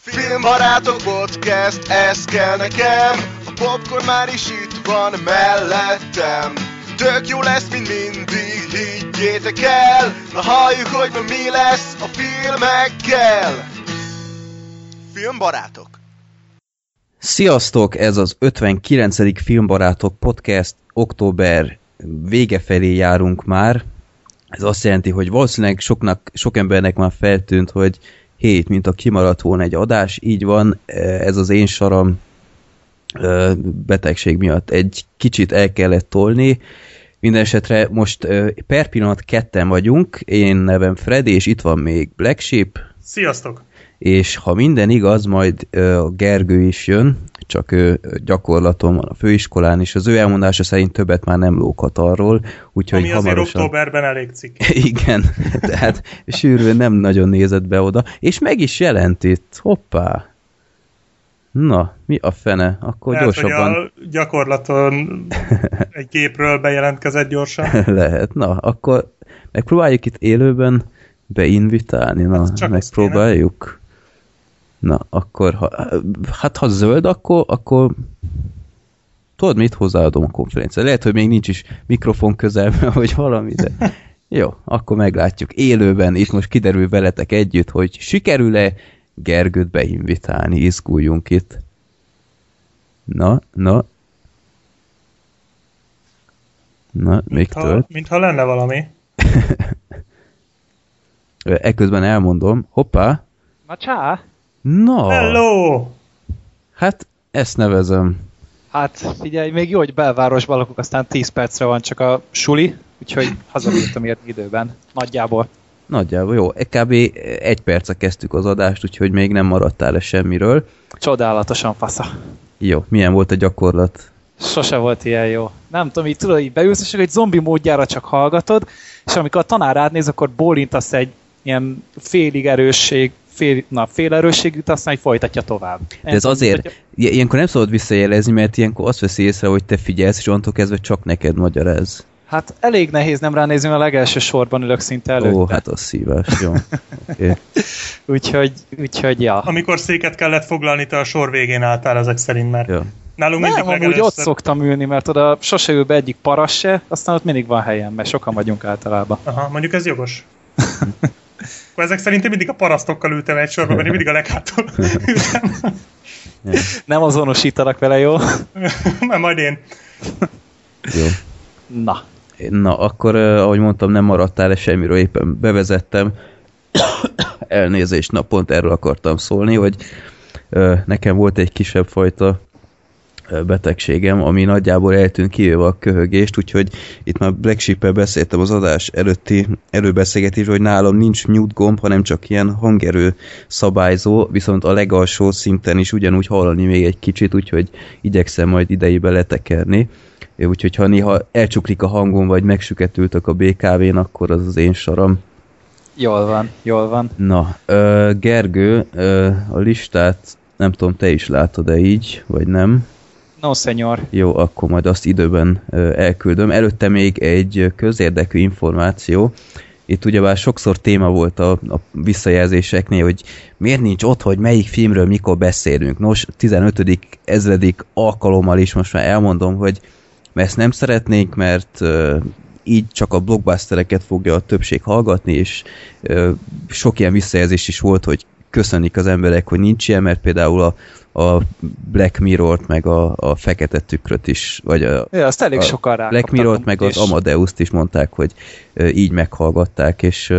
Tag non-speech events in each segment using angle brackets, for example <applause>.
Filmbarátok podcast, ez kell nekem. A popcorn már is itt van mellettem. Tök jó lesz, mint mindig, higgyétek el. Na halljuk, hogy ma mi lesz a filmekkel. Filmbarátok. Sziasztok, ez az 59. Filmbarátok podcast, október vége felé járunk már. Ez azt jelenti, hogy valószínűleg soknak, sok embernek már feltűnt, hogy hét, mint a kimaradt volna egy adás, így van, ez az én saram betegség miatt egy kicsit el kellett tolni. Mindenesetre most per pillanat ketten vagyunk, én nevem Fred, és itt van még Black Sheep. Sziasztok! És ha minden igaz, majd a Gergő is jön, csak ő gyakorlaton van a főiskolán, és az ő elmondása szerint többet már nem lókat arról, úgyhogy Ami hamarosan... azért októberben elég cikk. <laughs> Igen, tehát sűrűn nem nagyon nézett be oda, és meg is jelent itt, hoppá! Na, mi a fene? Akkor Lehet, gyorsabban... hogy a gyakorlaton <laughs> egy képről bejelentkezett gyorsan. Lehet, na, akkor megpróbáljuk itt élőben beinvitálni, na, Hát megpróbáljuk. Na, akkor, ha, hát ha zöld, akkor, akkor tudod mit, hozzáadom a konferencia. Lehet, hogy még nincs is mikrofon közelben, <laughs> vagy valami, de <laughs> jó, akkor meglátjuk. Élőben itt most kiderül veletek együtt, hogy sikerül-e Gergőt beinvitálni, izguljunk itt. Na, na. Na, még tölt. mintha lenne valami. <laughs> Ekközben elmondom, hoppá, Na csá! Na, Hello! hát ezt nevezem. Hát figyelj, még jó, hogy belvárosban lakok, aztán 10 percre van csak a suli, úgyhogy hazabírtam érni időben. Nagyjából. Nagyjából jó. Kb. egy perce kezdtük az adást, úgyhogy még nem maradtál le semmiről. Csodálatosan fasza. Jó, milyen volt a gyakorlat? Sose volt ilyen jó. Nem tudom, így tudod, így beülsz, és egy zombi módjára csak hallgatod, és amikor a tanár rád néz, akkor bólintasz egy ilyen félig erősség, fél, na, fél erősségűt, aztán így folytatja tovább. De ez azért, i- ilyenkor nem szabad visszajelezni, mert ilyenkor azt veszi észre, hogy te figyelsz, és onnantól kezdve csak neked magyaráz. Hát elég nehéz nem ránézni, mert a legelső sorban ülök szinte előtte. Ó, hát az szívás, jó. Okay. <laughs> Úgyhogy, úgyhogy ja. Amikor széket kellett foglalni, te a sor végén álltál ezek szerint, mert Jó. nálunk mindig Nem, amúgy legelőször. ott szoktam ülni, mert oda sose ül be egyik paras se, aztán ott mindig van helyem, mert sokan vagyunk általában. Aha, mondjuk ez jogos. <laughs> Akkor ezek szerint én mindig a parasztokkal ültem egy sorban, mert én mindig a leghátul ültem. Nem azonosítanak vele, jó? Mert majd én. jó. Na. Na, akkor, ahogy mondtam, nem maradtál le semmiről, éppen bevezettem. Elnézést, na pont erről akartam szólni, hogy nekem volt egy kisebb fajta betegségem, ami nagyjából eltűnt kivéve a köhögést, úgyhogy itt már Black sheep beszéltem az adás előtti előbeszélgetés, hogy nálam nincs mute gomb, hanem csak ilyen hangerő szabályzó, viszont a legalsó szinten is ugyanúgy hallani még egy kicsit, úgyhogy igyekszem majd idejébe letekerni. Úgyhogy ha néha elcsuklik a hangom, vagy megsüketültök a BKV-n, akkor az az én saram. Jól van, jól van. Na, Gergő, a listát nem tudom, te is látod-e így, vagy nem? No, senyor. Jó, akkor majd azt időben elküldöm. Előtte még egy közérdekű információ. Itt ugyebár sokszor téma volt a, a visszajelzéseknél, hogy miért nincs ott, hogy melyik filmről mikor beszélünk. Nos, 15. ezredik alkalommal is most már elmondom, hogy ezt nem szeretnénk, mert így csak a blockbustereket fogja a többség hallgatni, és ö, sok ilyen visszajelzés is volt, hogy köszönik az emberek, hogy nincs ilyen, mert például a, a Black Mirror-t, meg a, a Fekete Tükröt is, vagy a, Ja, azt elég a sokan rá. Black Mirror-t, meg az Amadeus-t is mondták, hogy így meghallgatták, és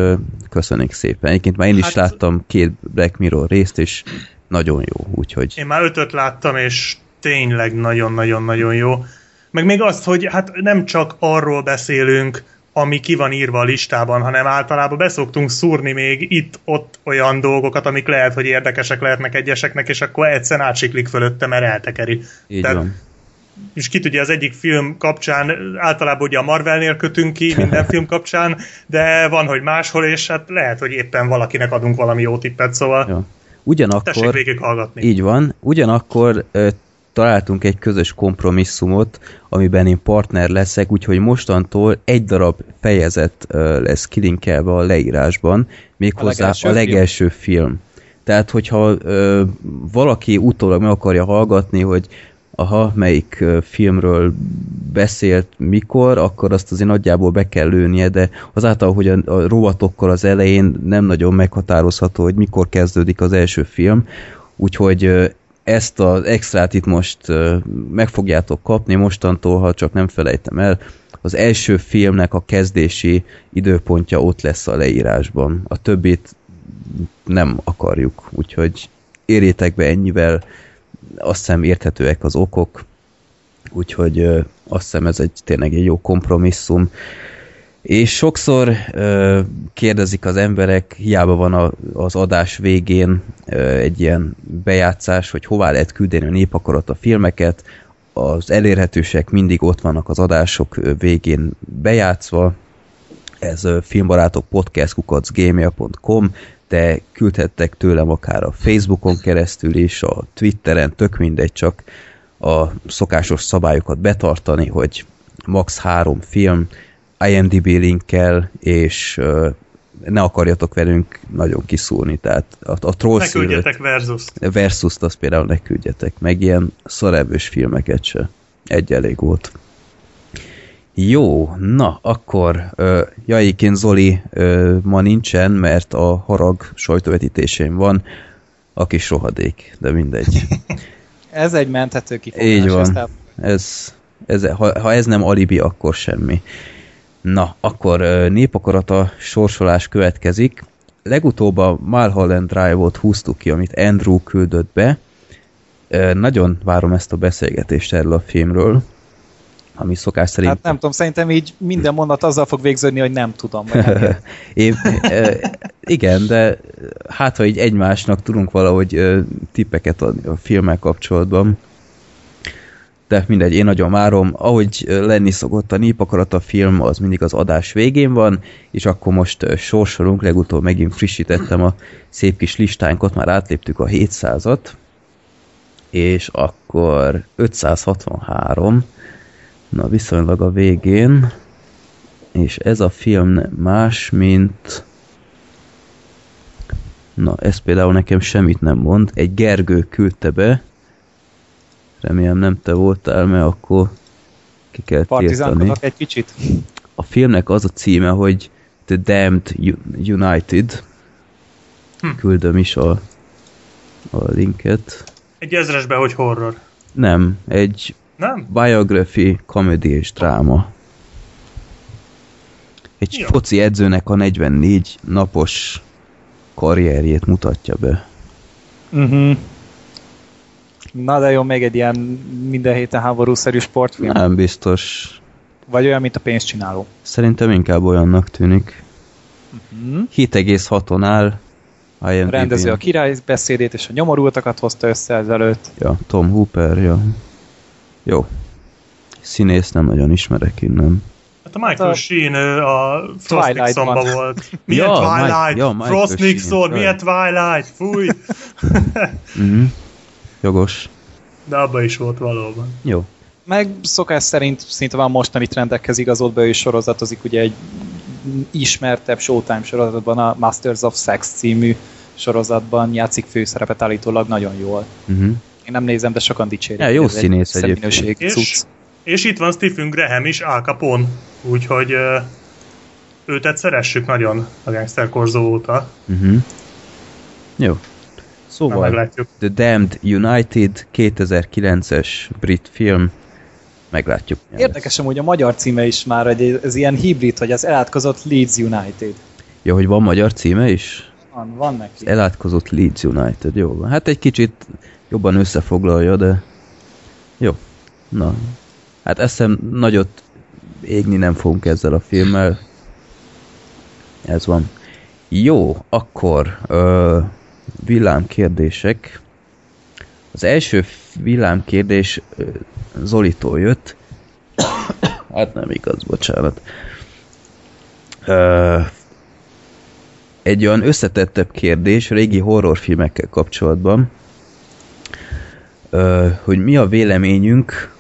köszönik szépen. Egyébként már én is Hát- láttam két Black Mirror részt, és nagyon jó, úgyhogy Én már ötöt láttam, és tényleg nagyon-nagyon-nagyon jó. Meg még azt, hogy hát nem csak arról beszélünk, ami ki van írva a listában, hanem általában beszoktunk szúrni még itt-ott olyan dolgokat, amik lehet, hogy érdekesek lehetnek egyeseknek, és akkor egyszerűen átsiklik fölötte, mert eltekeri. így Tehát- van. És ki tudja, az egyik film kapcsán általában ugye a Marvelnél kötünk ki minden <laughs> film kapcsán, de van, hogy máshol, és hát lehet, hogy éppen valakinek adunk valami jó tippet, szóval Ja. tessék Ugyanakkor, végig hallgatni. így van, ugyanakkor találtunk egy közös kompromisszumot, amiben én partner leszek, úgyhogy mostantól egy darab fejezet lesz kilinkelve a leírásban, méghozzá legelső a film? legelső film. Tehát, hogyha ö, valaki utólag meg akarja hallgatni, hogy aha, melyik filmről beszélt mikor, akkor azt azért nagyjából be kell lőnie, de azáltal, hogy a, a rovatokkal az elején nem nagyon meghatározható, hogy mikor kezdődik az első film, úgyhogy ezt az extrát itt most meg fogjátok kapni, mostantól, ha csak nem felejtem el, az első filmnek a kezdési időpontja ott lesz a leírásban. A többit nem akarjuk, úgyhogy érjétek be ennyivel, azt hiszem érthetőek az okok, úgyhogy azt hiszem ez egy tényleg egy jó kompromisszum. És sokszor ö, kérdezik az emberek, hiába van a, az adás végén ö, egy ilyen bejátszás, hogy hová lehet küldeni a népakarat a filmeket, az elérhetőség mindig ott vannak az adások végén bejátszva, ez filmbarátok podcast.gmail.com, de küldhettek tőlem akár a Facebookon keresztül is, a Twitteren, tök mindegy, csak a szokásos szabályokat betartani, hogy max. három film, IMDB linkkel, és ö, ne akarjatok velünk nagyon kiszúrni, tehát a, a troll Ne küldjetek versus Versus-t azt például ne küldjetek, meg ilyen szarevős filmeket se. Egy elég volt. Jó, na, akkor uh, Jaiként Zoli uh, ma nincsen, mert a harag sajtóvetítésén van, a kis rohadék, de mindegy. <laughs> Ez egy menthető kifogás. Így van. ezt el- Ez, ez, ha, ha ez nem alibi, akkor semmi. Na, akkor ö, népakarata sorsolás következik. Legutóbb a Mulholland Drive-ot húztuk ki, amit Andrew küldött be. Nagyon várom ezt a beszélgetést erről a filmről, ami szokás szerint... Hát nem tudom, szerintem így minden mondat azzal fog végződni, hogy nem tudom. Vagy nem értem. <laughs> Én, igen, de hát ha így egymásnak tudunk valahogy tippeket adni a filmmel kapcsolatban. De mindegy, én nagyon várom. Ahogy lenni szokott a népakarat a film, az mindig az adás végén van, és akkor most sorsolunk, legutóbb megint frissítettem a szép kis listánkat, már átléptük a 700-at, és akkor 563, na viszonylag a végén, és ez a film más, mint... Na, ez például nekem semmit nem mond. Egy Gergő küldte be. Remélem nem te voltál, mert akkor ki kell tiltani. Egy kicsit. A filmnek az a címe, hogy The Damned United. Hm. Küldöm is a, a linket. Egy ezresbe, hogy horror. Nem, egy Nem? biography, comedy és dráma. Egy Jó. foci edzőnek a 44 napos karrierjét mutatja be. Uh-huh. Na de jó, még egy ilyen minden héten háborúszerű sportfilm. Nem biztos. Vagy olyan, mint a pénzcsináló. Szerintem inkább olyannak tűnik. Uh-huh. 7,6-on áll. IMDb-n. Rendező a király beszédét és a nyomorultakat hozta össze ezelőtt. Ja, Tom Hooper, ja. Jó. Színész nem nagyon ismerek innen. Hát a Michael a- Sheen a Frost. Nixonban volt. <laughs> Milyen Ja, Twilight? Ja, Frost Sheen, Nixon, milyen. Twilight? Fúj! <laughs> Mhm. Jogos. De abban is volt valóban. Jó. Meg szokás szerint szinte van mostani trendekhez igazolt be, ő sorozatozik ugye egy ismertebb Showtime sorozatban, a Masters of Sex című sorozatban játszik főszerepet állítólag nagyon jól. Uh-huh. Én nem nézem, de sokan dicsérik. Ja, jó Ez egy színész szemminőség egyébként. És, cucc. és itt van Stephen Graham is, Al Capone. Úgyhogy őtet szeressük nagyon a Gangster Korzó óta. Uh-huh. Jó. Na, Szóval meglátjuk. The Damned United 2009-es brit film. Meglátjuk. Érdekes amúgy a magyar címe is már, hogy ez ilyen hibrid, hogy az elátkozott Leeds United. Ja, hogy van magyar címe is? Van, van neki. Elátkozott Leeds United, jó van. Hát egy kicsit jobban összefoglalja, de jó. Na, hát eszem nagyot égni nem fogunk ezzel a filmmel. Ez van. Jó, akkor ö, villámkérdések. Az első villámkérdés Zolitól jött. hát nem igaz, bocsánat. Egy olyan összetettebb kérdés régi horrorfilmekkel kapcsolatban, hogy mi a véleményünk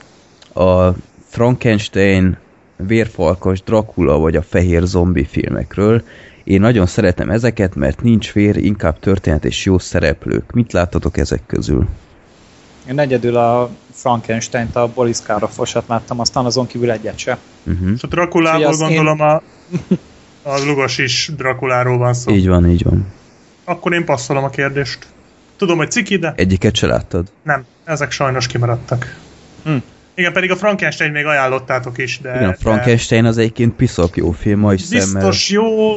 a Frankenstein, vérfalkas, Dracula vagy a fehér zombi filmekről. Én nagyon szeretem ezeket, mert nincs vér, inkább történet és jó szereplők. Mit láttatok ezek közül? Én egyedül a Frankenstein-t, a Boris Karloffosat láttam, aztán azon kívül egyet se. Uh-huh. És a Drakulából gondolom én... a, a Lugos is Drakuláról van szó. Így van, így van. Akkor én passzolom a kérdést. Tudom, hogy ciki, de... Egyiket se láttad? Nem, ezek sajnos kimaradtak. Hm. Igen, pedig a Frankenstein még ajánlottátok is, de... Igen, a Frankenstein az egyébként piszok jó film, ma is Biztos szemmel. jó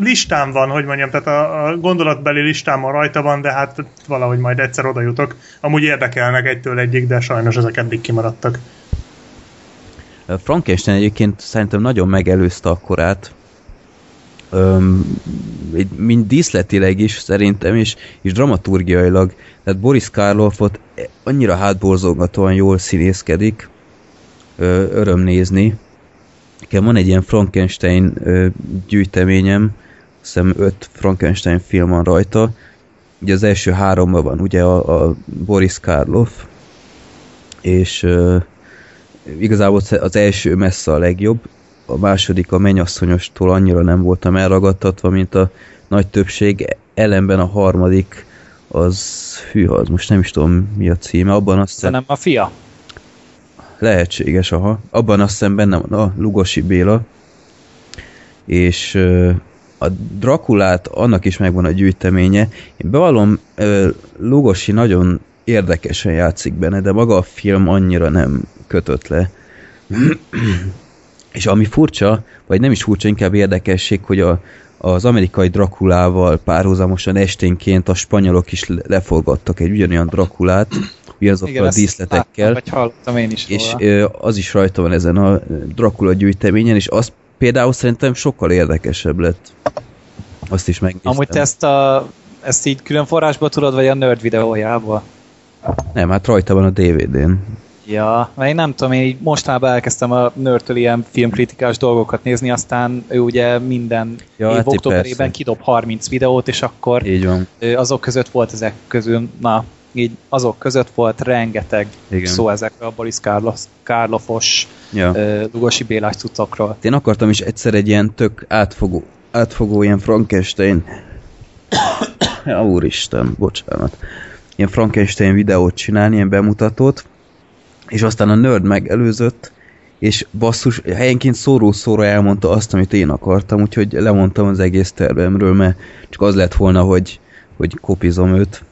listám van, hogy mondjam, tehát a, a gondolatbeli listámon rajta van, de hát valahogy majd egyszer oda jutok. Amúgy érdekelnek egytől egyik, de sajnos ezek eddig kimaradtak. Frankenstein egyébként szerintem nagyon megelőzte a korát, Öm, mind díszletileg is szerintem, és, és dramaturgiailag. Tehát Boris Karloffot annyira hátborzolgatóan jól színészkedik, öröm nézni. Nekem van egy ilyen Frankenstein ö, gyűjteményem, azt hiszem öt Frankenstein film van rajta. Ugye az első háromban van ugye a, a Boris Karloff, és igazából az első messze a legjobb, a második a mennyasszonyostól annyira nem voltam elragadtatva, mint a nagy többség, ellenben a harmadik az, hű, az most nem is tudom mi a címe, abban azt hiszem... nem a fia? Lehetséges, aha. Abban azt hiszem benne van a Lugosi Béla, és a Drakulát annak is megvan a gyűjteménye. Én bevallom, Lugosi nagyon érdekesen játszik benne, de maga a film annyira nem kötött le. És ami furcsa, vagy nem is furcsa, inkább érdekesség, hogy a, az amerikai Drakulával párhuzamosan esténként a spanyolok is leforgattak egy ugyanolyan Drakulát, ugyanazokkal a díszletekkel. Vagy hallottam én is És róla. az is rajta van ezen a Dracula gyűjteményen, és az például szerintem sokkal érdekesebb lett. Azt is megnéztem. Amúgy te ezt, a, ezt így külön forrásból tudod, vagy a nerd videójából? Nem, hát rajta van a DVD-n. Ja, mert én nem tudom, én így mostanában elkezdtem a nörtől ilyen filmkritikás dolgokat nézni, aztán ő ugye minden ja, év hát októberében persze. kidob 30 videót, és akkor így van. azok között volt ezek közül, na, így azok között volt rengeteg Igen. szó ezekről a Boris Karloff, Karloffos ja. Lugosi Bélás cuccokról. Én akartam is egyszer egy ilyen tök átfogó, átfogó ilyen Frankenstein ja, <coughs> úristen, bocsánat ilyen Frankenstein videót csinálni, ilyen bemutatót, és aztán a nerd megelőzött, és basszus, helyenként szóró-szóra elmondta azt, amit én akartam, úgyhogy lemondtam az egész tervemről, mert csak az lett volna, hogy, hogy kopizom őt.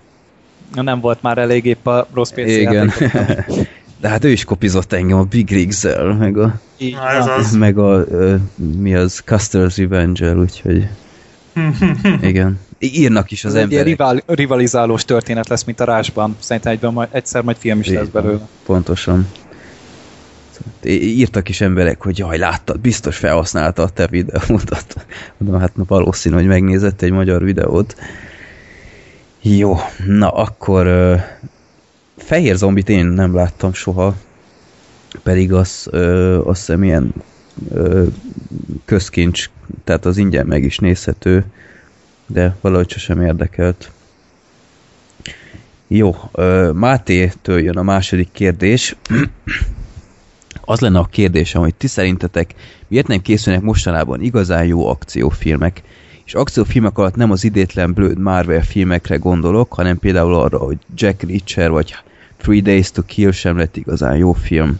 Nem volt már elég épp a rossz pénz Igen. <laughs> De hát ő is kopizott engem a Big Rigs-el, meg a, meg a, mi az, Custer's Revenge-el, úgyhogy <laughs> igen. Írnak is az Ez emberek. Egy rival, rivalizálós történet lesz, mint a Rásban. Szerintem egyben majd, egyszer majd film is lesz belőle. Pontosan. Írtak is emberek, hogy jaj, láttad, biztos felhasználta a te videót. <laughs> Mondom, hát na, valószínű, hogy megnézett egy magyar videót. Jó, na akkor uh, fehér zombit én nem láttam soha, pedig az, uh, azt hiszem ilyen uh, közkincs, tehát az ingyen meg is nézhető de valahogy sosem érdekelt. Jó, Mátétől jön a második kérdés. <clears throat> Az lenne a kérdésem, hogy ti szerintetek miért nem készülnek mostanában igazán jó akciófilmek? És akciófilmek alatt nem az idétlen blöd Marvel filmekre gondolok, hanem például arra, hogy Jack Reacher vagy Three Days to Kill sem lett igazán jó film.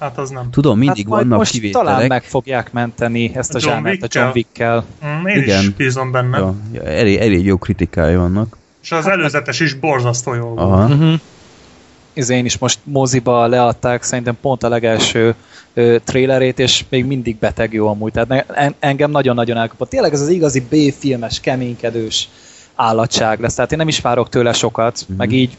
Hát az nem. Tudom, mindig hát vannak most kivételek. talán meg fogják menteni ezt a, a zsámert a John Wick-kel. Mm, én Igen. is bízom benne. Ja, ja, elég, elég jó kritikája vannak. És az hát, előzetes is borzasztó jó volt. Uh-huh. Ez én is most moziba leadták szerintem pont a legelső ö, trailerét, és még mindig beteg jó amúgy. Tehát engem nagyon-nagyon elkapott. Tényleg ez az igazi B-filmes, keménykedős állatság lesz. Tehát én nem is várok tőle sokat, uh-huh. meg így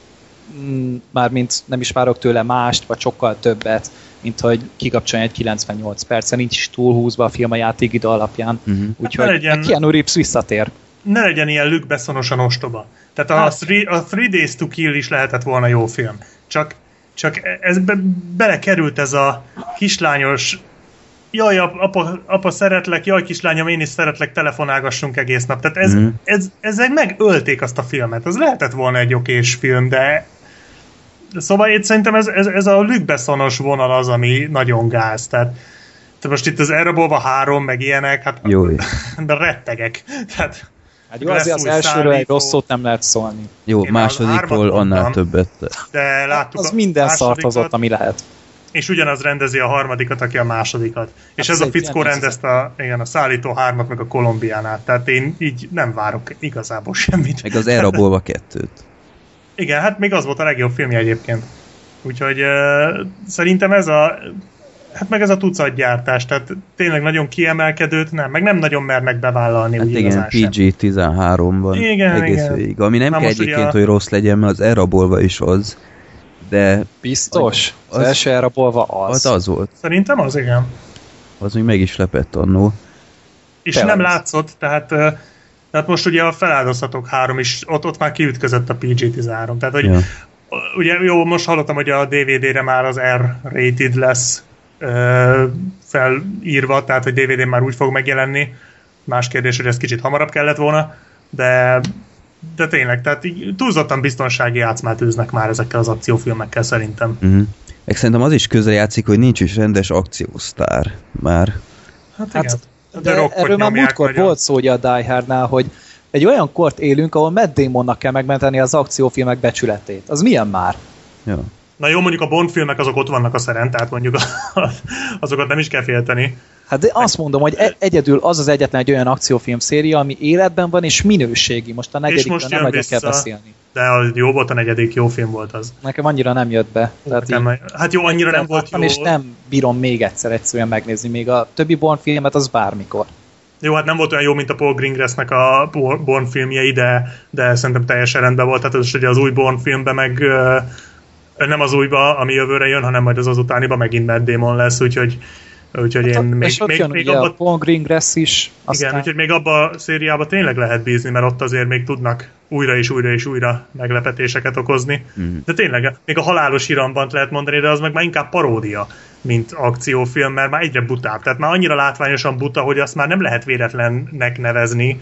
mm, mármint nem is várok tőle mást, vagy sokkal többet mint hogy kikapcsolja egy 98 percen, nincs is túlhúzva a film a játékidő alapján. Uh-huh. Úgyhogy hát legyen, Keanu Reeves visszatér. Ne legyen ilyen lükbeszonosan ostoba. Tehát a, hát. three, a Three Days to Kill is lehetett volna jó film. Csak, csak ez be, belekerült ez a kislányos jaj, apa, apa szeretlek, jaj kislányom, én is szeretlek, telefonálgassunk egész nap. Tehát ez, mm. ez, ezek megölték azt a filmet. Ez lehetett volna egy okés film, de Szóval én szerintem ez, ez, ez a lükbeszonos vonal az, ami nagyon gáz. Tehát te most itt az Erabolva három, meg ilyenek, hát Jó. <laughs> de rettegek. Tehát Hát jó, azért az elsőről egy rossz szót nem lehet szólni. Jó, Én másodikról annál mondtam. többet. de láttuk Az a minden szart hozott, ami lehet. és ugyanaz rendezi a harmadikat, aki a másodikat. És Hát ez ez a fickó rendezte a, igen, a szállító hármat, meg a Kolumbiánát. Tehát én így nem várok igazából semmit. Meg az elrabolva kettőt. Igen, hát még az volt a legjobb filmje egyébként. Úgyhogy uh, szerintem ez a hát meg ez a tucatgyártás, tehát tényleg nagyon kiemelkedőt nem, meg nem nagyon mernek bevállalni Hát igen, igazán sem. PG-13 van Igen, egész igen. végig. Ami nem Na kell egyébként, a- hogy rossz legyen, mert az elrabolva is az. De Biztos? Az, Az- első elrabolva az. az az volt. Szerintem az, igen. Az még meg is lepett annó. És Tényleg. nem látszott, tehát uh, tehát most ugye a feláldozhatók három is, ott, ott már kiütközött a PG-13. Tehát, hogy Ja. ugye jó, most hallottam, hogy a DVD-re már az R-rated lesz ö, felírva, tehát hogy DVD-n már úgy fog megjelenni. Más kérdés, hogy ez kicsit hamarabb kellett volna, de de tényleg, tehát így túlzottan biztonsági játszmát űznek már ezekkel az akciófilmekkel szerintem. Uh-huh. Meg szerintem az is közrejátszik, hogy nincs is rendes akciósztár már. Hát, Hát, igen. De erről már múltkor nagyon. volt szó ugye a Die Hardnál, hogy egy olyan kort élünk, ahol Matt Damonnak kell megmenteni az akciófilmek becsületét. Az milyen már? Ja. Na jó, mondjuk a Bond filmek azok ott vannak a szeren, tehát mondjuk <laughs> azokat nem is kell félteni. Hát de azt mondom, hogy e- egyedül az az egyetlen egy olyan akciófilm széria, ami életben van és minőségi. Most a negyedik most nem nagyon kell beszélni. De az jó volt a negyedik, jó film volt az. Nekem annyira nem jött be. Tehát Nekem, hát jó, annyira nem volt jó. És nem bírom még egyszer egyszerűen megnézni. Még a többi Bond filmet az bármikor. Jó, hát nem volt olyan jó, mint a Paul Greengrassnek a Born filmjei, de, de szerintem teljesen rendben volt. Tehát az, ugye az új Born filmben meg nem az újba, ami jövőre jön, hanem majd az az utániba megint Matt Damon lesz, úgyhogy, úgyhogy én Hát, még, és még, jön még abba, a Paul Greengrass is. Aztán... igen, úgyhogy még abba a szériába tényleg lehet bízni, mert ott azért még tudnak újra és újra és újra meglepetéseket okozni. Mhm. De tényleg, még a halálos iramban lehet mondani, de az meg már inkább paródia, mint akciófilm, mert már egyre butább. Tehát már annyira látványosan buta, hogy azt már nem lehet véletlennek nevezni.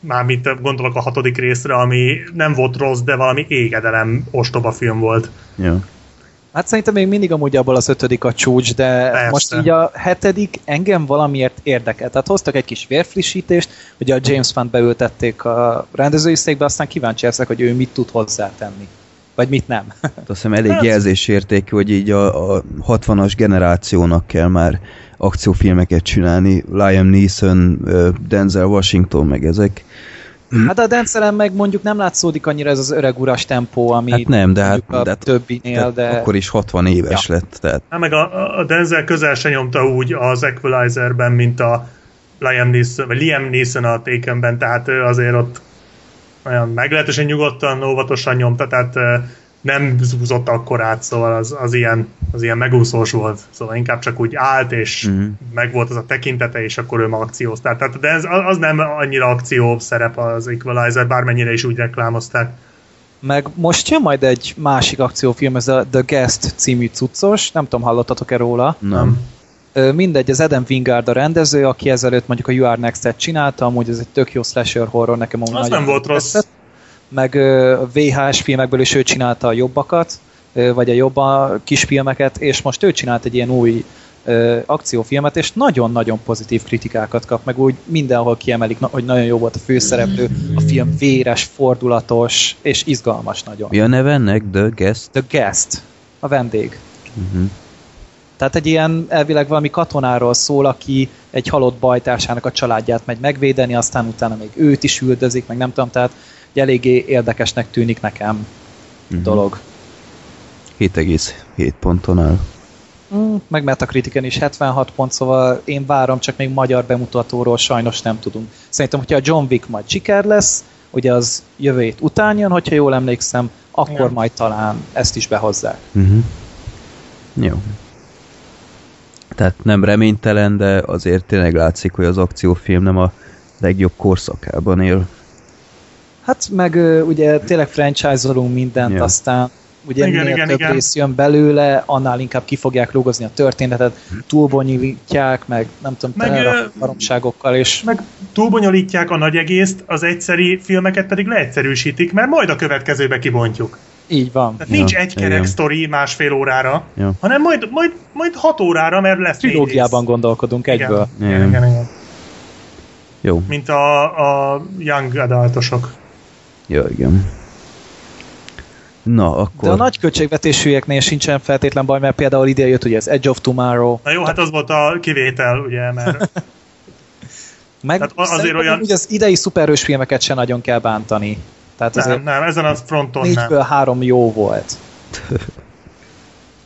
Mármint gondolok a hatodik részre, ami nem volt rossz, de valami égedelem ostoba film volt. Ja. Hát szerintem még mindig amúgy abból az ötödik a csúcs, de Persze. Most így a hetedik engem valamiért érdekel. Tehát hoztak egy kis vérfrissítést, ugye a James Wan beültették a rendezői székbe, aztán kíváncsi leszek, hogy ő mit tud hozzátenni. Vagy mit nem. Azt hiszem elég Hát- jelzésértékű, hogy így a, a 60-as generációnak kell már akciófilmeket csinálni. Liam Neeson, Denzel Washington, meg ezek. Hát a Denzelem meg mondjuk nem látszódik annyira ez az öreg uras tempó, ami Hát nem, de hát, a de többinél, de... akkor is 60 éves Ja. lett. Tehát Hát meg a, a Denzel közel se nyomta úgy az Equalizerben, mint a Liam Neeson, vagy Liam Neeson a Takenben, tehát ő azért ott olyan meglehetősen nyugodtan, óvatosan nyomta, tehát nem zúzott akkor át, szóval az, az, ilyen, az ilyen megúszós volt. Szóval inkább csak úgy állt, és Mhm. uh-huh. meg volt az a tekintete, és akkor ő ma akciózták. Tehát, de ez, az nem annyira akció szerep az Equalizer, bármennyire is úgy reklámozták. Meg most jön majd egy másik akciófilm, ez a The Guest című cuccos, nem tudom, hallottatok-e róla? nem. Mindegy, az Adam Wingard a rendező, aki ezelőtt mondjuk a You Are Next-et csinálta, amúgy ez egy tök jó slasher horror, nekem amúgy Az nem volt rossz. tetszett. Meg a VHS filmekből is ő csinálta a jobbakat, vagy a jobb a kisfilmeket, és most ő csinált egy ilyen új ö, akciófilmet, és nagyon-nagyon pozitív kritikákat kap, meg úgy mindenhol kiemelik, hogy nagyon jó volt a főszereplő, a film véres, fordulatos, és izgalmas nagyon. Mi a neve ennek? The Guest? The Guest, a vendég. Uh-huh. Tehát egy ilyen elvileg valami katonáról szól, aki egy halott bajtársának a családját megy megvédeni, aztán utána még őt is üldözik, meg nem tudom, tehát egy eléggé érdekesnek tűnik nekem Mhm. dolog. 7,7 ponton áll. Mm, meg Metacritiken is 76 pont, szóval én várom, csak még magyar bemutatóról sajnos nem tudunk. Szerintem, hogyha a John Wick majd siker lesz, ugye az jövő hét után jön, hogyha jól emlékszem, akkor Igen. majd talán ezt is behozzák. Uh-huh. Jó. Tehát nem reménytelen, de azért tényleg látszik, hogy az akciófilm nem a legjobb korszakában él. Hát meg ugye tényleg franchise-olunk mindent, Ja. aztán ugye Igen, minél igen, több igen. rész jön belőle, annál inkább ki fogják rúgozni a történetet, túlbonyolítják, meg nem tudom, Meg, baromságokkal, és meg túlbonyolítják a nagy egészt, az egyszeri filmeket pedig leegyszerűsítik, mert majd a következőbe kibontjuk. Így van. Tehát nincs Ja, egy kerek igen. sztori másfél órára, Ja. hanem majd, majd, majd hat órára, mert lesz Trilógiában gondolkodunk egyből. Igen, Igen. igen, igen. Jó. Mint a, a young adultosok. Ja, igen. Na, akkor... De a nagy költségvetésűeknél sincsen feltétlen baj, mert például ide jött ugye az Edge of Tomorrow, Na jó, hát az volt a kivétel, ugye, mert <laughs> meg Tehát azért olyan- Ugye az idei szuperhős filmeket se nagyon kell bántani. Tehát nem, azért nem, ezen a fronton nem. négyből három jó volt. <laughs>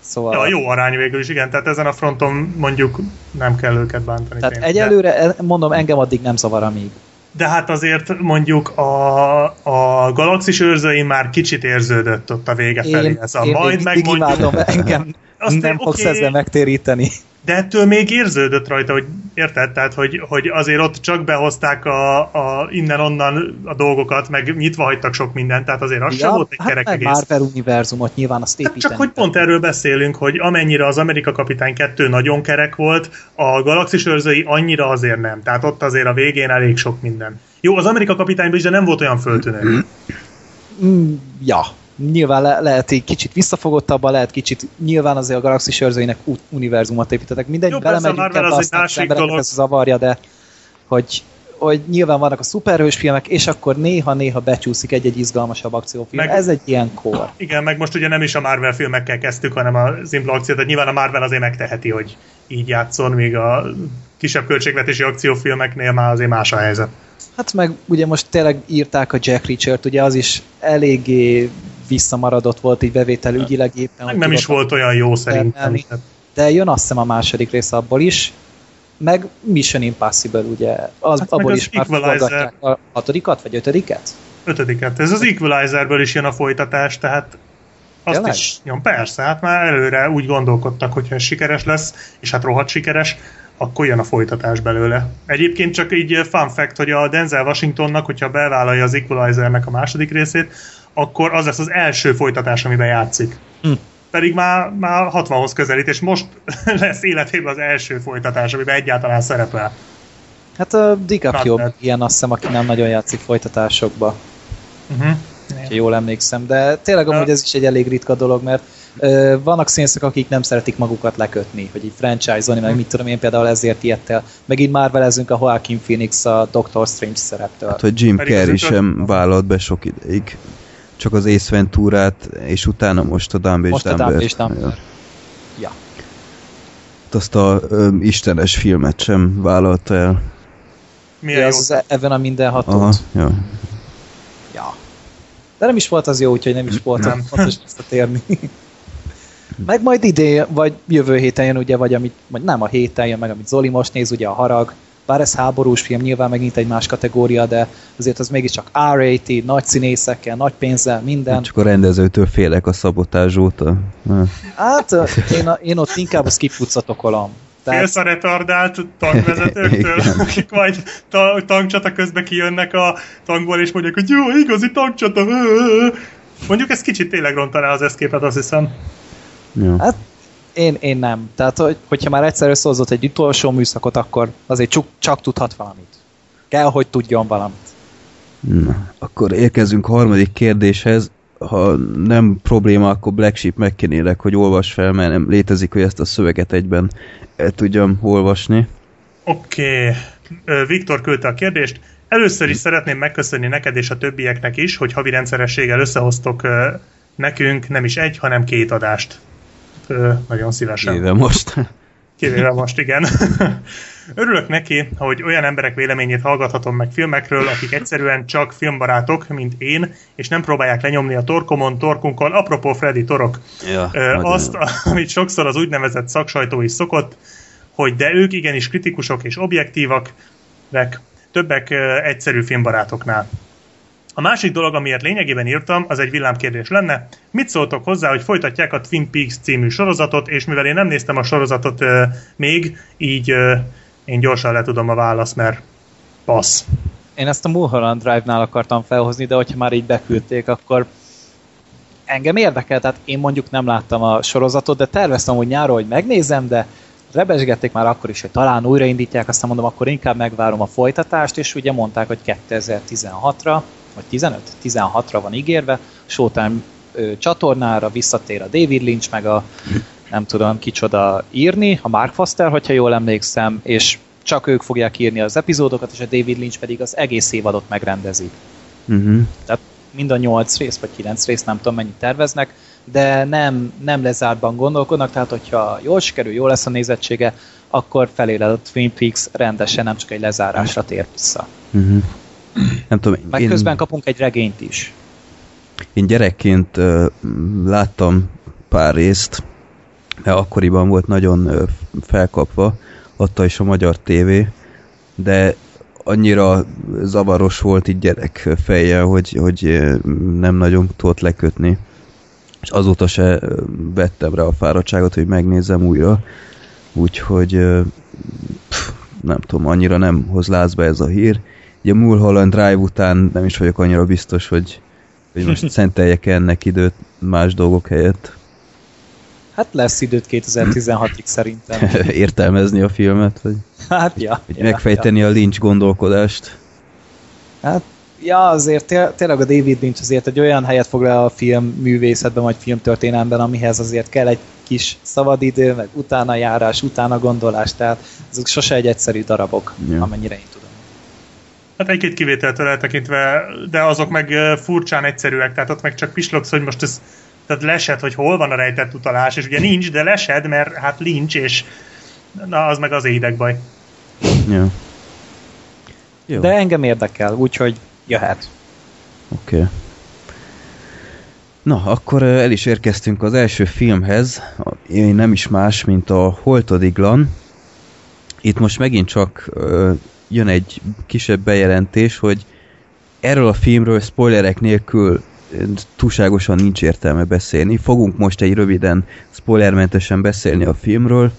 Szóval, Ja, jó arány végül is, igen, tehát ezen a fronton mondjuk nem kell őket bántani. tehát tényleg. egyelőre, mondom, engem addig nem zavar, amíg. De hát azért mondjuk a, a galaxis őrzőin már kicsit érződött ott a vége felé. Ez a én majd megmondjuk. imádom, engem Azt nem én- fogsz oké. ezzel megtéríteni. De ettől még érződött rajta, hogy érted? Tehát, hogy, hogy azért ott csak behozták a, a innen-onnan a dolgokat, meg nyitva hagytak sok mindent, tehát azért az sem volt egy hát kerek egész. Marvel univerzumot nyilván azt Hát építeni. csak hogy pont erről beszélünk, hogy amennyire az Amerika Kapitány 2 nagyon kerek volt, a Galaxis őrzői annyira azért nem. Tehát ott azért a végén elég sok minden. Jó, az Amerika Kapitányban is, de nem volt olyan föltűnő. Mm, ja, nyilván le, lehet egy kicsit visszafogottabban, lehet kicsit, nyilván azért a Galaxis őrzőinek univerzumot építettek. Mindegy, Jó, belemegyünk ebbe, az aztán embereket ez zavarja, de hogy, hogy nyilván vannak a szuperhős filmek, és akkor néha-néha becsúszik egy-egy izgalmasabb akciófilm. Meg- Ez egy ilyen kor. Igen, meg most ugye nem is a Marvel filmekkel kezdtük, hanem a szimpla akciót, tehát nyilván a Marvel azért megteheti, hogy így játszon, míg a kisebb költségvetési akciófilmeknél már azért más a helyzet. Hát meg ugye most tényleg írták a Jack Reacher-t, ugye az is eléggé visszamaradott volt így bevétel ügyileg éppen. Meg nem is volt olyan jó szerintem. De jön azt hiszem a második rész abból is, meg Mission Impossible, ugye, az, Hát abból az is már forgatják a hatodikat, vagy ötödiket? Ötödiket. Ez az Equalizerből is jön a folytatás, tehát azt Tényleg? is nyom, persze, hát már előre úgy gondolkodtak, hogy ez sikeres lesz, és hát rohadt sikeres, akkor jön a folytatás belőle. Egyébként csak így eh, fun fact, hogy a Denzel Washingtonnak, hogyha bevállalja az Equalizernek a második részét, akkor az lesz az első folytatás, amiben játszik. Hm. Pedig már, már 60-hoz közelít, és most <laughs> lesz életében az első folytatás, amiben egyáltalán szerepel. Hát a DiCaprio bad. ilyen azt hiszem, aki nem nagyon játszik folytatásokba, Uh-huh. ha jól emlékszem, de tényleg amúgy ez is egy elég ritka dolog, mert ö, vannak színészek, akik nem szeretik magukat lekötni, hogy így franchise-olni, meg mit tudom én például ezért ilyet el. Megint már velezünk a Joaquin Phoenix a Doctor Strange szereptől. Hát, hogy Jim Carrey sem vállalt be sok ideig. Csak az Ace Venturát, és utána most a Dumb és Most a. Dumb és Dumber. Ja. Ja. Hát Azt a ö, istenes filmet sem vállalta el. Milyen Ja, az az Even a mindenhatót. Aha, ja. Ja. De nem is volt az jó, úgyhogy nem is volt Nem. nem. <laughs> fontos <laughs> visszatérni. meg majd idén, vagy jövő héten jön, ugye, vagy amit, vagy nem a héten jön, meg amit Zoli most néz, ugye a Harag. Bár ez háborús film, nyilván megint egy más kategória, de azért az mégiscsak R-rated, nagy színészekkel, nagy pénzzel, minden. Csak a rendezőtől félek a szabotázs óta. Hát én, a, én ott inkább a skip okolom. Tehát Félsz a retardált tankvezetőktől, akik majd ta- tankcsata közben kijönnek a tankból, és mondják, hogy jó, igazi tankcsata. Mondjuk ez kicsit tényleg rontaná az eszképet, azt hiszem. Ja. Hát én, én nem. Tehát, hogy, hogyha már egyszer összehozott egy utolsó műszakot, akkor azért csak, csak tudhat valamit. Kell, hogy tudjon valamit. Na, akkor érkezünk a harmadik kérdéshez. Ha nem probléma, akkor Black Sheep megkérnélek, hogy olvas fel, mert nem létezik, hogy ezt a szöveget egyben el tudjam olvasni. Oké. Okay. Viktor küldte a kérdést. Először is szeretném megköszönni neked és a többieknek is, hogy havi rendszerességgel összehoztok nekünk nem is egy, hanem két adást. Nagyon szívesen. Éve most. <laughs> Kivéve most, igen. <laughs> Örülök neki, hogy olyan emberek véleményét hallgathatom meg filmekről, akik egyszerűen csak filmbarátok, mint én, és nem próbálják lenyomni a torkomon, torkunkon, apropó Freddy Torok, Ja, ö, azt, <laughs> amit sokszor az úgynevezett szaksajtó is szokott, hogy de ők igenis kritikusok és objektívak, vek, többek egyszerű filmbarátoknál. A másik dolog, amiért lényegében írtam, az egy villámkérdés lenne. Mit szóltok hozzá, hogy folytatják a Twin Peaks című sorozatot, és mivel én nem néztem a sorozatot ö, még, így ö, én gyorsan le tudom a választ, mert passz. Én ezt a Mulholland Drive-nál akartam felhozni, de hogyha már így beküldték, akkor engem érdekel, tehát én mondjuk nem láttam a sorozatot, de terveztem, hogy nyáron, hogy megnézem, de rebesgették már akkor is, hogy talán újraindítják, aztán mondom, akkor inkább megvárom a folytatást, és ugye mondták, hogy 2016-ra, vagy 15? 16-ra van ígérve, Showtime ö, csatornára, visszatér a David Lynch, meg a nem tudom kicsoda írni, a Mark Foster, hogyha jól emlékszem, és csak ők fogják írni az epizódokat, és a David Lynch pedig az egész évadot megrendezi. Uh-huh. Tehát mind a 8 rész, vagy 9 rész, nem tudom mennyit terveznek, de nem, nem lezártban gondolkodnak, tehát hogyha jól sikerül, jó lesz a nézettsége, akkor felére a Twin Peaks rendesen, nem csak egy lezárásra tér vissza. Uh-huh. Nem tudom, Meg én, közben kapunk egy regényt is. én gyerekként uh, láttam pár részt, mert akkoriban volt nagyon uh, felkapva, adta is a magyar tévé, de annyira zavaros volt így gyerek fejjel, hogy, hogy nem nagyon tudott lekötni. És azóta se vettem rá a fáradtságot, hogy megnézzem újra. Úgyhogy pff, nem tudom, annyira nem hoz lázba ez a hír. Ugye a Mulholland Drive után nem is vagyok annyira biztos, hogy, hogy most <laughs> szenteljek ennek időt más dolgok helyett Hát lesz időt 2016-ig szerintem. <laughs> értelmezni a filmet, vagy, Hát ja. vagy ja, megfejteni a Lynch gondolkodást. Ja. Hát, ja, azért té- tényleg a David Lynch azért egy olyan helyet foglal a film művészetben, vagy filmtörténelemben, amihez azért kell egy kis szabadidő, meg utána járás, utána gondolás, tehát ezek sose egy egyszerű darabok, Ja. ja. amennyire én. Hát egy-két kivételtől eltekintve, de azok meg furcsán egyszerűek, tehát ott meg csak pislogsz, hogy most ez tehát lesed, hogy hol van a rejtett utalás, és ugye nincs, de lesed, mert hát lincs, és na, az meg az édegbaj. Ja. Jó, De engem érdekel, úgyhogy jöhet. oké. Okay. Na, akkor el is érkeztünk az első filmhez, én nem is más, mint a Holtodiglan. Itt most megint csak jön egy kisebb bejelentés, hogy erről a filmről spoilerek nélkül túlságosan nincs értelme beszélni. Fogunk most egy röviden spoilermentesen beszélni a filmről,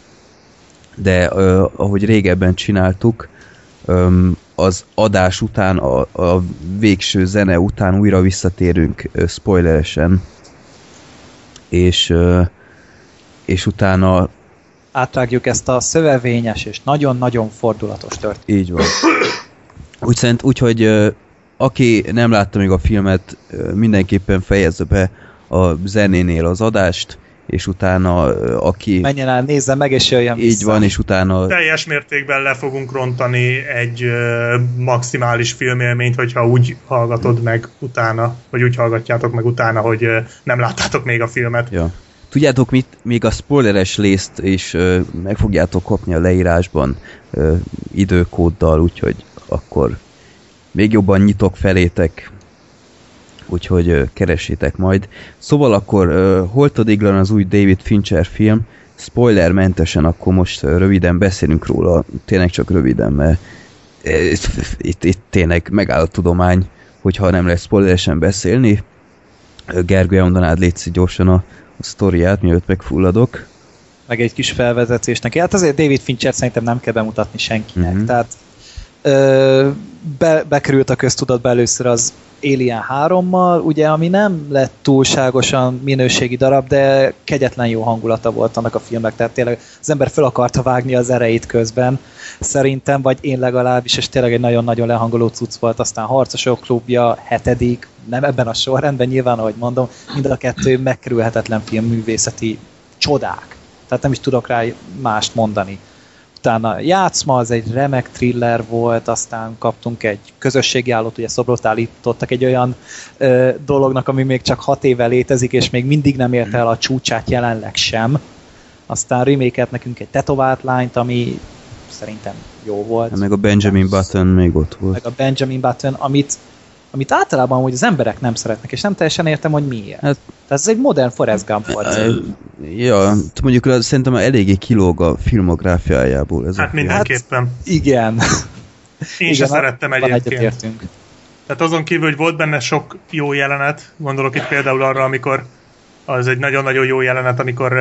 de ö, ahogy régebben csináltuk, öm, az adás után, a, a végső zene után újra visszatérünk ö, spoileresen, és, ö, és utána Átrágjuk ezt a szövevényes és nagyon-nagyon fordulatos történetet. így van. Úgy szerint, úgyhogy aki nem látta még a filmet, mindenképpen fejezze be a zenénél az adást, és utána aki Menjen el, nézze meg, és jöjjön így vissza. van, és utána Teljes mértékben le fogunk rontani egy ö, maximális filmélményt, hogyha úgy hallgatod meg utána, vagy úgy hallgatjátok meg utána, hogy ö, nem láttátok még a filmet. Ja. Tudjátok mit? Még a spoileres részt is ö, meg fogjátok kapni a leírásban ö, időkóddal, úgyhogy akkor még jobban nyitok felétek, úgyhogy ö, keressétek majd. Szóval akkor ö, Holtodiglan az új David Fincher film, spoilermentesen akkor most ö, röviden beszélünk róla, tényleg csak röviden, mert ö, itt, itt tényleg megáll a tudomány, hogyha nem lesz spoileresen beszélni. Gergő, elmondanád létszik gyorsan a sztoriát, mielőtt megfulladok. meg egy kis felvezetés neki. Hát azért David Fincher szerintem nem kell bemutatni senkinek. Mhm. Uh-huh. Tehát be, bekerült a köztudatba először az Alien 3-mal, ugye, ami nem lett túlságosan minőségi darab, de kegyetlen jó hangulata volt annak a filmnek, tehát tényleg az ember fel akarta vágni az erejét közben, szerintem, vagy én legalábbis, és tényleg egy nagyon-nagyon lehangoló cucc volt, aztán Harcosok klubja, hetedik, nem ebben a sorrendben, nyilván, ahogy mondom, mind a kettő megkerülhetetlen filmművészeti csodák. Tehát nem is tudok rá mást mondani. Utána Játszma, az egy remek thriller volt, aztán kaptunk egy közösségi állót, ugye szobrot állítottak egy olyan ö, dolognak, ami még csak hat éve létezik, és még mindig nem érte el a csúcsát jelenleg sem. Aztán remake nekünk egy tetovált lányt, ami szerintem jó volt. Meg a Benjamin Button még ott volt. Meg a Benjamin Button, amit, amit általában hogy az emberek nem szeretnek, és nem teljesen értem, hogy miért. Hát- Tehát ez egy modern Forrest Gump volt. Ja, mondjuk szerintem eléggé kilóg a filmográfiájából ez Hát a mindenképpen. Igen. <laughs> Én sem szerettem egyébként. Tehát azon kívül, hogy volt benne sok jó jelenet, gondolok itt például arra, amikor az egy nagyon-nagyon jó jelenet, amikor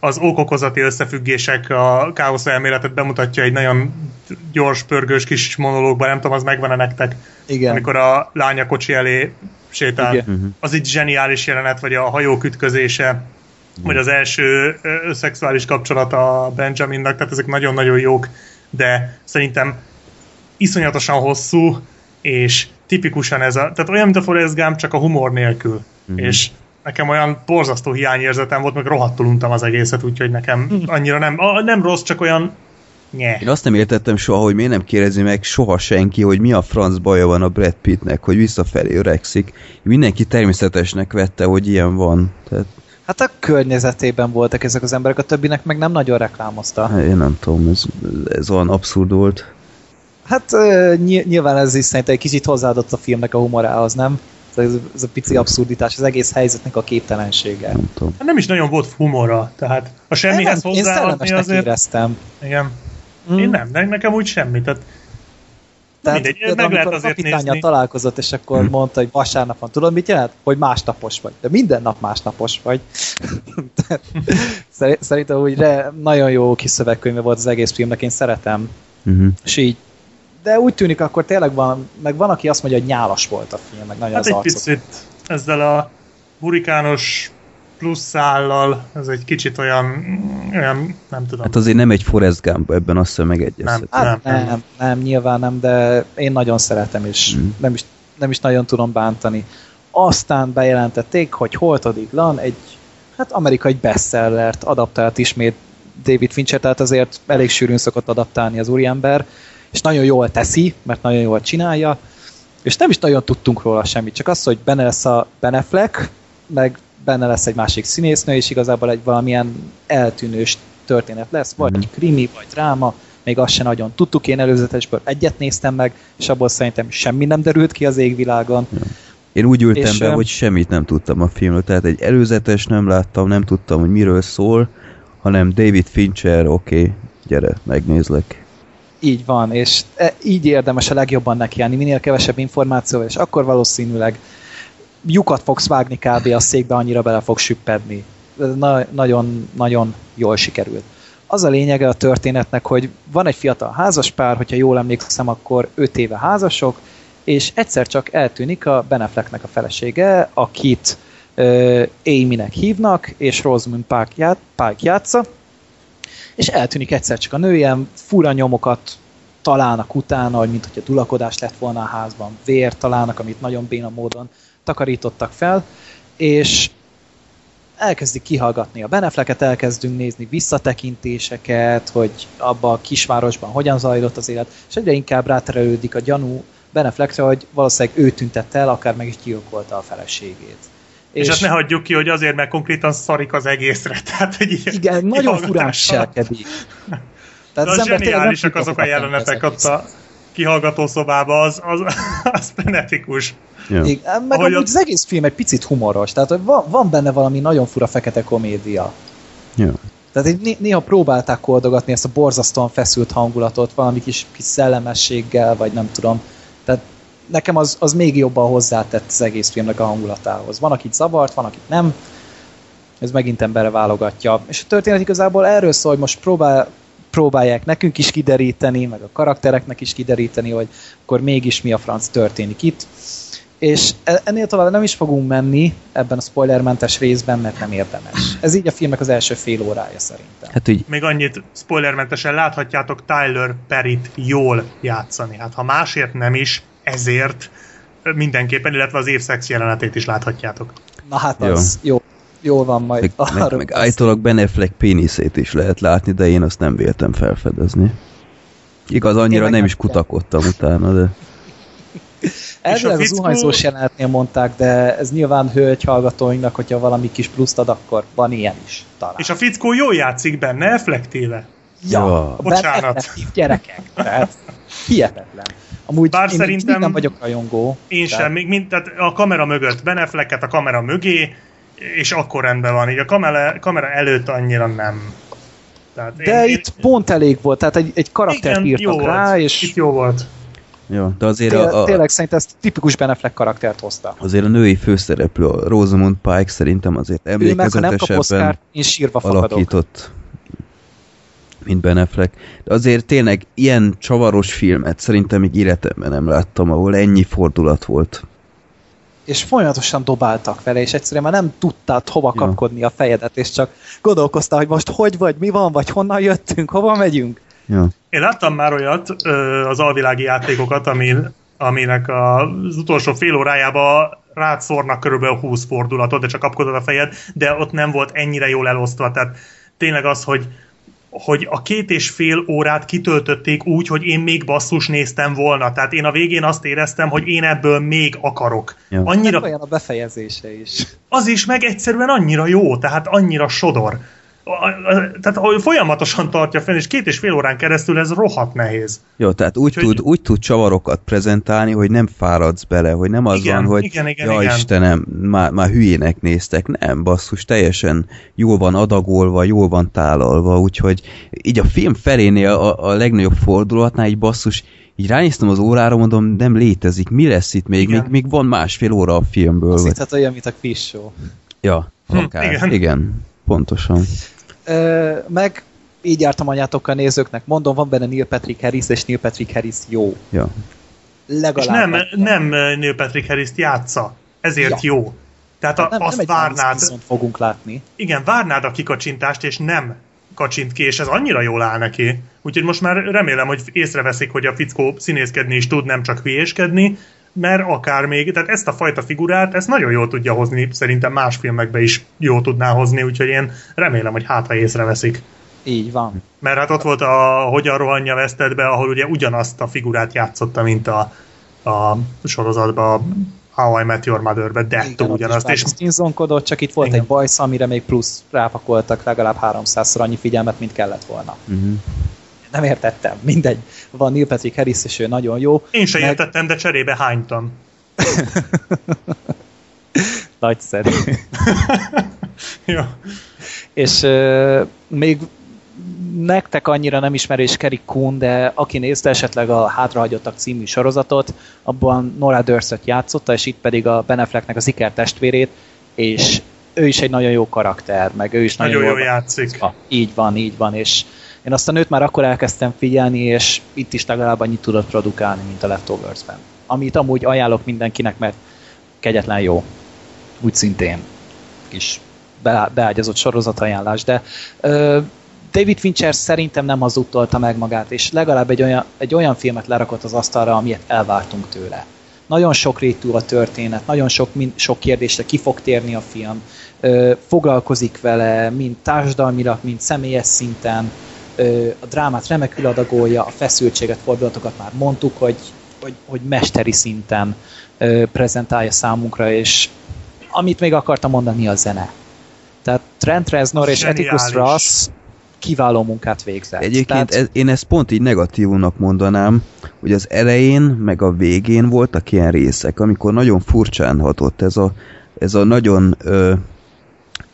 az okokozati összefüggések a káosz elméletet bemutatja egy nagyon gyors, pörgős kis monológban, nem tudom, az megvan-e nektek, Igen. amikor a lánya kocsi elé sétál. Igen. Mhm. Az egy zseniális jelenet, vagy a hajók ütközése, vagy az első szexuális kapcsolata a Benjaminnak, tehát ezek nagyon-nagyon jók, de szerintem iszonyatosan hosszú, és tipikusan ez a, tehát olyan, mint a Forrest Gump, csak a humor nélkül. Mhm. És nekem olyan borzasztó hiányérzetem volt, meg rohadtul untam az egészet, úgyhogy nekem annyira nem, a, nem rossz, csak olyan nye. Én azt nem értettem soha, hogy miért nem kérdezi meg soha senki, hogy mi a franc baja van a Brad Pittnek, hogy visszafelé öregszik. Mindenki természetesnek vette, hogy ilyen van. Tehát, Hát a környezetében voltak ezek az emberek, a többinek meg nem nagyon reklámozta. hát én nem tudom, ez, ez olyan abszurd volt. Hát nyilván ez is szerintem egy kicsit hozzáadott a filmnek a humorához, nem? Ez, ez a pici abszurditás, az egész helyzetnek a képtelensége. Nem. Hát nem is nagyon volt humora, tehát a semmihez én hozzáadni szellemesnek azért... éreztem. Igen. Mm. Én nem, ne, nekem úgy semmi, tehát Tehát mindegy, például, meg lehet azért nézni. találkozott, és akkor Hm. mondta, hogy vasárnap van. Tudod, mit jelent? Hogy másnapos vagy. De minden nap másnapos vagy. <laughs> Szeri- Szerintem úgy de nagyon jó kis szövegkönyve volt az egész filmnek, én szeretem. Uh-huh. És így de úgy tűnik, akkor tényleg van, meg van, aki azt mondja, hogy nyálas volt a film, meg nagyon hát az egy arcok. picit ezzel a hurikános plusz szállal, ez egy kicsit olyan, olyan nem tudom. Hát azért nem egy Forrest Gump, ebben azt hiszem megegyezhet. Hát Nem, nem, nem. nem, nem, nyilván nem, de én nagyon szeretem, és Mm. nem, is, nem is nagyon tudom bántani. Aztán bejelentették, hogy Holtodig Lan egy hát amerikai bestsellert adaptált ismét David Fincher, tehát azért elég sűrűn szokott adaptálni az úriember, és nagyon jól teszi, mert nagyon jól csinálja, és nem is nagyon tudtunk róla semmit, csak az, hogy benne lesz a Ben Affleck, meg benne lesz egy másik színésznő, és igazából egy valamilyen eltűnős történet lesz, vagy Mhm. krimi, vagy dráma, még azt sem nagyon tudtuk, én előzetesből egyet néztem meg, és abból szerintem semmi nem derült ki az égvilágon. Én úgy ültem És, be, hogy semmit nem tudtam a filmről, tehát egy előzetes nem láttam, nem tudtam, hogy miről szól, hanem David Fincher, oké, okay, gyere, megnézlek. Így van, és e- így érdemes a legjobban nekiállni, minél kevesebb információval, és akkor valószínűleg lyukat fogsz vágni kb. a székbe, annyira bele fog süppedni. Na, nagyon, nagyon jól sikerült. Az a lényege a történetnek, hogy van egy fiatal házaspár, hogyha jól emlékszem, akkor 5 éve házasok, és egyszer csak eltűnik a Ben Afflecknek a felesége, akit uh, Amy-nek hívnak, és Rosamund Pike, ját, Pike játsza, és eltűnik egyszer csak a nő, ilyen fura nyomokat találnak utána, hogy mint hogyha dulakodás lett volna a házban, vér találnak, amit nagyon béna módon takarítottak fel, és elkezdik kihallgatni a Benefleket, elkezdünk nézni visszatekintéseket, hogy abba a kisvárosban hogyan zajlott az élet, és egyre inkább ráterelődik a gyanú Beneflekre, hogy valószínűleg ő tüntette el, akár meg is gyilkolta a feleségét. És, és hát ne hagyjuk ki, hogy azért, mert konkrétan szarik az egészre. <laughs> Tehát, hogy ilyen Igen, nagyon furán alatt. viselkedik. De az zseniálisak azok a jelenetek ott az a kihallgató szobába, az, az, <laughs> az frenetikus. Ja. Igen, meg Ahogy amúgy a- az egész film egy picit humoros, tehát hogy van, van benne valami nagyon fura fekete komédia. Ja. Tehát néha próbálták koldogatni ezt a borzasztóan feszült hangulatot valami kis, kis szellemességgel, vagy nem tudom. Tehát nekem az, az még jobban hozzátett az egész filmnek a hangulatához. Van, akit zavart, van, akit nem. Ez megint emberre válogatja. És a történet igazából erről szól, hogy most próbál, próbálják nekünk is kideríteni, meg a karaktereknek is kideríteni, hogy akkor mégis mi a franc történik itt. És e- ennél tovább nem is fogunk menni ebben a spoilermentes részben, mert nem érdemes. Ez így a filmnek az első fél órája szerintem. Hát úgy, Még annyit spoilermentesen láthatjátok Tyler Perryt jól játszani. Hát ha másért nem is, ezért mindenképpen, illetve az évszex jelenetét is láthatjátok. Na hát az jó. Jól van majd. meg, meg, arról meg beszélünk. állítólag Ben Affleck péniszét is lehet látni, de én azt nem véltem felfedezni. Igaz, annyira meg nem nem is kutakodtam utána, de Elvileg az zuhanyzós jelenetnél mondták, de ez nyilván hölgy hallgatóinknak, hogyha valami kis pluszt ad, akkor van ilyen is talán. És a fickó jól játszik benne, effektíve. ja, Ja. Bocsánat. Gyerekek. Tehát hihetetlen. Amúgy Bár én szerintem- nem vagyok rajongó. Én tehát- sem, még mind, tehát a kamera mögött Ben Afflecket a kamera mögé, és akkor rendben van. Így a kamera, kamera előtt annyira nem. Tehát De itt pont elég volt, tehát egy, egy karaktert igen, jó írtak rá, volt. és Itt jó volt. ja, de azért té- a, a, tényleg szerintem ezt tipikus Ben Affleck karaktert hozta. azért a női főszereplő, a Rosamund Pike szerintem azért Ő meg, ha nem kap emlékezetesebben Oscar, én sírva fakadok. alakított, mint Ben Affleck. De azért tényleg ilyen csavaros filmet szerintem még életemben nem láttam, ahol ennyi fordulat volt. és folyamatosan dobáltak vele, és egyszerűen már nem tudtad hova Ja. kapkodni a fejedet, és csak gondolkoztál, hogy most hogy vagy, mi van, vagy honnan jöttünk, hova megyünk. Ja. Én láttam már olyat, az alvilági játékokat, amin aminek az utolsó fél órájába rád szórnak körülbelül 20 fordulatot, de csak kapkodod a fejed, de ott nem volt ennyire jól elosztva, tehát tényleg az, hogy hogy a két és fél órát kitöltötték úgy, hogy én még basszus néztem volna. Tehát én a végén azt éreztem, hogy én ebből még akarok. Ja. Annyira, Olyan a befejezése is. az is meg egyszerűen annyira jó, tehát annyira sodor. Tehát ahogy folyamatosan tartja fenn, és két és fél órán keresztül ez rohadt nehéz. Jó, tehát úgy Úgyhogy- tud, úgy tud csavarokat prezentálni, hogy nem fáradsz bele, hogy nem az Igen, van, hogy igen, igen, ja igen. Istenem, már, már hülyének néztek. Nem, basszus, teljesen jól van adagolva, jól van tálalva, úgyhogy így a film felénél a, a legnagyobb fordulatnál így basszus, így ránéztem az órára, mondom, nem létezik, mi lesz itt még? Igen. Még, még van másfél óra a filmből. Azt Vagy... hitted olyan, mint a quiz show. Ja, Hm, akár. igen. igen, pontosan. Meg így jártam anyátokkal nézőknek, mondom, van benne Neil Patrick Harris, és Neil Patrick Harris jó. Ja. Legalább. És nem, nem Neil Patrick Harris-t játsza. Ezért Ja. jó. Tehát a, nem, nem azt egy várnád, fogunk látni. igen, várnád a kikacsintást, és nem kacsint ki, és ez annyira jól áll neki. Úgyhogy most már remélem, hogy észreveszik, hogy a fickó színészkedni is tud, nem csak hülyéskedni, mert akár még, tehát ezt a fajta figurát, ezt nagyon jól tudja hozni, szerintem más filmekbe is jól tudná hozni, úgyhogy én remélem, hogy hát ha észreveszik. Így van. Mert hát ott volt a Hogyan rohanja vesztedbe, ahol ugye ugyanazt a figurát játszotta, mint a, a sorozatban, a How I Met Your Mother-be, ott is ugyanazt. És csak itt volt Igen. egy bajsz, amire még plusz rápakoltak legalább 300-szor annyi figyelmet, mint kellett volna. Uh-huh. Nem értettem, mindegy. Van Neil Patrick Harris, és ő nagyon jó. én sem Meg- értettem, de cserébe hánytam. <laughs> Nagyszerű. <laughs> Jó. És euh, még nektek annyira nem ismerős Kerry Kuhn, de aki nézte esetleg a Hátrahagyottak című sorozatot, abban Nora Durst játszotta, és itt pedig a Ben Afflecknek az Iker testvérét, és ő is egy nagyon jó karakter, meg ő is nagyon, Nagyon jól jól játszik. Ah, így van, így van, és én azt a már akkor elkezdtem figyelni, és itt is legalább annyit tudott produkálni, mint a Leftovers-ben. Amit amúgy ajánlok mindenkinek, mert kegyetlen jó. Úgy szintén kis be- beágyazott sorozatajánlás, de ö, David Fincher szerintem nem hazudtolta meg magát, és legalább egy olyan, egy olyan filmet lerakott az asztalra, amilyet elvártunk tőle. Nagyon sok rétű a történet, nagyon sok, mind, sok kérdésre ki fog térni a film, ö, foglalkozik vele, mind társadalmilag, mind személyes szinten, a drámát remekül adagolja, a feszültséget, fordulatokat már mondtuk, hogy, hogy, hogy mesteri szinten prezentálja számunkra, és amit még akartam mondani, a zene. Tehát Trent Reznor és Atticus. Ross kiváló munkát végzett. Egyébként Tehát, ez, én ezt pont így negatívumnak mondanám, hogy az elején, meg a végén voltak ilyen részek, amikor nagyon furcsán hatott ez a, ez a nagyon ö,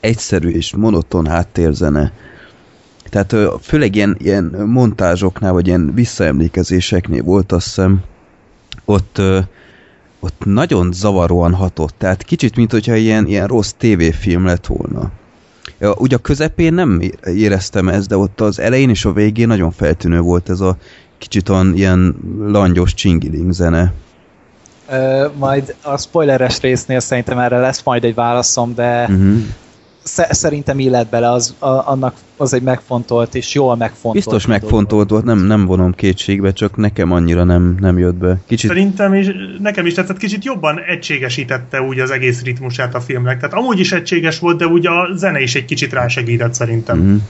egyszerű és monoton háttérzene. Tehát főleg ilyen, ilyen montázsoknál, vagy ilyen visszaemlékezéseknél volt azt hiszem, ott, ott nagyon zavaróan hatott. Tehát kicsit, mint hogyha ilyen, ilyen rossz tévéfilm lett volna. Ja, ugye a közepén nem éreztem ezt, de ott az elején és a végén nagyon feltűnő volt ez a kicsit olyan ilyen langyos csingiling zene. ö, majd a spoileres résznél szerintem erre lesz majd egy válaszom, de Uh-huh. Sze- szerintem illet bele, az, a, annak az egy megfontolt és jól megfontolt. Biztos dolog. megfontolt volt, nem, nem vonom kétségbe, csak nekem annyira nem, nem jött be. Kicsit, Szerintem is, nekem is tetszett, kicsit jobban egységesítette úgy az egész ritmusát a filmnek. Tehát amúgy is egységes volt, de úgy a zene is egy kicsit rásegített szerintem. uh-huh.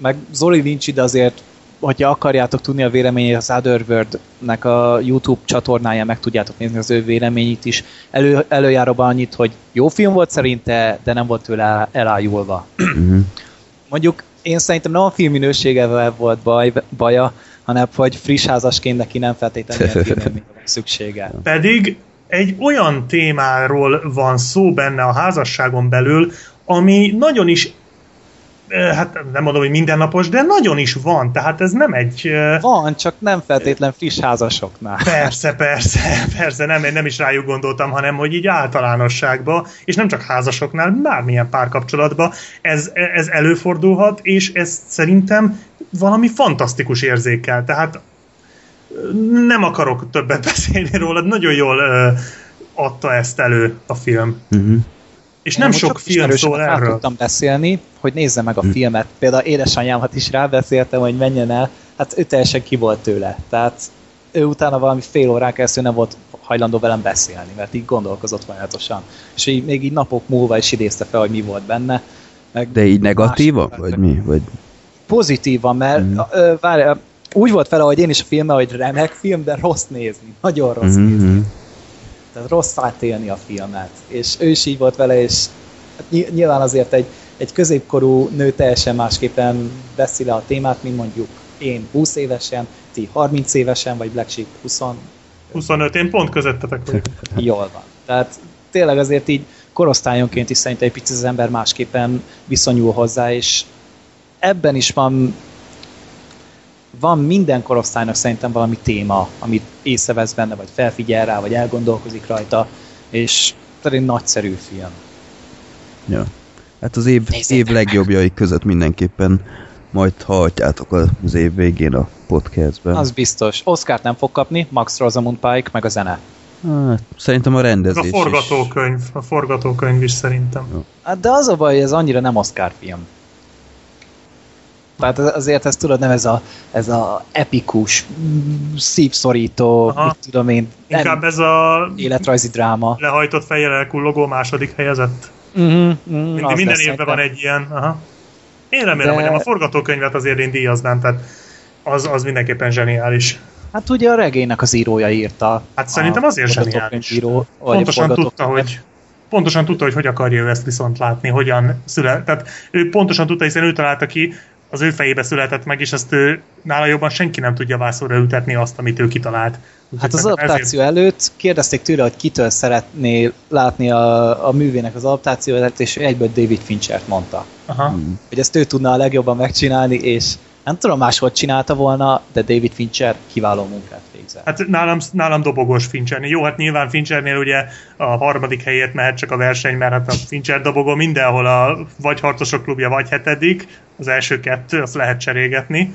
Meg Zoli nincs ide azért, hogyha akarjátok tudni a véleményét, az Otherworld-nek a YouTube csatornáján meg tudjátok nézni az ő véleményét is. Elő, előjáróban annyit, hogy jó film volt szerinte, de nem volt tőle el- elájulva. Uh-huh. Mondjuk én szerintem nem a film minőségevel volt baj, baja, hanem hogy friss házasként neki nem feltétlenül <laughs> filmélményre van szüksége. Pedig egy olyan témáról van szó benne a házasságon belül, ami nagyon is hát nem mondom, hogy mindennapos, de nagyon is van, tehát ez nem egy... Van, csak nem feltétlen friss házasoknál. Persze, persze, <laughs> persze, nem, nem is rájuk gondoltam, hanem hogy így általánosságban, és nem csak házasoknál, bármilyen párkapcsolatban ez, ez előfordulhat, és ez szerintem valami fantasztikus érzékel, tehát nem akarok többet <laughs> beszélni róla, nagyon jól adta ezt elő a film. Uh-huh. És nem sok film szól erről. tudtam beszélni, hogy nézze meg a filmet. Például édesanyámat is rábeszéltem, hogy menjen el. Hát ő teljesen ki volt tőle. Tehát ő utána valami fél órán keresztül nem volt hajlandó velem beszélni, mert így gondolkozott folyamatosan. És így, még így napok múlva is idézte fel, hogy mi volt benne. Meg De így negatívan? Vagy mi? Vagy... Pozitívan, mert mm. ö, várj, úgy volt vele, hogy én is a filmmel, hogy remek film, de rossz nézni. Nagyon rossz mm. nézni. Tehát rossz átélni a filmet. És ő is így volt vele, és hát ny- nyilván azért egy, egy középkorú nő teljesen másképpen veszi le a témát, mint mondjuk én 20 évesen, ti 30 évesen, vagy Black Sheep 20 25, én pont közöttetek vagyok. <laughs> jól van. Tehát tényleg azért így korosztályonként is szerintem egy picit az ember másképpen viszonyul hozzá, és ebben is van van minden korosztálynak szerintem valami téma, amit észrevesz benne, vagy felfigyel rá, vagy elgondolkozik rajta, és pedig nagyszerű film. Ja. Hát az év, Nézzétek év legjobbjai között mindenképpen majd hallhatjátok az év végén a podcastben. Az biztos. Oscar nem fog kapni, Max Rosamund Pike, meg a zene. Hát, szerintem a Ez rendezés a is. forgatókönyv, a forgatókönyv is szerintem. Hát de az a baj, hogy ez annyira nem Oscar film. Tehát azért ez tudod, nem ez a, ez a epikus, szívszorító, Aha. mit tudom én, nem Inkább ez a életrajzi dráma. lehajtott fejjel elkullogó második helyezett. Uh-huh, uh, Mind, minden évben van egy ilyen. Aha. Én remélem, De- hogy a forgatókönyvet azért én díjaznám, tehát az, az mindenképpen zseniális. Hát ugye a regénynek az írója írta. Hát szerintem azért zseniális. a Pontosan tudta, hogy pontosan tudta, hogy hogy akarja ő ezt viszont látni, hogyan szület. Tehát ő pontosan tudta, hiszen ő találta ki, az ő fejébe született meg, és ezt ő, nála jobban senki nem tudja vászorra ültetni azt, amit ő kitalált. Úgyhogy Hát az adaptáció előtt kérdezték tőle, hogy kitől szeretné látni a, a művének az adaptációját, és egyből David Finchert mondta. Aha. Hogy ezt ő tudná a legjobban megcsinálni, és nem tudom máshogy csinálta volna, de David Fincher kiváló munkát végzett. Hát nálam, nálam dobogós Finchernél. Jó, hát nyilván Finchernél ugye a harmadik helyért mehet csak a verseny, mert hát a Fincher dobogó mindenhol a vagy harcosok klubja, vagy hetedik, az első kettő, azt lehet cserélgetni.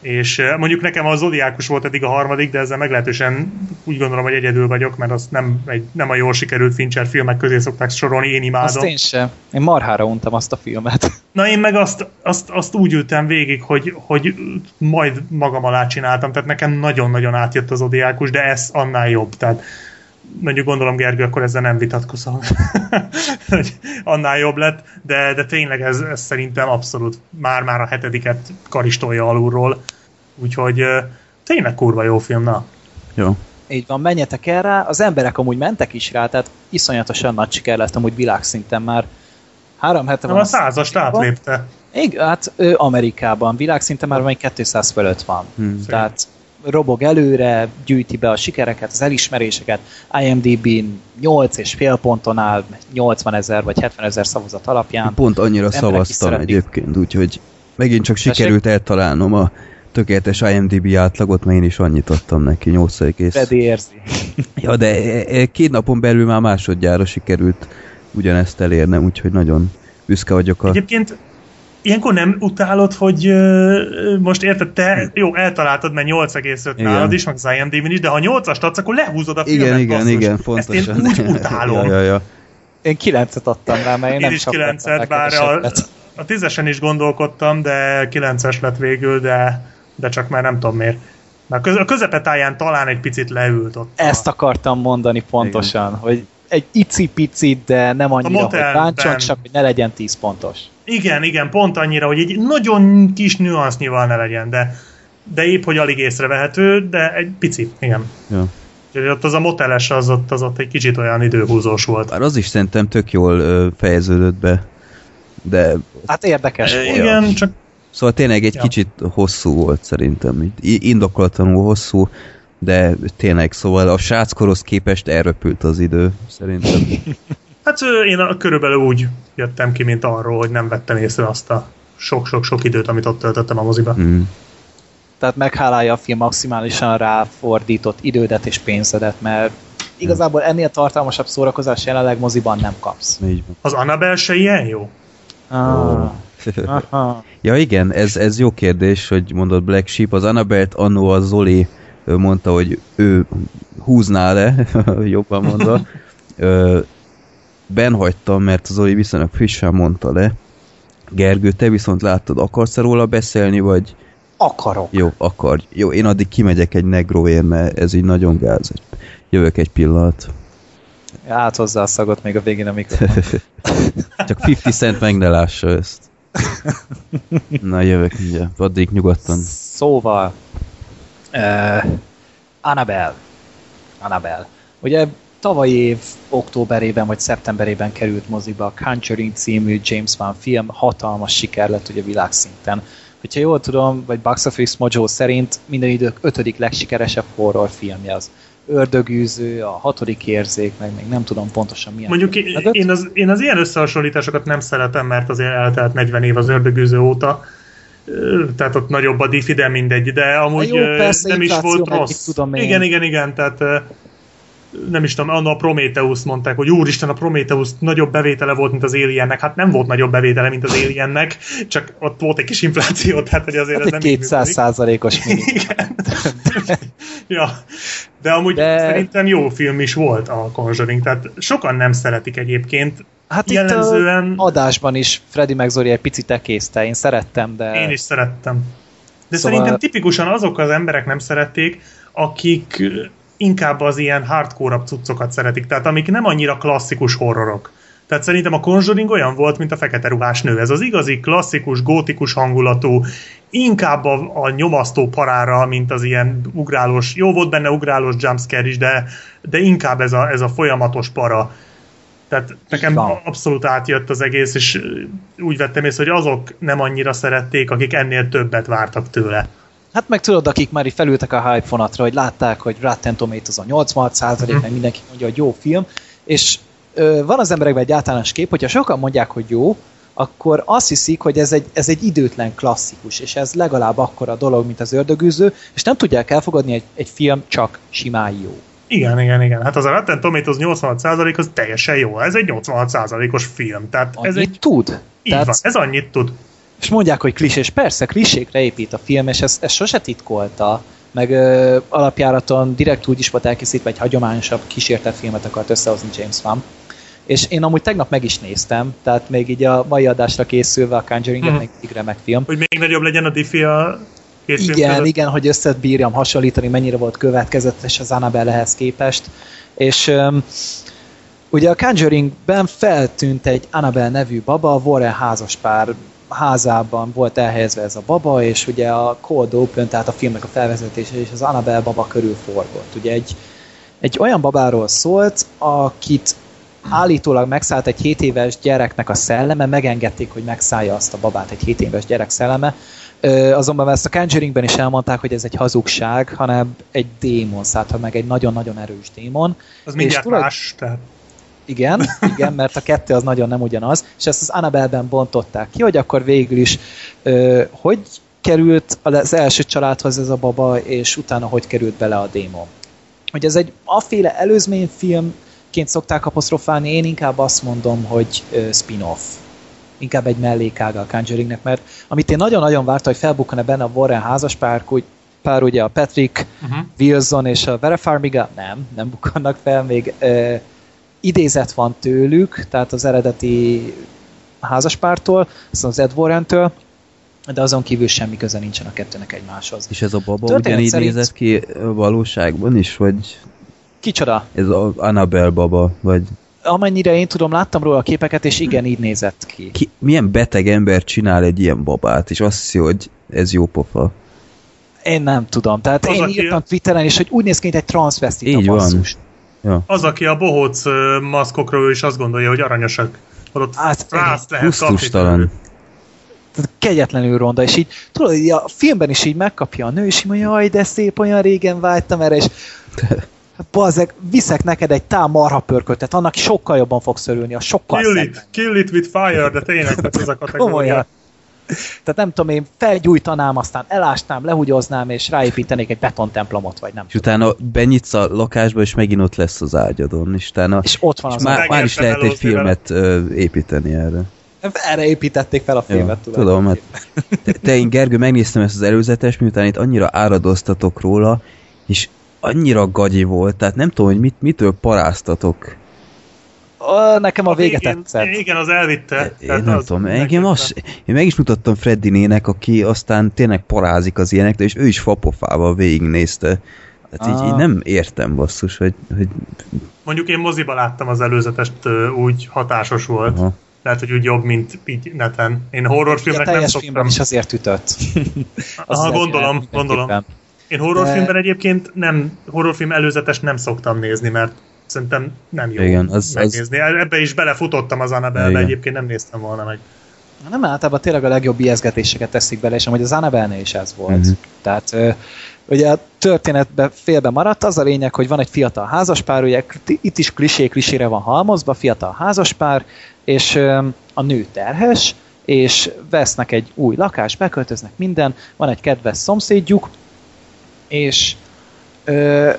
És eh, mondjuk nekem a Zodiákus volt eddig a harmadik, de ezzel meglehetősen úgy gondolom, hogy egyedül vagyok, mert azt nem, egy, nem a jól sikerült Fincher filmek közé szokták sorolni, én imádom. Azt én sem. Én marhára untam azt a filmet. <laughs> Na én meg azt, azt, azt úgy ültem végig, hogy, hogy majd magam alá csináltam, tehát nekem nagyon-nagyon átjött az odiákus, de ez annál jobb, tehát mondjuk gondolom Gergő, akkor ezzel nem vitatkozol, <laughs> hogy annál jobb lett, de, de tényleg ez, ez szerintem abszolút már-már a hetediket karistolja alulról, úgyhogy tényleg kurva jó film, na. Jó. Így van, menjetek el rá. Az emberek amúgy mentek is rá, tehát iszonyatosan nagy siker lett amúgy világszinten már. Három hete van. a százast átlépte. Igen, hát ő Amerikában, világszinten már vagy 200 fölött van. Hmm. Tehát robog előre, gyűjti be a sikereket, az elismeréseket, IMDb-n 8,5 ponton áll, 80 ezer vagy 70 ezer szavazat alapján. Pont annyira szavaztam egyébként, úgyhogy megint csak sikerült eltalálnom a tökéletes IMDb átlagot, mert én is annyit adtam neki, 8 egész. Freddy érzi. <laughs> Ja, de e- e- két napon belül már másodjára sikerült ugyanezt elérnem, úgyhogy nagyon büszke vagyok a... Egyébként ilyenkor nem utálod, hogy ö, most érted, te jó, eltaláltad, mert 8,5 Igen. nálad is, meg az IMDb-n is, de ha 8-ast adsz, akkor lehúzod a filmet. Igen, igen, basszus. igen, Ezt pontosan. én úgy utálom. <laughs> ja, ja, ja. Én 9-et adtam rá, mert én, Én nem is csak 9-et, bár a, a 10-esen is gondolkodtam, de 9-es lett végül, de, de csak már nem tudom miért. Köz, a közepetáján talán egy picit leült ott. Ezt akartam mondani pontosan, Igen. hogy egy icipici, de nem annyira, hogy motelben. bántson, csak hogy ne legyen 10 pontos. Igen, igen, pont annyira, hogy egy nagyon kis nüansznyival ne legyen, de, de épp, hogy alig észrevehető, de egy pici, igen. Ja. Úgyhogy ott az a moteles, az ott, az ott egy kicsit olyan időhúzós volt. Bár az is szerintem tök jól ö, fejeződött be, de Hát érdekes volt. Igen, csak szóval tényleg egy Ja. kicsit hosszú volt szerintem, indokolatlanul hosszú, de tényleg, szóval a sráckorhoz képest elröpült az idő, szerintem. <laughs> hát én a, körülbelül úgy jöttem ki, mint arról, hogy nem vettem észre azt a sok-sok-sok időt, amit ott töltöttem a moziba. Mm. Tehát meghálálja a film maximálisan ráfordított idődet és pénzedet, mert igazából ennél tartalmasabb szórakozás jelenleg moziban nem kapsz. Az Annabelle se ilyen jó? Ah, <laughs> aha. Ja igen, ez, ez jó kérdés, hogy mondod Black Sheep. Az Annabelt annó a Zoli ő mondta, hogy ő húzná le, <laughs> jobban mondva. Ö, ben hagytam, mert az Zoli viszonylag frissen mondta le. Gergő, te viszont láttad, akarsz -e róla beszélni, vagy Akarok. Jó, akar. Jó, én addig kimegyek egy negroért, mert ez így nagyon gáz. Jövök egy pillanat. Át hozzá a szagot még a végén a mikrofon. <laughs> Csak 50 cent meg ne lássa ezt. <laughs> Na, jövök mindjárt. Addig nyugodtan. Szóval, uh, Annabelle. Annabelle. Ugye tavaly év októberében vagy szeptemberében került moziba a Conjuring című James Wan film, hatalmas siker lett ugye világszinten. Hogyha jól tudom, vagy Box Office Mojo szerint minden idők ötödik legsikeresebb horrorfilmje az ördögűző, a hatodik érzék, meg még nem tudom pontosan milyen. Mondjuk én, én, az, én az ilyen összehasonlításokat nem szeretem, mert azért eltelt 40 év az ördögűző óta, tehát ott nagyobb a diffi, de mindegy, de amúgy jó, persze, nem is volt rossz. Tudom én. igen, igen, igen, tehát nem is tudom, a Prometheus mondták, hogy úristen, a Prometheus nagyobb bevétele volt, mint az Aliennek. Hát nem volt nagyobb bevétele, mint az Aliennek, csak ott volt egy kis infláció, <laughs> tehát hogy azért hát ez nem 200 százalékos <laughs> Igen. <laughs> ja. De amúgy De... szerintem jó film is volt a Conjuring, tehát sokan nem szeretik egyébként. Hát Jellemzően... itt adásban is Freddy meg egy picit ekészte, én szerettem, de... Én is szerettem. De szóval... szerintem tipikusan azok az emberek nem szerették, akik inkább az ilyen hardcore cuccokat szeretik, tehát amik nem annyira klasszikus horrorok. Tehát szerintem a Conjuring olyan volt, mint a fekete ruhás nő. Ez az igazi, klasszikus, gótikus hangulatú, inkább a, a nyomasztó parára, mint az ilyen ugrálós, jó volt benne ugrálós jumpscare is, de, de inkább ez a, ez a folyamatos para. Tehát nekem Van. abszolút átjött az egész, és úgy vettem észre, hogy azok nem annyira szerették, akik ennél többet vártak tőle. Hát meg tudod, akik már felültek a hype fonatra, hogy látták, hogy Rotten Tomatoes a 86 százalék, mm. meg mindenki mondja, hogy jó film, és ö, van az emberekben egy általános kép, hogyha sokan mondják, hogy jó, akkor azt hiszik, hogy ez egy, ez egy időtlen klasszikus, és ez legalább akkora dolog, mint az ördögűző, és nem tudják elfogadni, egy, egy film csak simán jó. Igen, igen, igen. Hát az a Rotten Tomatoes 86% az teljesen jó. Ez egy 86%-os film. Tehát annyit ez egy... tud. Így Tehát... van, ez annyit tud. És mondják, hogy klisés. Persze, klisékre épít a film, és ez, ez sose titkolta. Meg ö, alapjáraton direkt úgy is volt elkészítve, egy hagyományosabb kísértett filmet akart összehozni James Wan. És én amúgy tegnap meg is néztem, tehát még így a mai adásra készülve a Conjuring-et, hmm. még remek film. Hogy még nagyobb legyen a diffi a Igen, film igen, hogy összebírjam hasonlítani, mennyire volt következetes az Annabelle-hez képest. És um, ugye a Conjuring-ben feltűnt egy Annabelle nevű baba, a Warren házaspár házában volt elhelyezve ez a baba, és ugye a Cold Open, tehát a filmnek a felvezetése és az Annabelle baba körül forgott. Ugye egy, egy olyan babáról szólt, akit állítólag megszállt egy 7 éves gyereknek a szelleme, megengedték, hogy megszállja azt a babát egy 7 éves gyerek szelleme, azonban ezt a Conjuringben is elmondták, hogy ez egy hazugság, hanem egy démon szállt meg, egy nagyon-nagyon erős démon. Az mindjárt és más, tehát igen, igen, mert a kettő az nagyon nem ugyanaz, és ezt az Annabelle-ben bontották ki, hogy akkor végül is ö, hogy került az első családhoz ez a baba, és utána hogy került bele a démon. Hogy ez egy aféle előzményfilmként szokták apostrofálni, én inkább azt mondom, hogy ö, spin-off. Inkább egy mellékága a Conjuringnek, mert amit én nagyon-nagyon vártam, hogy felbukkan-e benne a Warren házaspár, hogy pár ugye a Patrick uh-huh. Wilson és a Vera Farmiga, nem, nem bukkannak fel, még ö, idézet van tőlük, tehát az eredeti házaspártól, aztán az Ed Warren-től, de azon kívül semmi köze nincsen a kettőnek egymáshoz. És ez a baba Történet ugyanígy szerint... nézett ki valóságban is, vagy... Kicsoda? Ez az Annabelle baba, vagy... Amennyire én tudom, láttam róla a képeket, és igen, így nézett ki. ki. Milyen beteg ember csinál egy ilyen babát, és azt hiszi, hogy ez jó pofa? Én nem tudom. Tehát az én írtam Twitteren is, hogy úgy néz ki, mint egy transvestita Így basszus. van. Ja. Az, aki a bohóc maszkokról is azt gondolja, hogy aranyosak. Ott hát, rász lehet kapni. Kegyetlenül ronda, és így tudod, így a filmben is így megkapja a nő, és így mondja, jaj, de szép, olyan régen vágytam erre, és <laughs> hát bazeg, viszek neked egy tám marha pörköt, annak sokkal jobban fogsz örülni, a sokkal Kill it, kill it with fire, de tényleg ez a <laughs> kategória. Komolyan. Tehát nem tudom, én felgyújtanám, aztán elásnám, lehugyoznám, és ráépítenék egy betontemplomot, vagy nem És tudom. utána benyitsz a lakásba, és megint ott lesz az ágyadon. És, utána, és ott van és az már, már is lehet egy filmet ö, építeni erre. Erre építették fel a filmet, Jó, tudom. Hát, te, te, én Gergő, megnéztem ezt az előzetes, miután itt annyira áradoztatok róla, és annyira gagyi volt, tehát nem tudom, hogy mit, mitől paráztatok. Nekem a vége végén- tetszett. Igen, az elvitte. Én Tehát nem az tudom, engem az, én meg is mutattam Freddy nének, aki aztán tényleg parázik az ilyenek, és ő is fapofával végignézte. Hát így, Ah. így nem értem basszus, hogy, hogy Mondjuk én moziba láttam az előzetest, úgy hatásos volt. aha. Lehet, hogy úgy jobb, mint így neten. Én a horrorfilmnek nem szoktam. filmben is azért ütött. Az Aha, az gondolom, gondolom. Én horrorfilmben egyébként nem, horrorfilm előzetes nem szoktam nézni, mert szerintem nem jó Igen, az- az- megnézni. Ebbe is belefutottam az Annabelle-be, egyébként nem néztem volna meg. Nem általában tényleg a legjobb ijeszgetéseket teszik bele, és amúgy az annabelle is ez volt. Mhm. Tehát ugye a történetben félbe maradt, az a lényeg, hogy van egy fiatal házaspár, ugye itt is klisé klisére van halmozva, fiatal házaspár, és a nő terhes, és vesznek egy új lakást, beköltöznek minden, van egy kedves szomszédjuk, és ö,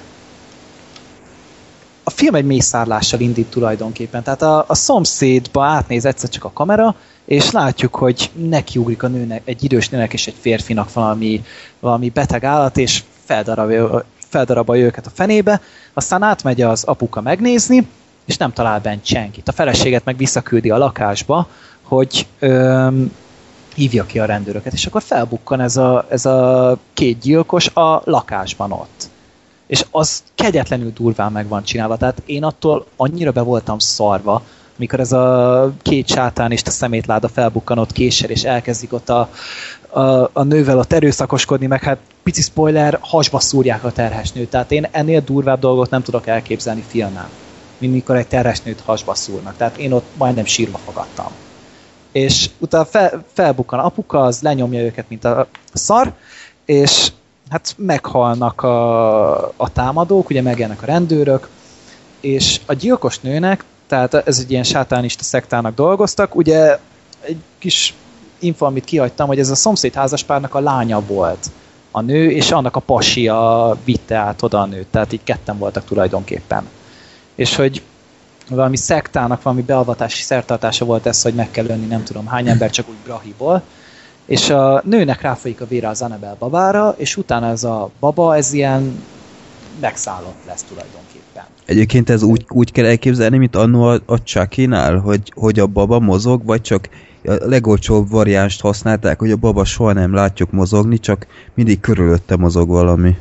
a film egy mészárlással indít tulajdonképpen. Tehát a, a szomszédba átnéz egyszer csak a kamera, és látjuk, hogy nekiugrik a nőnek, egy idős nőnek és egy férfinak valami, valami beteg állat, és feldarabja, feldarabolja őket a fenébe, aztán átmegy az apuka megnézni, és nem talál bent senkit. A feleséget meg visszaküldi a lakásba, hogy öm, hívja ki a rendőröket, és akkor felbukkan ez a, ez a két gyilkos a lakásban ott. És az kegyetlenül durván meg van csinálva, tehát én attól annyira be voltam szarva, mikor ez a két sátán és a szemétláda felbukkan ott késsel, és elkezdik ott a, a, a nővel ott erőszakoskodni, meg hát pici spoiler, hasba szúrják a terhes nőt. Tehát én ennél durvább dolgot nem tudok elképzelni filmen, mint mikor egy terhes nőt hasba szúrnak. Tehát én ott majdnem sírva fogadtam. És utána fel, felbukkan apuka, az lenyomja őket, mint a szar, és hát meghalnak a, a támadók, ugye megjelennek a rendőrök, és a gyilkos nőnek, tehát ez egy ilyen sátánista szektának dolgoztak, ugye egy kis info, amit kihagytam, hogy ez a szomszéd házaspárnak a lánya volt a nő, és annak a pasia vitte át oda a nőt, tehát így ketten voltak tulajdonképpen. És hogy valami szektának, valami beavatási szertartása volt ez, hogy meg kell önni nem tudom hány ember csak úgy brahiból, és a nőnek ráfolyik a vére az Annabelle babára, és utána ez a baba, ez ilyen megszállott lesz tulajdonképpen. Egyébként ez úgy, úgy kell elképzelni, mint annó a, a Chucky-nál, hogy, hogy a baba mozog, vagy csak a legolcsóbb variánst használták, hogy a baba soha nem látjuk mozogni, csak mindig körülötte mozog valami.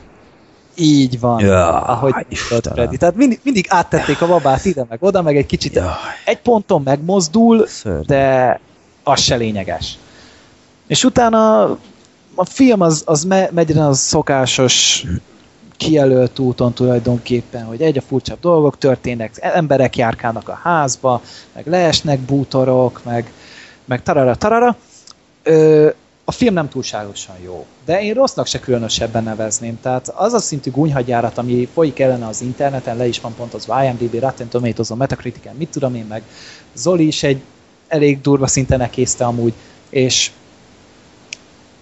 Így van, Ja, ahogy Istenem. Freddy. Tehát mindig, mindig áttették a babát ide, meg oda, meg egy kicsit Jaj. egy ponton megmozdul, Szörnyű. de az se lényeges. És utána a film az, az me, megy a szokásos kijelölt úton tulajdonképpen, hogy egyre furcsább dolgok történnek, emberek járkálnak a házba, meg leesnek bútorok, meg, meg tarara tarara. Ö, a film nem túlságosan jó, de én rossznak se különösebben nevezném. Tehát az a szintű gúnyhagyjárat, ami folyik ellene az interneten, le is van pontozva IMDb, Rotten Tomatoes, Metacritic-en, mit tudom én, meg Zoli is egy elég durva szinten ekészte amúgy, és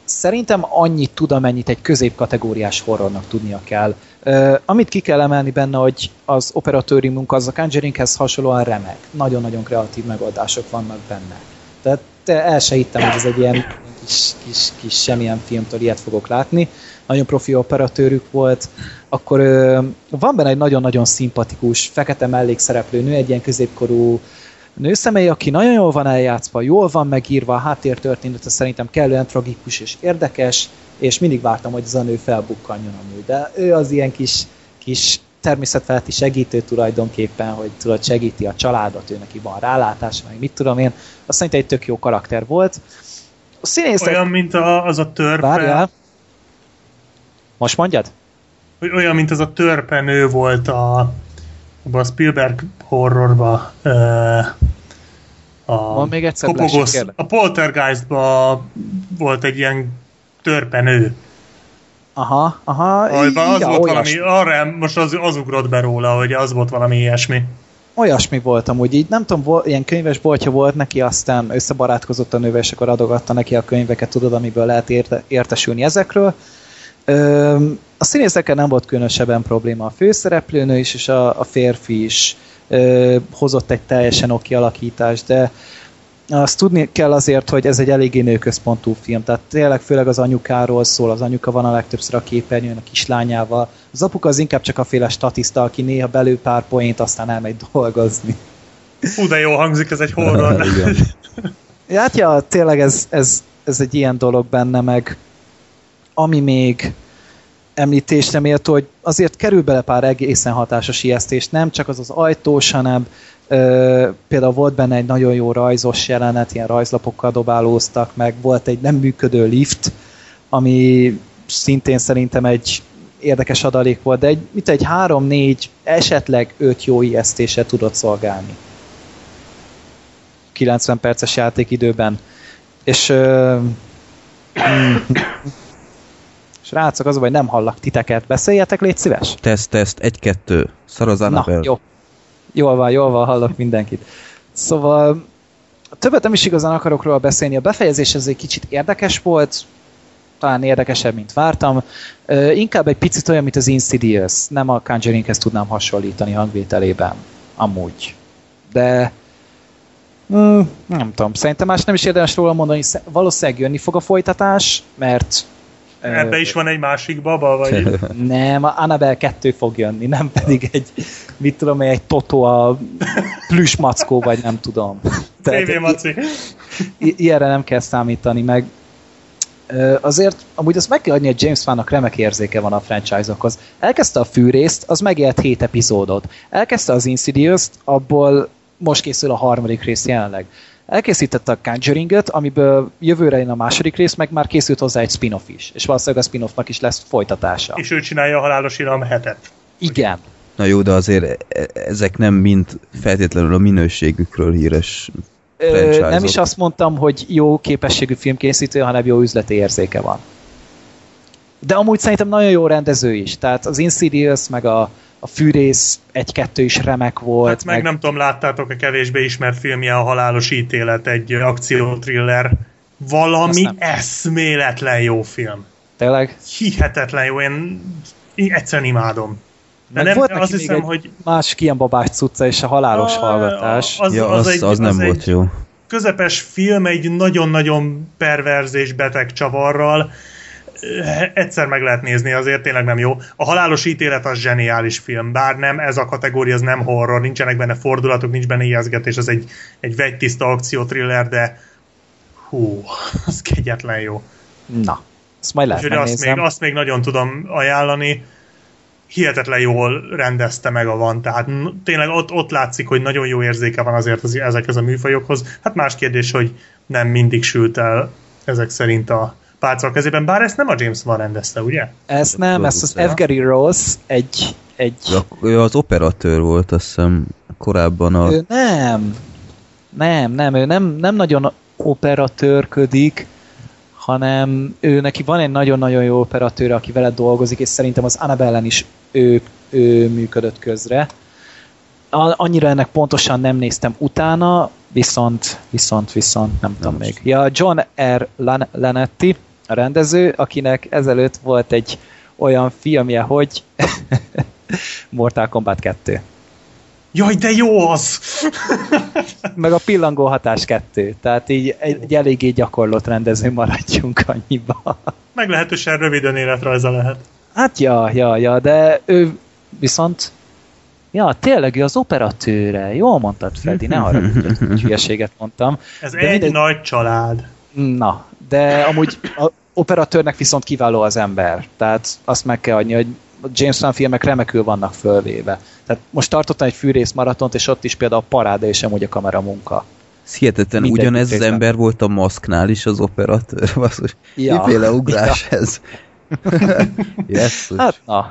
szerintem annyit tud, amennyit egy középkategóriás horrornak tudnia kell. Uh, amit ki kell emelni benne, hogy az operatőri munka az a Conjuringhez hasonlóan remek. Nagyon-nagyon kreatív megoldások vannak benne. Tehát te el se hittem, hogy ez egy ilyen kis, kis, kis semmilyen filmtől ilyet fogok látni. Nagyon profi operatőrük volt. Akkor uh, van benne egy nagyon-nagyon szimpatikus, fekete mellékszereplő nő, egy ilyen középkorú nőszemély, aki nagyon jól van eljátszva, jól van megírva, a háttértörténete szerintem kellően tragikus és érdekes, és mindig vártam, hogy ez a nő felbukkanjon amúgy. De ő az ilyen kis, kis természetfeletti segítő tulajdonképpen, hogy tudod, segíti a családot, ő neki van rálátása, meg mit tudom én. Azt szerintem egy tök jó karakter volt. A színészek... Olyan, mint a, az a törpe, Várjál. Most mondjad? hogy olyan, mint az a törpenő volt a, abban a Spielberg horrorba. a, Van még egyszer, kérlek. a Poltergeistban volt egy ilyen törpenő. Aha, aha. Ahol az ja, volt olyasmi. valami, arra most az, az ugrott be róla, hogy az volt valami ilyesmi. olyasmi volt amúgy, így nem tudom, vol, ilyen könyves boltja volt neki, aztán összebarátkozott a nővel, és akkor adogatta neki a könyveket, tudod, amiből lehet érte, értesülni ezekről. A színészekkel nem volt különösebben probléma. A főszereplőnő is, és a, a férfi is ö, hozott egy teljesen oké alakítást, de azt tudni kell azért, hogy ez egy eléggé nőközpontú film, tehát tényleg főleg az anyukáról szól, az anyuka van a legtöbbször a képernyőn a kislányával. Az apuka az inkább csak a féle statiszta, aki néha belül pár poént, aztán elmegy dolgozni. Hú, de jó hangzik, ez egy horror. <laughs> Hát ja, tényleg ez, ez, ez egy ilyen dolog benne, meg ami még említésre méltó, hogy azért kerül bele pár egészen hatásos ijesztés, nem csak az az ajtós, hanem ö, például volt benne egy nagyon jó rajzos jelenet, ilyen rajzlapokkal dobálóztak meg, volt egy nem működő lift, ami szintén szerintem egy érdekes adalék volt, de egy, mit egy három-négy, esetleg öt jó ijesztése tudott szolgálni. 90 perces játékidőben. És ö, <clears throat> mm, Srácok, az baj, nem hallak titeket. Beszéljetek, légy szíves. Teszt, teszt, egy-kettő. Szar az Na, jó. Jól van, jól van, hallok mindenkit. Szóval többet nem is igazán akarok róla beszélni. A befejezés ez egy kicsit érdekes volt, talán érdekesebb, mint vártam. Ö, inkább egy picit olyan, mint az Insidious. Nem a Conjuringhez tudnám hasonlítani hangvételében. Amúgy. De mm, nem tudom, szerintem más nem is érdemes róla mondani. Valószínűleg jönni fog a folytatás, mert Ebbe is van egy másik baba, vagy... <laughs> nem, a Annabelle 2 fog jönni, nem pedig egy, mit tudom én, egy Toto a plüss mackó, vagy nem tudom. <laughs> TV Maci. ilyenre nem kell számítani, meg azért, amúgy azt meg kell adni, hogy James Wan-nak remek érzéke van a franchise-okhoz. Elkezdte a fűrészt, az megélt 7 epizódot. Elkezdte az Insidious-t, abból most készül a harmadik rész jelenleg. Elkészítette a Conjuring-öt, amiből jövőre jön a második rész, meg már készült hozzá egy spin-off is. És valószínűleg a spin-offnak is lesz folytatása. És ő csinálja a halálos iram hetet. Igen. Na jó, de azért e- ezek nem mind feltétlenül a minőségükről híres Ö, nem is azt mondtam, hogy jó képességű filmkészítő, hanem jó üzleti érzéke van. De amúgy szerintem nagyon jó rendező is. Tehát az Insidious, meg a, a Fűrész egy-kettő is remek volt. Hát meg nem tudom, láttátok a kevésbé ismert filmje a halálos ítélet, egy akciótriller. Valami eszméletlen jó film. Tényleg? Hihetetlen jó, én, én egyszerűen imádom. De Meg nem, volt neki azt még hiszem, egy hogy Másik ilyen babás cucca és a halálos A- hallgatás. Az, ja, az, az, egy, az nem az volt egy jó. közepes film egy nagyon-nagyon perverz és beteg csavarral. Egyszer meg lehet nézni, azért tényleg nem jó. A halálos ítélet az zseniális film, bár nem, ez a kategória, az nem horror, nincsenek benne fordulatok, nincs benne ijeszgetés, az egy, egy vegytiszta akciótriller, de hú, <laughs> az kegyetlen jó. Na, ezt majd lehet Úgyhogy azt még, azt még nagyon tudom ajánlani. Hihetetlen jól rendezte meg a van, tehát tényleg ott, ott látszik, hogy nagyon jó érzéke van azért az, ezekhez a műfajokhoz. Hát más kérdés, hogy nem mindig sült el ezek szerint a pálca a kezében, bár ezt nem a James Wan rendezte, ugye? Ezt nem, ezt az. F. Gary Rose egy, egy Ja, ő az operatőr volt, azt hiszem, korábban a... Ő nem. Nem, nem, ő nem, nem nagyon operatőrködik, hanem ő neki van egy nagyon-nagyon jó operatőr, aki vele dolgozik, és szerintem az Annabellen is ő, ő működött közre. Annyira ennek pontosan nem néztem utána, viszont, viszont, viszont, nem tudom még. Ja, John R. Lan- Lanetti, a rendező, akinek ezelőtt volt egy olyan filmje, hogy <laughs> Mortal Kombat 2. Jaj, de jó az! meg a pillangó hatás kettő. Tehát így egy, egy eléggé gyakorlott rendező maradjunk annyiba. Meglehetősen röviden életrajza lehet. Hát ja, ja, ja, de ő viszont Ja, tényleg ő az operatőre. Jól mondtad, Freddy, ne arra hogy <laughs> hülyeséget mondtam. Ez De egy mindegy- nagy család. Na, de amúgy a operatőrnek viszont kiváló az ember. Tehát azt meg kell adni, hogy a James Wan filmek remekül vannak fölvéve. Tehát most tartottam egy fűrész maratont, és ott is például a paráda és amúgy a kamera munka. Hihetetlen, Mindegyik ugyanez az ember volt a maszknál is az operatőr. Basszus. Ja. Miféle ugrás ez? <laughs> yes, Hát na,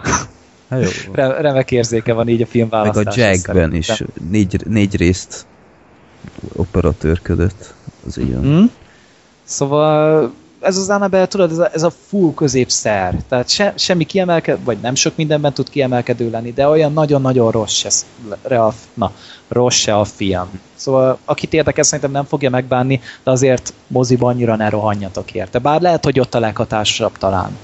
remek érzéke van így a Meg a. Jackben is négy, négy részt operatőrködött. Az ilyen. Hm? Szóval ez az Annabelle, tudod, ez a, ez a full középszer. Tehát se, semmi kiemelkedő, vagy nem sok mindenben tud kiemelkedő lenni, de olyan nagyon-nagyon rossz se, re a, na, rossz se a film. Szóval akit érdekel, szerintem nem fogja megbánni, de azért moziban annyira ne rohanjatok érte. Bár lehet, hogy ott a leghatásosabb talán.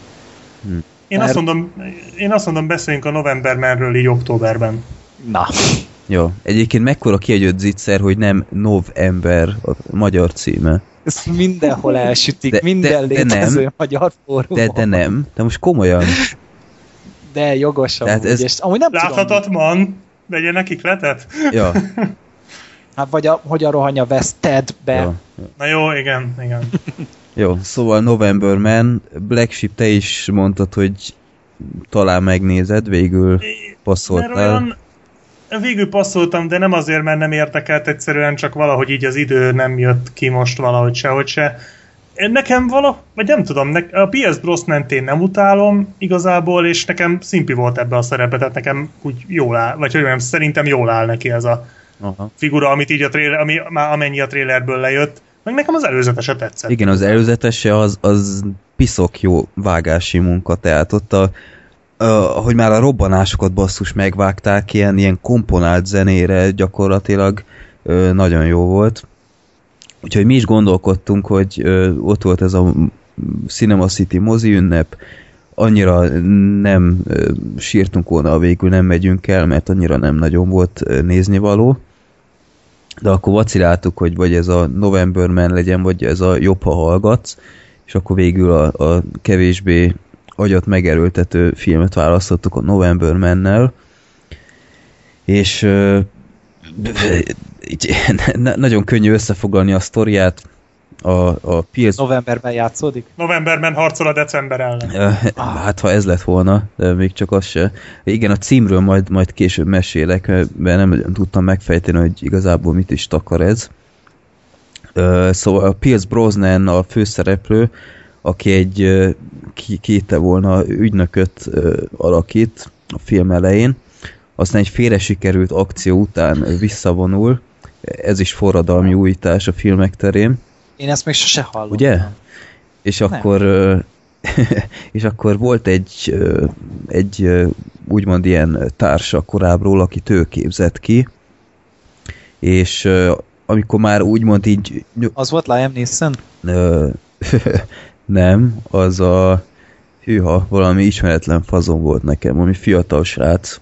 Én Mert- azt, mondom, én azt mondom, beszéljünk a Novembermanről így októberben. Na, Jó. Egyébként mekkora kiegyött zicser, hogy nem November a magyar címe. ezt mindenhol elsütik, De- de, minden de- de létező nem. magyar fórumon. De, de nem. De most komolyan. De jogos Tehát amúgy, ez- és amúgy nem tudom, Láthatatlan, vegyenek ikletet? Ja. Hát vagy a, hogyan rohanja West Tedbe. Ja. Na jó, igen, igen. Jó, szóval November Man, Black Sheep, te is mondtad, hogy talán megnézed, végül Mert passzoltál. olyan, végül passzoltam, de nem azért, mert nem érdekelt, egyszerűen csak valahogy így az idő nem jött ki most valahogy sehogy se. Nekem vala, vagy nem tudom, ne, a PS brosnan én nem utálom igazából, és nekem szimpi volt ebbe a szerepe, tehát nekem úgy jól áll, vagy hogy mondjam, szerintem jól áll neki ez a Aha. figura, amit így a trailer, ami, már amennyi a trailerből lejött, meg nekem az előzetese tetszett. Igen, az előzetese az, az piszok jó vágási munka, tehát ott a, a, ahogy már a robbanásokat basszus megvágták, ilyen, ilyen komponált zenére gyakorlatilag ö, nagyon jó volt. Úgyhogy mi is gondolkodtunk, hogy ö, ott volt ez a Cinema City mozi ünnep, annyira nem ö, sírtunk volna, ha végül nem megyünk el, mert annyira nem nagyon volt ö, néznivaló. De akkor vaciláltuk, hogy vagy ez a November Man legyen, vagy ez a jobb, ha hallgatsz, és akkor végül a, a kevésbé agyat megerőltető filmet választottuk a November Man-nel, és na- nagyon könnyű összefoglalni a sztoriát, a, a PS Novemberben játszódik? Novemberben harcol a december ellen. Ö, Hát, ha ez lett volna, de még csak az se. Igen, a címről majd, majd később mesélek, mert nem tudtam megfejteni, hogy igazából mit is takar ez. Ö, Szóval a Pierce Brosnan a főszereplő, aki egy ki- kéte volna ügynököt alakít a film elején, aztán egy félre sikerült akció után visszavonul, ez is forradalmi újítás a filmek terén, Én ezt még sose hallottam. Ugye? És Nem. akkor <laughs> és akkor volt egy egy úgymond ilyen társa korábbról, akit ő képzett ki, és amikor már úgymond így Az volt Liam Neeson? <laughs> nem, az a hűha, valami ismeretlen fazon volt nekem, ami fiatal srác.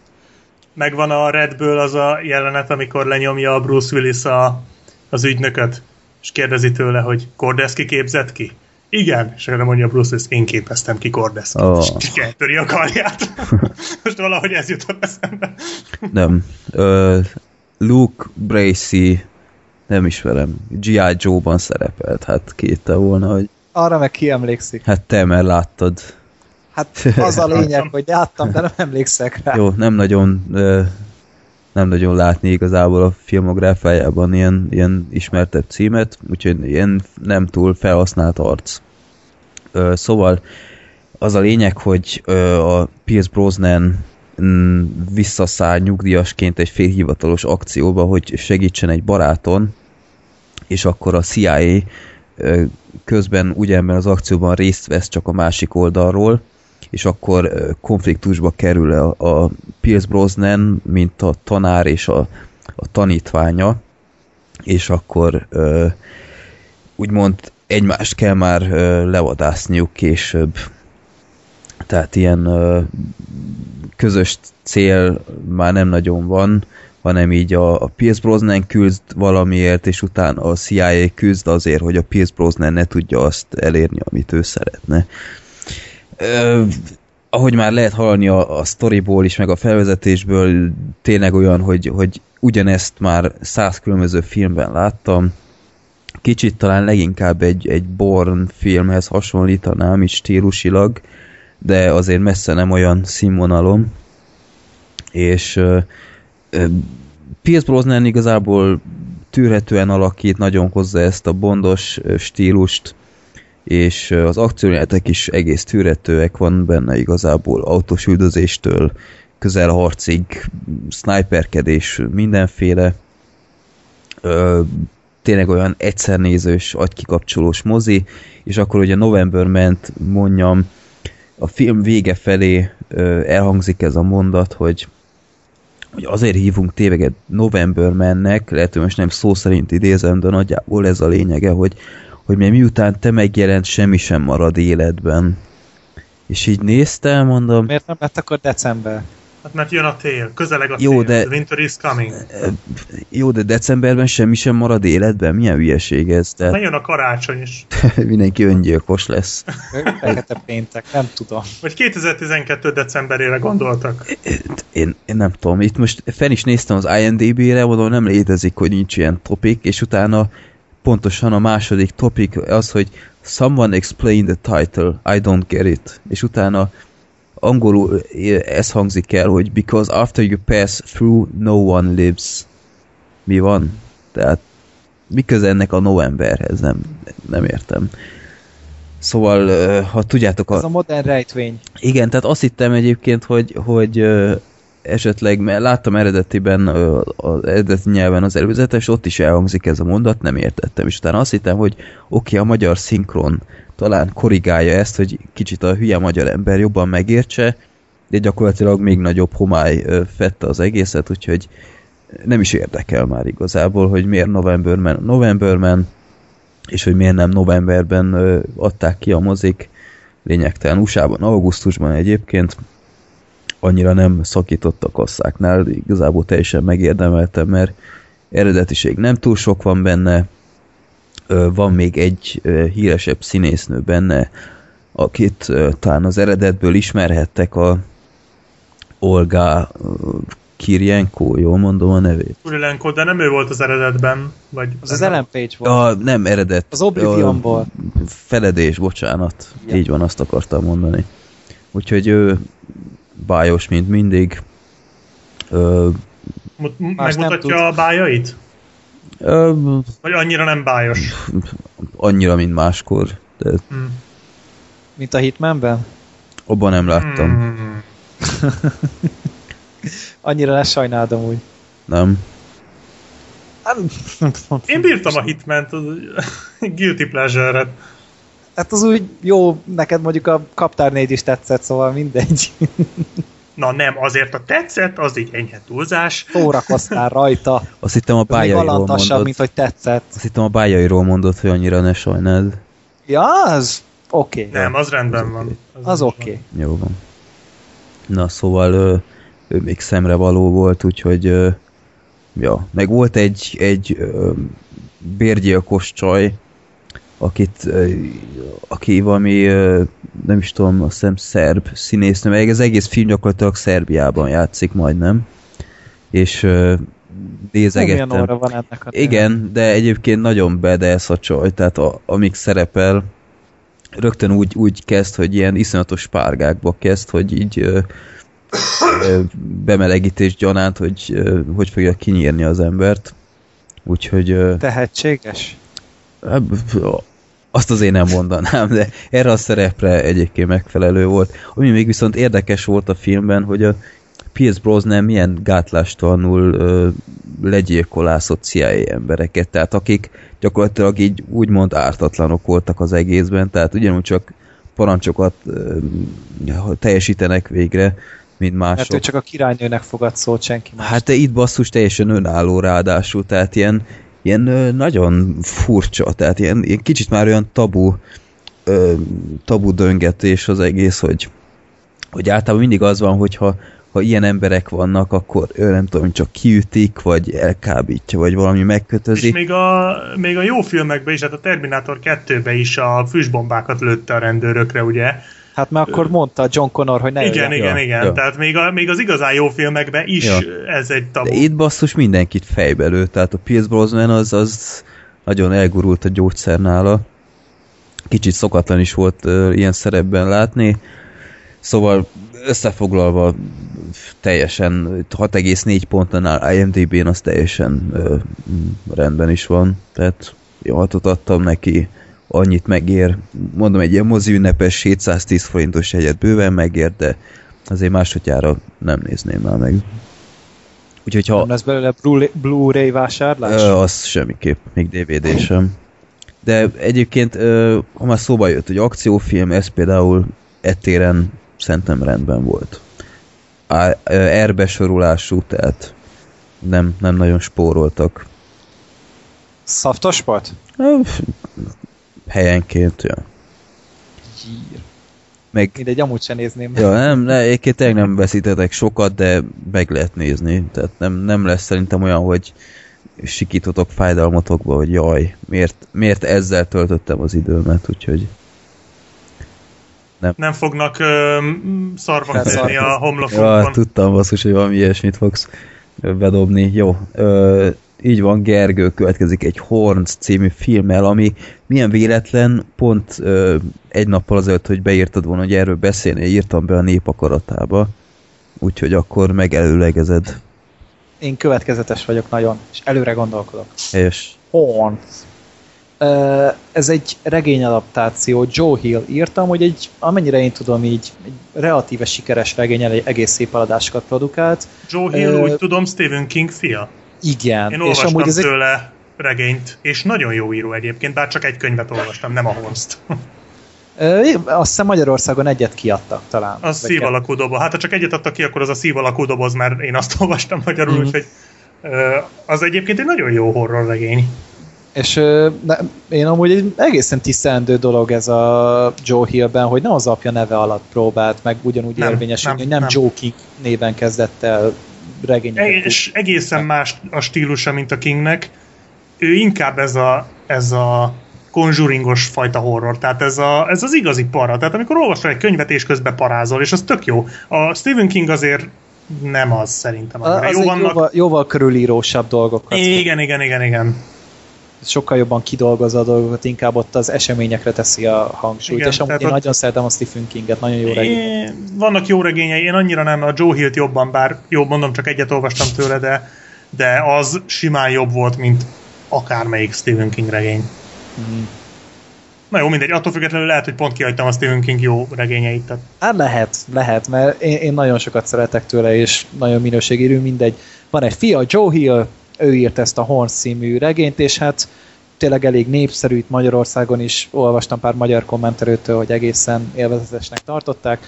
Megvan a Redből az a jelenet, amikor lenyomja a Bruce Willis a, az ügynököt, és kérdezi tőle, hogy Kordeszki képzett ki? Igen, és erre mondja Bruce Willis, én képeztem ki Kordeszkit, oh. és eltöri a karját. <laughs> Most valahogy ez jutott eszembe. Nem. Ö, Luke Bracey, nem ismerem, G.I. Joe-ban szerepelt, hát kéte volna, hogy Arra meg ki emlékszik. hát te mert láttad. Hát az a lényeg, hogy láttam, de nem emlékszek rá. Jó, nem nagyon ö, nem nagyon látni igazából a filmográfájában ilyen, ilyen ismertebb címet, úgyhogy ilyen nem túl felhasznált arc. Ö, szóval az a lényeg, hogy ö, a Pierce Brosnan mm, visszaszáll nyugdíjasként egy félhivatalos akcióba, hogy segítsen egy baráton, és akkor a CIA közben ugyanebben az akcióban részt vesz csak a másik oldalról, és akkor konfliktusba kerül a, a Pierce Brosnan, mint a tanár és a, a tanítványa, és akkor úgymond egymást kell már levadászniuk később. Tehát ilyen közös cél már nem nagyon van, hanem így a, a Pierce Brosnan küzd valamiért, és utána a CIA küzd azért, hogy a Pierce Brosnan ne tudja azt elérni, amit ő szeretne. Ö, ahogy már lehet hallani a, a storyból is, meg a felvezetésből, tényleg olyan, hogy, hogy ugyanezt már száz különböző filmben láttam. Kicsit talán leginkább egy, egy Born filmhez hasonlítanám is stílusilag, de azért messze nem olyan színvonalom. És ö, ö, Pierce Brosnan igazából tűrhetően alakít, nagyon hozza ezt a bondos stílust, és az akciójátek is egész tűretőek, van benne igazából autós üldözéstől közelharcig, sniperkedés, mindenféle. Ö, tényleg olyan egyszernézős, agykikapcsolós mozi, és akkor ugye November ment, mondjam, a film vége felé ö, elhangzik ez a mondat, hogy hogy azért hívunk téveget November mennek, lehet, hogy most nem szó szerint idézem, de nagyjából ez a lényege, hogy, hogy mert miután te megjelent, semmi sem marad életben. És így néztem, mondom, Miért nem lett akkor december? Hát mert jön a tél, közeleg a Jó, tél. de- The winter is coming. Jó, de decemberben semmi sem marad életben? Milyen hülyeség ez? Tehát jön a karácsony is. <laughs> mindenki öngyilkos lesz. Fekete péntek, nem tudom. Vagy 2012. decemberére gondoltak. Én, én nem tudom, itt most fenn is néztem az IMDB-re, mondom, nem létezik, hogy nincs ilyen topik, és utána pontosan a második topik az, hogy Someone explain the title, I don't get it. És utána angolul ez hangzik el, hogy because after you pass through, no one lives. Mi van? Tehát mi köze ennek a novemberhez? Nem, nem értem. Szóval, ö, ha tudjátok, Ez a modern rejtvény. igen, tehát azt hittem egyébként, hogy, hogy ö, esetleg, mert láttam eredetiben az eredeti nyelven az előzetes, ott is elhangzik ez a mondat, nem értettem, és utána azt hittem, hogy oké, okay, a magyar szinkron talán korrigálja ezt, hogy kicsit a hülye magyar ember jobban megértse, de gyakorlatilag még nagyobb homály fette az egészet, úgyhogy nem is érdekel már igazából, hogy miért Novemberman Novemberman, és hogy miért nem novemberben adták ki a mozik, lényegtelen. USA-ban, augusztusban egyébként annyira nem szakított a kasszáknál, igazából teljesen megérdemeltem, mert eredetiség nem túl sok van benne, van még egy híresebb színésznő benne, akit talán az eredetből ismerhettek a Olga Kirjenko, jól mondom a nevét? Kurilenko, de nem ő volt az eredetben. Vagy Az az Ellen Page volt. A, nem eredet. Az Oblivionból. Feledés, bocsánat. Ja. Így van, azt akartam mondani. Úgyhogy ő bájos, mint mindig. Ö, megmutatja a bájait? ö, Vagy annyira nem bájos? annyira, mint máskor. De Hm. Mint a Hitmanben? abban nem láttam. Hmm. <laughs> Annyira lesajnálom úgy. Nem. Én bírtam a Hitment, az <laughs> Guilty Pleasure-et. Hát az úgy jó, neked mondjuk a Kaptár 4 is tetszett, szóval mindegy. Na nem, azért a tetszett, az így enyhe túlzás. Szórakoztál rajta. Azt hittem a bájairól mondod. mint hogy tetszett. Azt hittem a bájairól mondod, hogy annyira ne sajnáld. Ja, az oké. Okay. Nem, az rendben van. Az oké. Okay. Jó van. Na, szóval ö, ő még szemre való volt, úgyhogy ö, ja, meg volt egy, egy ö, bérgyilkos csaj, akit, aki valami, nem is tudom, azt hiszem szerb színésznő, meg az egész film gyakorlatilag Szerbiában játszik majdnem, és nézegettem. van ennek a Igen, de egyébként nagyon badass a csaj, tehát a, amíg szerepel, rögtön úgy, úgy kezd, hogy ilyen iszonyatos párgákba kezd, hogy így ö, ö, bemelegítés gyanánt, hogy ö, hogy fogja kinyírni az embert. Úgyhogy ö, Tehetséges? Hát, azt azért nem mondanám, de erre a szerepre egyébként megfelelő volt. Ami még viszont érdekes volt a filmben, hogy a Pierce Brosnan milyen gátlástalanul ö, legyilkolászott CIA embereket, tehát akik gyakorlatilag így úgymond ártatlanok voltak az egészben, tehát ugyanúgy csak parancsokat ö, teljesítenek végre, mint mások. Mert ő csak a királynőnek fogad szót senki más. Hát de itt basszus teljesen önálló ráadásul, tehát ilyen, ilyen nagyon furcsa, tehát ilyen, ilyen kicsit már olyan tabu ö, tabu döngetés az egész, hogy, hogy általában mindig az van, hogyha ha ilyen emberek vannak, akkor ő nem tudom, csak kiütik, vagy elkábítja, vagy valami És megkötözik. még a, még a jó filmekben is, hát a Terminator 2-ben is a füstbombákat lőtte a rendőrökre, ugye? Hát mert akkor mondta John Connor, hogy ne igen, jöjjön. igen, Ja, igen. ja. Tehát még, a, még az igazán jó filmekben is Ja. ez egy tabu. De itt basszus mindenkit fejbe lő, tehát a Pierce Brosnan az, az nagyon elgurult a gyógyszer nála. Kicsit szokatlan is volt uh, ilyen szerepben látni. Szóval összefoglalva teljesen 6,4 pontnál IMDb-n az teljesen uh, rendben is van. Tehát jó hatot adtam neki, annyit megér. Mondom, egy ilyen mozi ünnepes 710 forintos egyet bőven megér, de azért másodjára nem nézném már meg. Úgyhogy ha... Nem lesz belőle Blu- Blu-ray vásárlás? Ö, az semmiképp, még DVD sem. De egyébként, ö, ha már szóba jött, hogy akciófilm, ez például etéren szerintem rendben volt. Besorolású, tehát nem, nem nagyon spóroltak. Ö, Helyenként, ja. Gyír. meg Mindegy, amúgy sem nézném. Ja, nem, ne, egyébként tényleg nem veszítetek sokat, de meg lehet nézni. Tehát nem, nem lesz szerintem olyan, hogy sikítotok fájdalmatokba, hogy jaj, miért, miért ezzel töltöttem az időmet, úgyhogy Nem fognak ö, szarvak lenni a Felszarkozni. ja, tudtam basszus, hogy valami ilyesmit fogsz bedobni. Jó, ö, így van, Gergő következik egy Horns című filmmel, ami milyen véletlen, pont ö, egy nappal azelőtt, hogy beírtad volna, hogy erről beszélni, írtam be a népakaratába, úgyhogy akkor megelőlegezed. Én következetes vagyok nagyon, és előre gondolkodok. Helyes. Horns. Ö, Ez egy regényadaptáció, Joe Hill írtam, hogy egy, amennyire én tudom így, egy relatíve sikeres regény, egy egész szép eladásokat produkált. Joe Hill, Ö, úgy tudom, Stephen King fia. Igen, Én és olvastam amúgy ez egy, tőle regényt, és nagyon jó író egyébként, bár csak egy könyvet olvastam, nem a Holmes-t. azt hiszem Magyarországon egyet kiadtak talán. Vagy szív alakú doboz. Hát ha csak egyet adtak ki, akkor az a szív alakú doboz, mert én azt <laughs> olvastam magyarul, Mhm. úgyhogy az egyébként egy nagyon jó horror regény. És ne, én amúgy egy egészen tisztelendő dolog ez a Joe Hillben, hogy nem az apja neve alatt próbált meg ugyanúgy Nem, érvényesülni, nem, hogy nem, nem. Joe King néven kezdett el regényeket. És egészen más a stílusa, mint a Kingnek. Ő inkább ez a, ez a conjuringos fajta horror, tehát ez, a, ez az igazi para. Tehát amikor olvasol egy könyvet és közben parázol, és az tök jó. A Stephen King azért nem az szerintem. Az Jó vannak... jóval, jóval körülírósabb dolgokat. Igen, igen, igen, igen. Sokkal jobban kidolgozza a dolgokat, inkább ott az eseményekre teszi a hangsúlyt. Igen, és amúgy én ott- nagyon szeretem a Stephen Kinget, nagyon jó regény. Én, vannak jó regényei, én annyira nem, a Joe Hill-t jobban, bár jó, mondom, csak egyet olvastam tőle, de, de az simán jobb volt, mint akármelyik Stephen King regény. Mhm. Na jó, mindegy, attól függetlenül lehet, hogy pont kihagytam a Stephen King jó regényeit. Tehát Hát lehet, lehet, mert én, én nagyon sokat szeretek tőle, és nagyon minőségérű, mindegy. Van egy fia, Joe Hill, ő írt ezt a Horns című regényt, és hát tényleg elég népszerű itt Magyarországon is, olvastam pár magyar kommenterőtől, hogy egészen élvezetesnek tartották,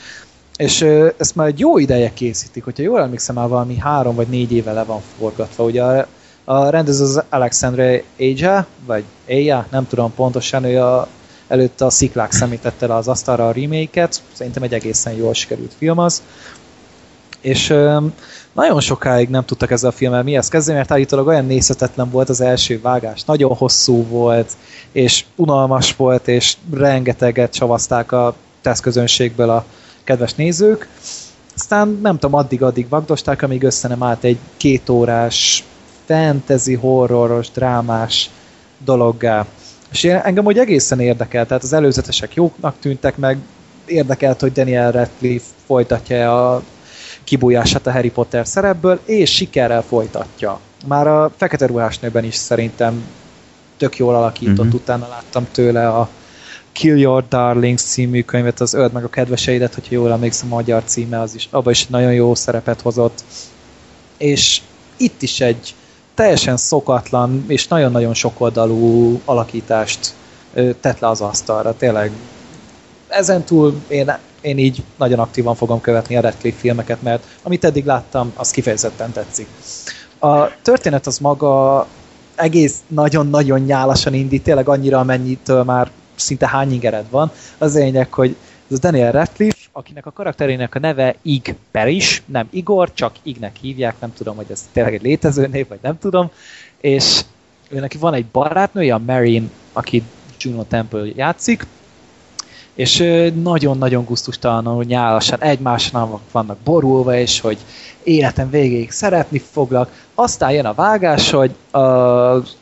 és ezt már egy jó ideje készítik, hogyha jól emlékszem, már valami három vagy négy éve le van forgatva. Ugye a, a rendező az Alexandre Aja, vagy Aja, nem tudom pontosan, ő a, előtte a Sziklák szemítette le az asztalra a remake-et, szerintem egy egészen jól sikerült film az, és nagyon sokáig nem tudtak ezzel a filmmel mihez kezdeni, mert állítólag olyan nézhetetlen volt az első vágás, nagyon hosszú volt, és unalmas volt, és rengeteget csavazták a tesztközönségből a kedves nézők. Aztán nem tudom, addig-addig vagdosták, amíg össze nem állt egy kétórás fantasy, horroros, drámás dologgá. És én, engem úgy egészen érdekel, tehát az előzetesek jóknak tűntek meg, érdekelt, hogy Daniel Radcliffe folytatja a kibújását a Harry Potter szerepből, és sikerrel folytatja. Már a Fekete Ruhás nőben is szerintem tök jól alakított, uh-huh. utána láttam tőle a Kill Your Darlings című könyvet, az Öld meg a kedveseidet, hogyha jól emlékszem, a magyar címe az is, abban is nagyon jó szerepet hozott. És itt is egy teljesen szokatlan és nagyon-nagyon sokoldalú alakítást tett le az asztalra, tényleg. Ezen túl én, én így nagyon aktívan fogom követni a Radcliffe filmeket, mert amit eddig láttam, az kifejezetten tetszik. A történet az maga egész nagyon-nagyon nyálasan indít, tényleg annyira, amennyitől már szinte hány ingered van. Az lényeg, hogy ez Daniel Radcliffe, akinek a karakterének a neve Ig Perish, nem Igor, csak Ignek hívják, nem tudom, hogy ez tényleg egy létező név, vagy nem tudom, és ő neki van egy barátnője, a Marin, aki Juno Temple játszik, és nagyon-nagyon gusztustalanul nyálasan egymásnál vannak borulva, és hogy életem végéig szeretni foglak. Aztán jön a vágás, hogy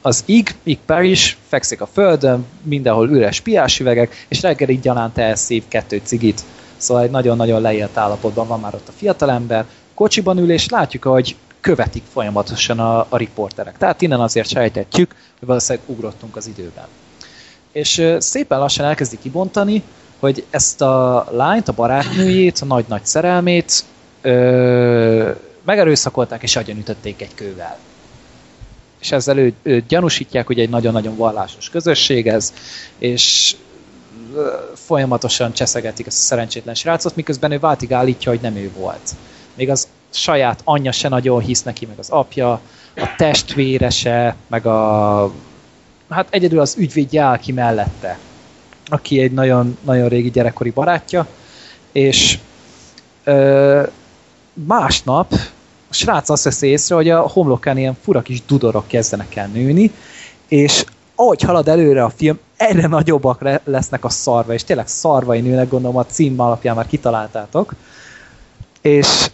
az Ig, Ig Parish fekszik a földön, mindenhol üres piásüvegek, és reggelig gyanánt elszív kettő cigit. Szóval egy nagyon-nagyon leélt állapotban van már ott a fiatalember. Kocsiban ül, és látjuk, hogy követik folyamatosan a, a riporterek. Tehát innen azért sejtetjük, hogy valószínűleg ugrottunk az időben. És szépen lassan elkezdi kibontani, hogy ezt a lányt, a barátnőjét, a nagy-nagy szerelmét ö, megerőszakolták és agyonütötték egy kővel. És ezzel ő, őt gyanúsítják, hogy egy nagyon-nagyon vallásos közösség ez, és folyamatosan cseszegetik ezt a szerencsétlen srácot, miközben ő váltig állítja, hogy nem ő volt. Még az saját anyja se nagyon hisz neki, meg az apja, a testvére se, meg a hát egyedül az ügyvéd Jálki mellette, aki egy nagyon, nagyon régi gyerekkori barátja, És ö, másnap a srác azt veszi észre, hogy a homlokán ilyen fura kis dudorok kezdenek el nőni, és ahogy halad előre a film, egyre nagyobbak le- lesznek a szarva, és tényleg szarvai nőnek, gondolom a cím alapján már kitaláltátok. És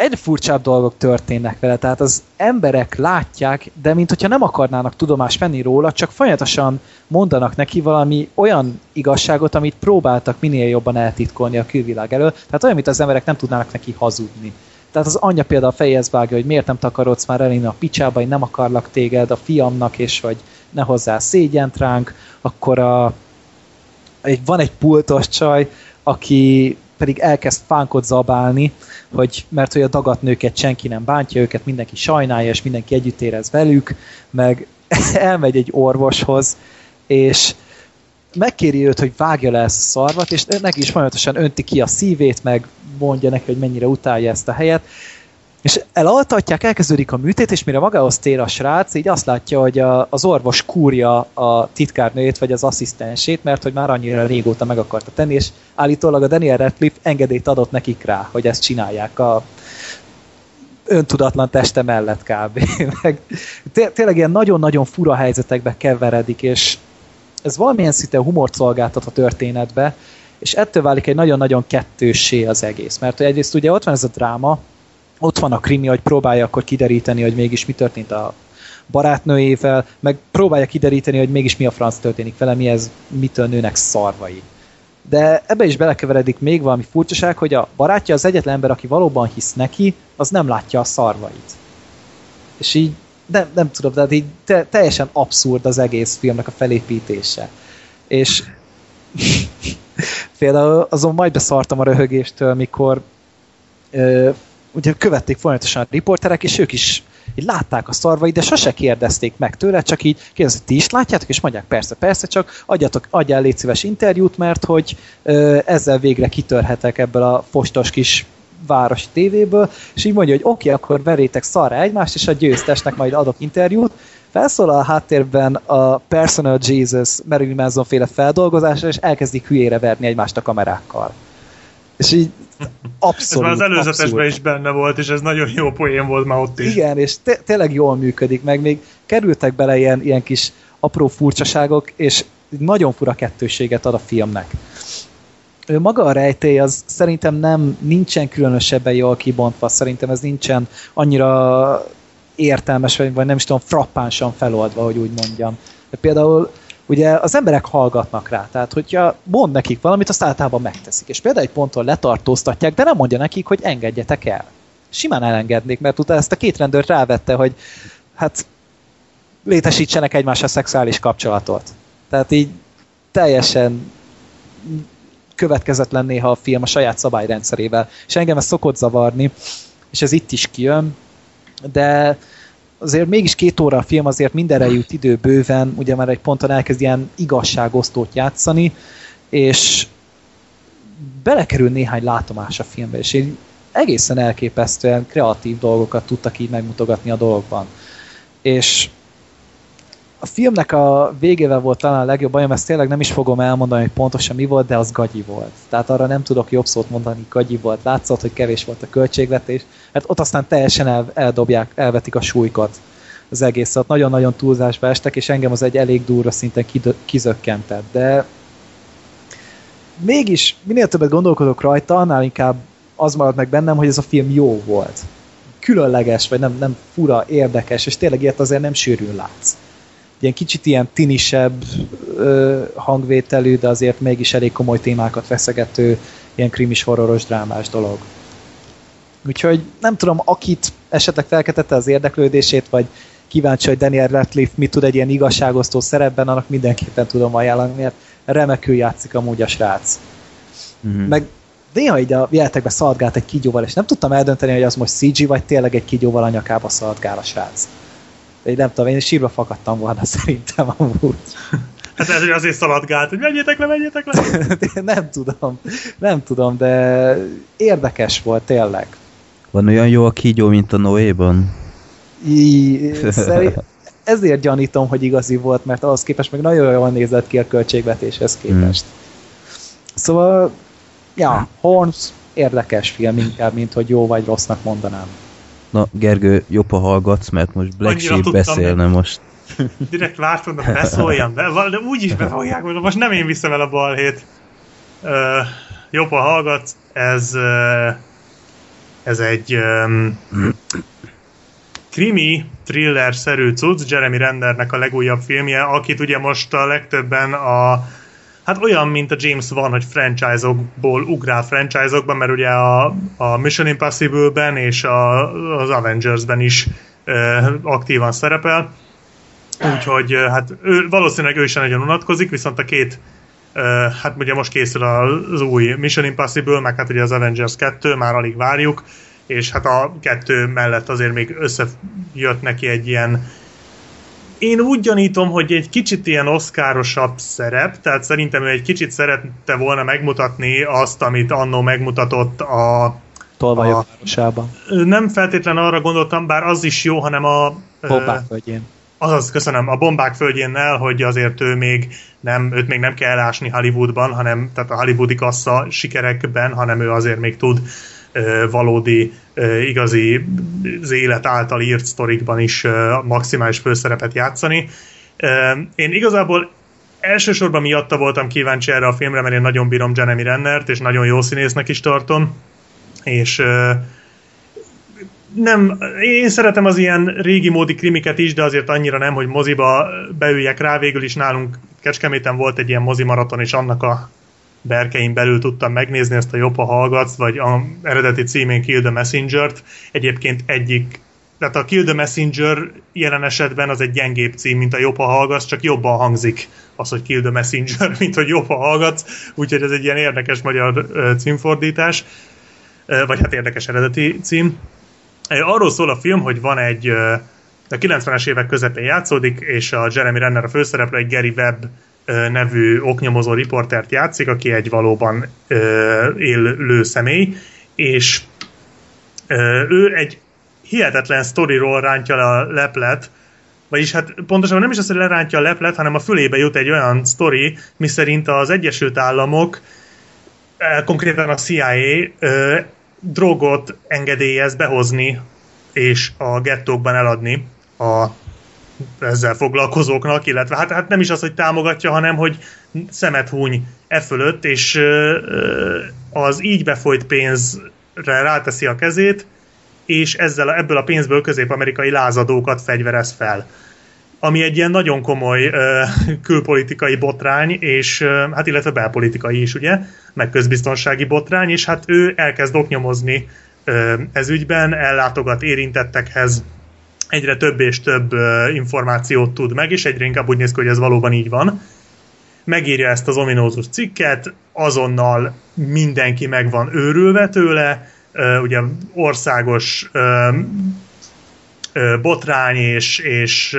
egyre furcsább dolgok történnek vele, tehát az emberek látják, de mint hogyha nem akarnának tudomást venni róla, csak folyamatosan mondanak neki valami olyan igazságot, amit próbáltak minél jobban eltitkolni a külvilág elől, tehát olyan, mint az emberek nem tudnának neki hazudni. Tehát az anyja például fejez vágja, hogy miért nem takarodsz már elinni a picsába, én nem akarlak téged a fiamnak, és hogy ne hozzá szégyent ránk, akkor a, egy, van egy pultos csaj, aki pedig elkezd fánkot zabálni, hogy, mert hogy a dagat nőket senki nem bántja, őket mindenki sajnálja, és mindenki együtt érez velük, meg <laughs> elmegy egy orvoshoz, és megkéri őt, hogy vágja le ezt a szarvat, és neki is folyamatosan önti ki a szívét, meg mondja neki, hogy mennyire utálja ezt a helyet, és elaltatják, elkezdődik a műtét, és mire magához tér a srác, így azt látja, hogy a, az orvos kúrja a titkárnőjét, vagy az asszisztensét, mert hogy már annyira régóta meg akarta tenni, és állítólag a Daniel Radcliffe engedélyt adott nekik rá, hogy ezt csinálják a öntudatlan teste mellett kb. <laughs> meg té- tényleg ilyen nagyon-nagyon fura helyzetekbe keveredik, és ez valamilyen szinte humort szolgáltat a történetbe, és ettől válik egy nagyon-nagyon kettőssé az egész. Mert egyrészt ugye ott van ez a dráma, ott van a krimi, hogy próbálja akkor kideríteni, hogy mégis mi történt a barátnőjével, meg próbálja kideríteni, hogy mégis mi a franc történik vele, mi ez, mitől nőnek szarvai. De ebbe is belekeveredik még valami furcsaság, hogy a barátja az egyetlen ember, aki valóban hisz neki, az nem látja a szarvait. És így nem, nem tudom, de így te, teljesen abszurd az egész filmnek a felépítése. És <laughs> például azon majd beszartam a röhögéstől, mikor ö, ugye követték folyamatosan a riporterek, és ők is így látták a szarvait, de sose kérdezték meg tőle, csak így kérdezik, ti is látjátok, és mondják, persze, persze, csak adjatok, adjál légy szíves interjút, mert hogy ö, ezzel végre kitörhetek ebből a fostos kis városi tévéből, és így mondja, hogy oké, okay, akkor verétek szarra egymást, és a győztesnek majd adok interjút, felszólal a háttérben a Personal Jesus Marilyn Manson féle feldolgozása, és elkezdik hülyére verni egymást a kamerákkal. És így abszolút. Ez már az előzetesben abszolút. is benne volt, és ez nagyon jó poén volt már ott is. Igen, és te- tényleg jól működik, meg még kerültek bele ilyen, ilyen kis apró furcsaságok, és nagyon fura kettőséget ad a filmnek. Ő maga a rejtély az szerintem nem nincsen különösebben jól kibontva, szerintem ez nincsen annyira értelmes, vagy, vagy nem is tudom, frappánsan feloldva, hogy úgy mondjam. De például ugye az emberek hallgatnak rá, tehát hogyha mond nekik valamit, azt általában megteszik. És például egy ponton letartóztatják, de nem mondja nekik, hogy engedjetek el. Simán elengednék, mert utána ezt a két rendőrt rávette, hogy hát létesítsenek egymással szexuális kapcsolatot. Tehát így teljesen következetlen néha a film a saját szabályrendszerével. És engem ez szokott zavarni, és ez itt is kijön, de azért mégis két óra a film, azért mindenre jut idő bőven, ugye már egy ponton elkezd ilyen igazságosztót játszani, és belekerül néhány látomás a filmbe, és így egészen elképesztően kreatív dolgokat tudtak így megmutogatni a dologban. És a filmnek a végével volt talán a legjobb bajom, ezt tényleg nem is fogom elmondani, hogy pontosan mi volt, de az gagyi volt. Tehát arra nem tudok jobb szót mondani, gagyi volt. Látszott, hogy kevés volt a költségvetés. Hát ott aztán teljesen el, eldobják, elvetik a súlykat az egész. Ott nagyon-nagyon túlzásba estek, és engem az egy elég durva szinten kizökkentett. De mégis minél többet gondolkodok rajta, annál inkább az marad meg bennem, hogy ez a film jó volt. Különleges, vagy nem, nem fura, érdekes, és tényleg ilyet azért nem sűrűn látsz ilyen kicsit ilyen tinisebb ö, hangvételű, de azért mégis elég komoly témákat feszegető, ilyen krimis horroros drámás dolog. Úgyhogy nem tudom, akit esetleg felkeltette az érdeklődését, vagy kíváncsi, hogy Daniel Radcliffe mit tud egy ilyen igazságosztó szerepben, annak mindenképpen tudom ajánlani, mert remekül játszik amúgy a srác. Mhm. Meg néha így a jeletekbe szaladgált egy kígyóval, és nem tudtam eldönteni, hogy az most CG, vagy tényleg egy kígyóval a nyakába szaladgál a srác. Én nem tudom, én sírva fakadtam volna <laughs> szerintem amúgy. Hát ez hogy azért szaladgált, hogy menjétek le, menjétek le. <laughs> nem tudom, nem tudom, de érdekes volt tényleg. Van olyan jó a kígyó, mint a Noéban? Szerint, <laughs> ezért gyanítom, hogy igazi volt, mert ahhoz képest meg nagyon jól nézett ki a költségvetéshez képest. Mm. Szóval Ja, Horns érdekes film inkább, mint hogy jó vagy rossznak mondanám. Na, Gergő, jobb, ha hallgatsz, mert most Black Annyira Sheep beszélne nem. most. Direkt vártam, hogy beszóljam be, de úgy is befogják, mondom, most nem én viszem el a balhét. Uh, jobb, ha hallgatsz, ez, uh, ez egy um, krimi, thriller-szerű cucc, Jeremy Rendernek a legújabb filmje, akit ugye most a legtöbben a Hát olyan, mint a James van, hogy franchise-okból ugrál franchise-okban, mert ugye a, a Mission Impossible-ben és a, az Avengers-ben is uh, aktívan szerepel. Úgyhogy hát ő, valószínűleg ő is nagyon unatkozik, viszont a két uh, hát ugye most készül az új Mission Impossible, meg hát ugye az Avengers 2, már alig várjuk, és hát a kettő mellett azért még összejött neki egy ilyen én úgy gyanítom, hogy egy kicsit ilyen oszkárosabb szerep, tehát szerintem ő egy kicsit szerette volna megmutatni azt, amit annó megmutatott a... Tolvajok a, városában. Nem feltétlen arra gondoltam, bár az is jó, hanem a... Bombák földjén. Azaz, köszönöm, a bombák földjénnel, hogy azért ő még nem, őt még nem kell elásni Hollywoodban, hanem tehát a hollywoodi kassa sikerekben, hanem ő azért még tud valódi, igazi az élet által írt sztorikban is maximális főszerepet játszani. Én igazából elsősorban miatta voltam kíváncsi erre a filmre, mert én nagyon bírom Jeremy Rennert, és nagyon jó színésznek is tartom, és nem, én szeretem az ilyen régi módi krimiket is, de azért annyira nem, hogy moziba beüljek rá. Végül is nálunk Kecskeméten volt egy ilyen mozimaraton, és annak a berkein belül tudtam megnézni ezt a jobb, ha hallgatsz, vagy a eredeti címén Kill the Messenger-t. Egyébként egyik, tehát a Kill the Messenger jelen esetben az egy gyengébb cím, mint a jobb, ha hallgatsz, csak jobban hangzik az, hogy Kill the Messenger, <laughs> mint hogy jobb, ha hallgatsz, úgyhogy ez egy ilyen érdekes magyar címfordítás, vagy hát érdekes eredeti cím. Arról szól a film, hogy van egy a 90-es évek közepén játszódik, és a Jeremy Renner a főszereplő egy Gary Webb nevű oknyomozó riportert játszik, aki egy valóban élő személy, és ő egy hihetetlen sztoriról rántja le a leplet, vagyis hát pontosan nem is az, hogy lerántja a leplet, hanem a fülébe jut egy olyan sztori, miszerint az Egyesült Államok, konkrétan a CIA drogot engedélyez behozni és a gettókban eladni a ezzel foglalkozóknak, illetve hát, hát nem is az, hogy támogatja, hanem hogy szemet húny e fölött, és az így befolyt pénzre ráteszi a kezét, és ezzel ebből a pénzből közép-amerikai lázadókat fegyverez fel. Ami egy ilyen nagyon komoly külpolitikai botrány, és hát illetve belpolitikai is, ugye, meg közbiztonsági botrány, és hát ő elkezd oknyomozni ez ügyben, ellátogat érintettekhez, egyre több és több információt tud meg, és egyre inkább úgy néz ki, hogy ez valóban így van. Megírja ezt az ominózus cikket, azonnal mindenki meg van őrülve tőle, ugye országos botrány és, és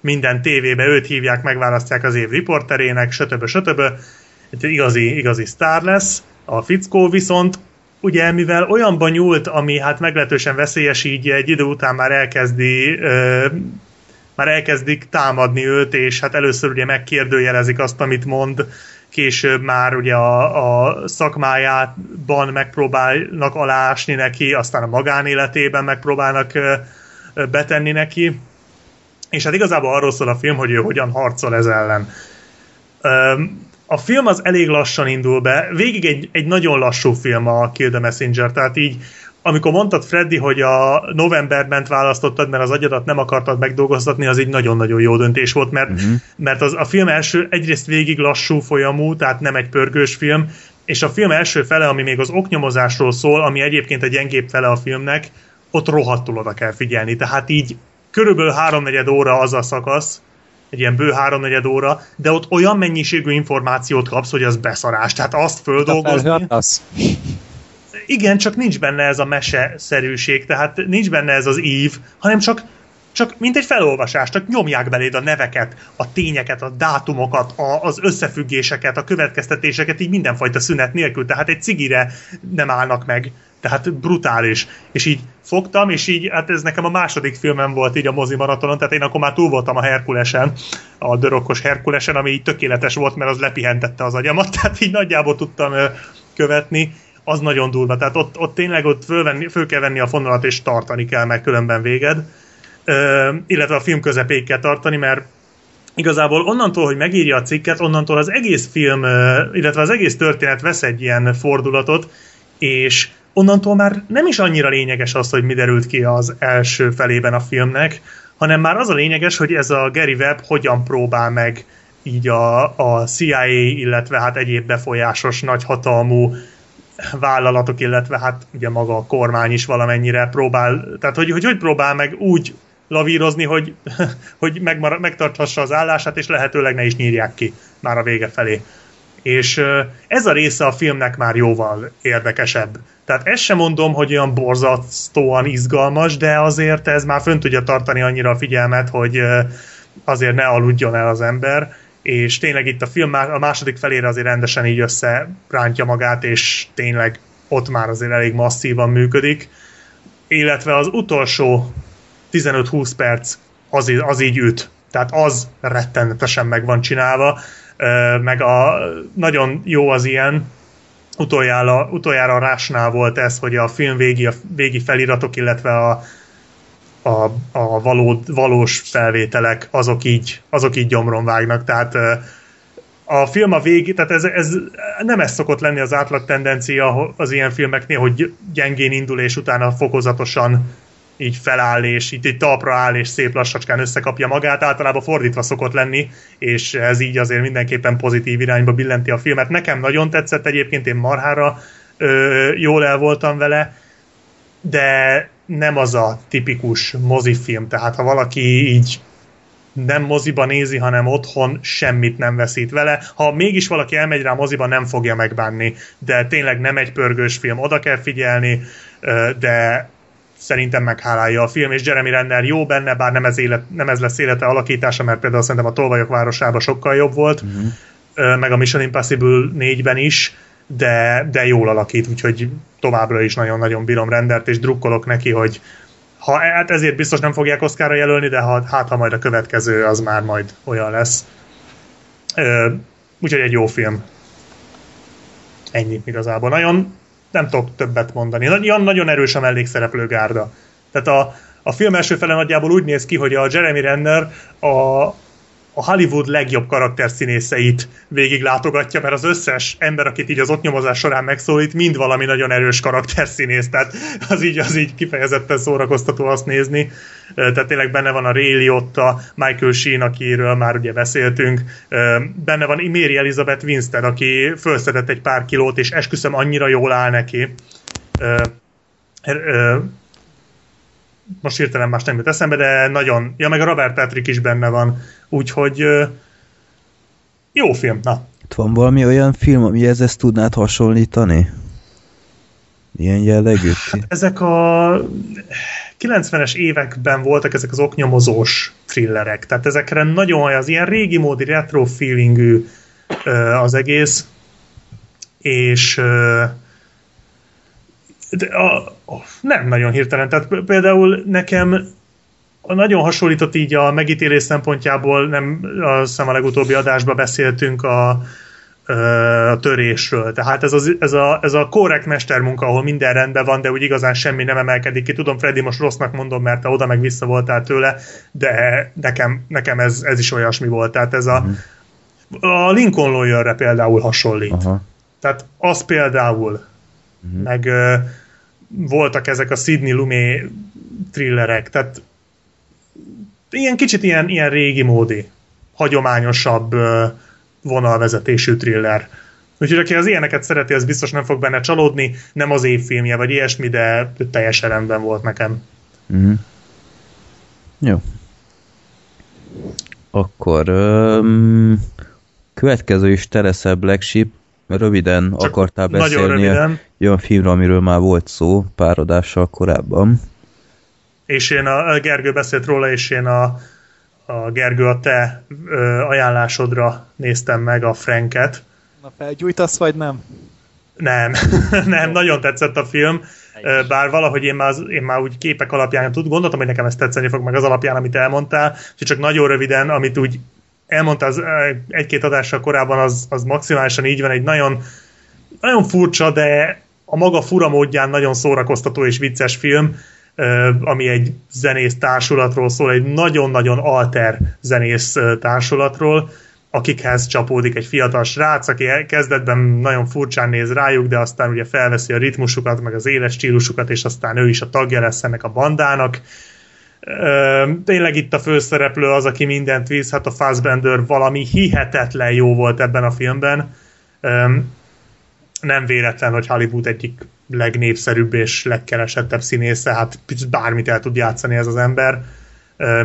minden tévébe őt hívják, megválasztják az év riporterének, stb. stb. Egy igazi, igazi sztár lesz. A fickó viszont ugye mivel olyanban nyúlt, ami hát meglehetősen veszélyes, így egy idő után már elkezdi ö, már elkezdik támadni őt, és hát először ugye megkérdőjelezik azt, amit mond, később már ugye a, a szakmájában megpróbálnak alásni neki, aztán a magánéletében megpróbálnak ö, ö, betenni neki, és hát igazából arról szól a film, hogy ő hogyan harcol ez ellen. Ö, a film az elég lassan indul be, végig egy, egy nagyon lassú film a Kill the Messenger, tehát így amikor mondtad, Freddy, hogy a novemberben választottad, mert az agyadat nem akartad megdolgoztatni, az egy nagyon-nagyon jó döntés volt, mert, uh-huh. mert az, a film első egyrészt végig lassú folyamú, tehát nem egy pörgős film, és a film első fele, ami még az oknyomozásról szól, ami egyébként egy gyengébb fele a filmnek, ott rohadtul oda kell figyelni. Tehát így körülbelül háromnegyed óra az a szakasz, egy ilyen bő háromnegyed óra, de ott olyan mennyiségű információt kapsz, hogy az beszarás. Tehát azt földolgozni... Igen, csak nincs benne ez a mese-szerűség, tehát nincs benne ez az ív, hanem csak csak mint egy felolvasás, csak nyomják beléd a neveket, a tényeket, a dátumokat, a, az összefüggéseket, a következtetéseket, így mindenfajta szünet nélkül, tehát egy cigire nem állnak meg. Tehát brutális. És így fogtam, és így, hát ez nekem a második filmem volt így a mozi maratonon, tehát én akkor már túl voltam a Herkulesen, a dörökkos Herkulesen, ami így tökéletes volt, mert az lepihentette az agyamat, <laughs> tehát így nagyjából tudtam követni, az nagyon durva. Tehát ott, ott tényleg ott fölvenni, föl kell venni a fonalat, és tartani kell, meg különben véged. Ö, illetve a film közepéig kell tartani, mert igazából onnantól, hogy megírja a cikket, onnantól az egész film, illetve az egész történet vesz egy ilyen fordulatot, és onnantól már nem is annyira lényeges az, hogy mi derült ki az első felében a filmnek, hanem már az a lényeges, hogy ez a Gary Webb hogyan próbál meg így a, a CIA, illetve hát egyéb befolyásos nagyhatalmú vállalatok, illetve hát ugye maga a kormány is valamennyire próbál, tehát hogy hogy, hogy próbál meg úgy lavírozni, hogy, <laughs> hogy megmar- megtarthassa az állását, és lehetőleg ne is nyírják ki már a vége felé. És ez a része a filmnek már jóval érdekesebb. Tehát ezt sem mondom, hogy olyan borzasztóan izgalmas, de azért ez már fönn tudja tartani annyira a figyelmet, hogy azért ne aludjon el az ember, és tényleg itt a film a második felére azért rendesen így összerántja magát, és tényleg ott már azért elég masszívan működik. Illetve az utolsó 15-20 perc az, az így üt. Tehát az rettenetesen meg van csinálva, meg a nagyon jó az ilyen, utoljára, utoljára a Rásnál volt ez, hogy a film végi, a végi feliratok, illetve a, a, a való, valós felvételek, azok így, azok így gyomron vágnak, tehát a film a végé, tehát ez, ez nem ez szokott lenni az átlag tendencia az ilyen filmeknél, hogy gyengén indul, és utána fokozatosan így feláll, és itt, itt talpra áll, és szép lassacskán összekapja magát. Általában fordítva szokott lenni, és ez így azért mindenképpen pozitív irányba billenti a filmet. Nekem nagyon tetszett egyébként, én marhára ö, jól el voltam vele, de nem az a tipikus mozifilm, tehát ha valaki így nem moziba nézi, hanem otthon semmit nem veszít vele. Ha mégis valaki elmegy rá moziba, nem fogja megbánni, de tényleg nem egy pörgős film, oda kell figyelni, de szerintem meghálálja a film, és Jeremy Renner jó benne, bár nem ez, élet, nem ez lesz élete alakítása, mert például szerintem a Tolvajok városában sokkal jobb volt, uh-huh. meg a Mission Impossible 4-ben is, de, de jól alakít, úgyhogy továbbra is nagyon-nagyon bírom rendert, és drukkolok neki, hogy ha, hát ezért biztos nem fogják Oszkára jelölni, de ha, hát ha majd a következő, az már majd olyan lesz. úgyhogy egy jó film. Ennyi igazából. Nagyon nem tudok többet mondani. Nagyon, nagyon erős a mellékszereplő gárda. Tehát a, a film első fele nagyjából úgy néz ki, hogy a Jeremy Renner a, a Hollywood legjobb karakterszínészeit végig látogatja, mert az összes ember, akit így az ott nyomozás során megszólít, mind valami nagyon erős karakterszínész, tehát az így, az így kifejezetten szórakoztató azt nézni. Tehát tényleg benne van a Ray Liotta, Michael Sheen, akiről már ugye beszéltünk, benne van Mary Elizabeth Winstead, aki felszedett egy pár kilót, és esküszöm annyira jól áll neki most hirtelen más nem jut eszembe, de nagyon, ja meg a Robert Patrick is benne van, úgyhogy jó film, na. Itt van valami olyan film, ami ezt tudnád hasonlítani? Ilyen jellegű? Hát ezek a 90-es években voltak ezek az oknyomozós thrillerek, tehát ezekre nagyon az ilyen régi módi retro feelingű az egész, és de a, nem nagyon hirtelen. Tehát például nekem nagyon hasonlított így a megítélés szempontjából, nem azt hiszem a legutóbbi adásban beszéltünk a, a törésről. Tehát ez, az, ez, a, ez a korrekt mestermunka, ahol minden rendben van, de úgy igazán semmi nem emelkedik ki. Tudom, Freddy, most rossznak mondom, mert te oda meg vissza voltál tőle, de nekem, nekem ez, ez is olyasmi volt. Tehát ez a, a Lincoln Lawyer-re például hasonlít. Aha. Tehát az például, uh-huh. meg voltak ezek a Sidney Lumet thrillerek, tehát ilyen kicsit ilyen, ilyen régi módi, hagyományosabb vonalvezetésű thriller. Úgyhogy aki az ilyeneket szereti, az biztos nem fog benne csalódni, nem az évfilmje, vagy ilyesmi, de teljesen rendben volt nekem. Mm. Jó. Akkor um, következő is Teresa Black Sheep, röviden Csak akartál beszélni röviden. olyan filmről, amiről már volt szó pár adással korábban. És én a, a Gergő beszélt róla, és én a, a Gergő a te ö, ajánlásodra néztem meg a Franket. Na felgyújtasz, vagy nem? Nem, <laughs> nem, nagyon tetszett a film, bár valahogy én már, én már úgy képek alapján tud, gondoltam, hogy nekem ez tetszeni fog, meg az alapján, amit elmondtál, és csak nagyon röviden, amit úgy elmondta az egy-két adással korábban, az, az maximálisan így van, egy nagyon nagyon furcsa, de a maga fura módján nagyon szórakoztató és vicces film, ami egy zenész társulatról szól, egy nagyon-nagyon alter zenész társulatról, akikhez csapódik egy fiatal srác, aki kezdetben nagyon furcsán néz rájuk, de aztán ugye felveszi a ritmusukat, meg az éles stílusukat, és aztán ő is a tagja lesz ennek a bandának. Tényleg itt a főszereplő az, aki mindent visz, hát a Fassbender valami hihetetlen jó volt ebben a filmben. Nem véletlen, hogy Hollywood egyik legnépszerűbb és legkeresettebb színésze, hát bármit el tud játszani ez az ember.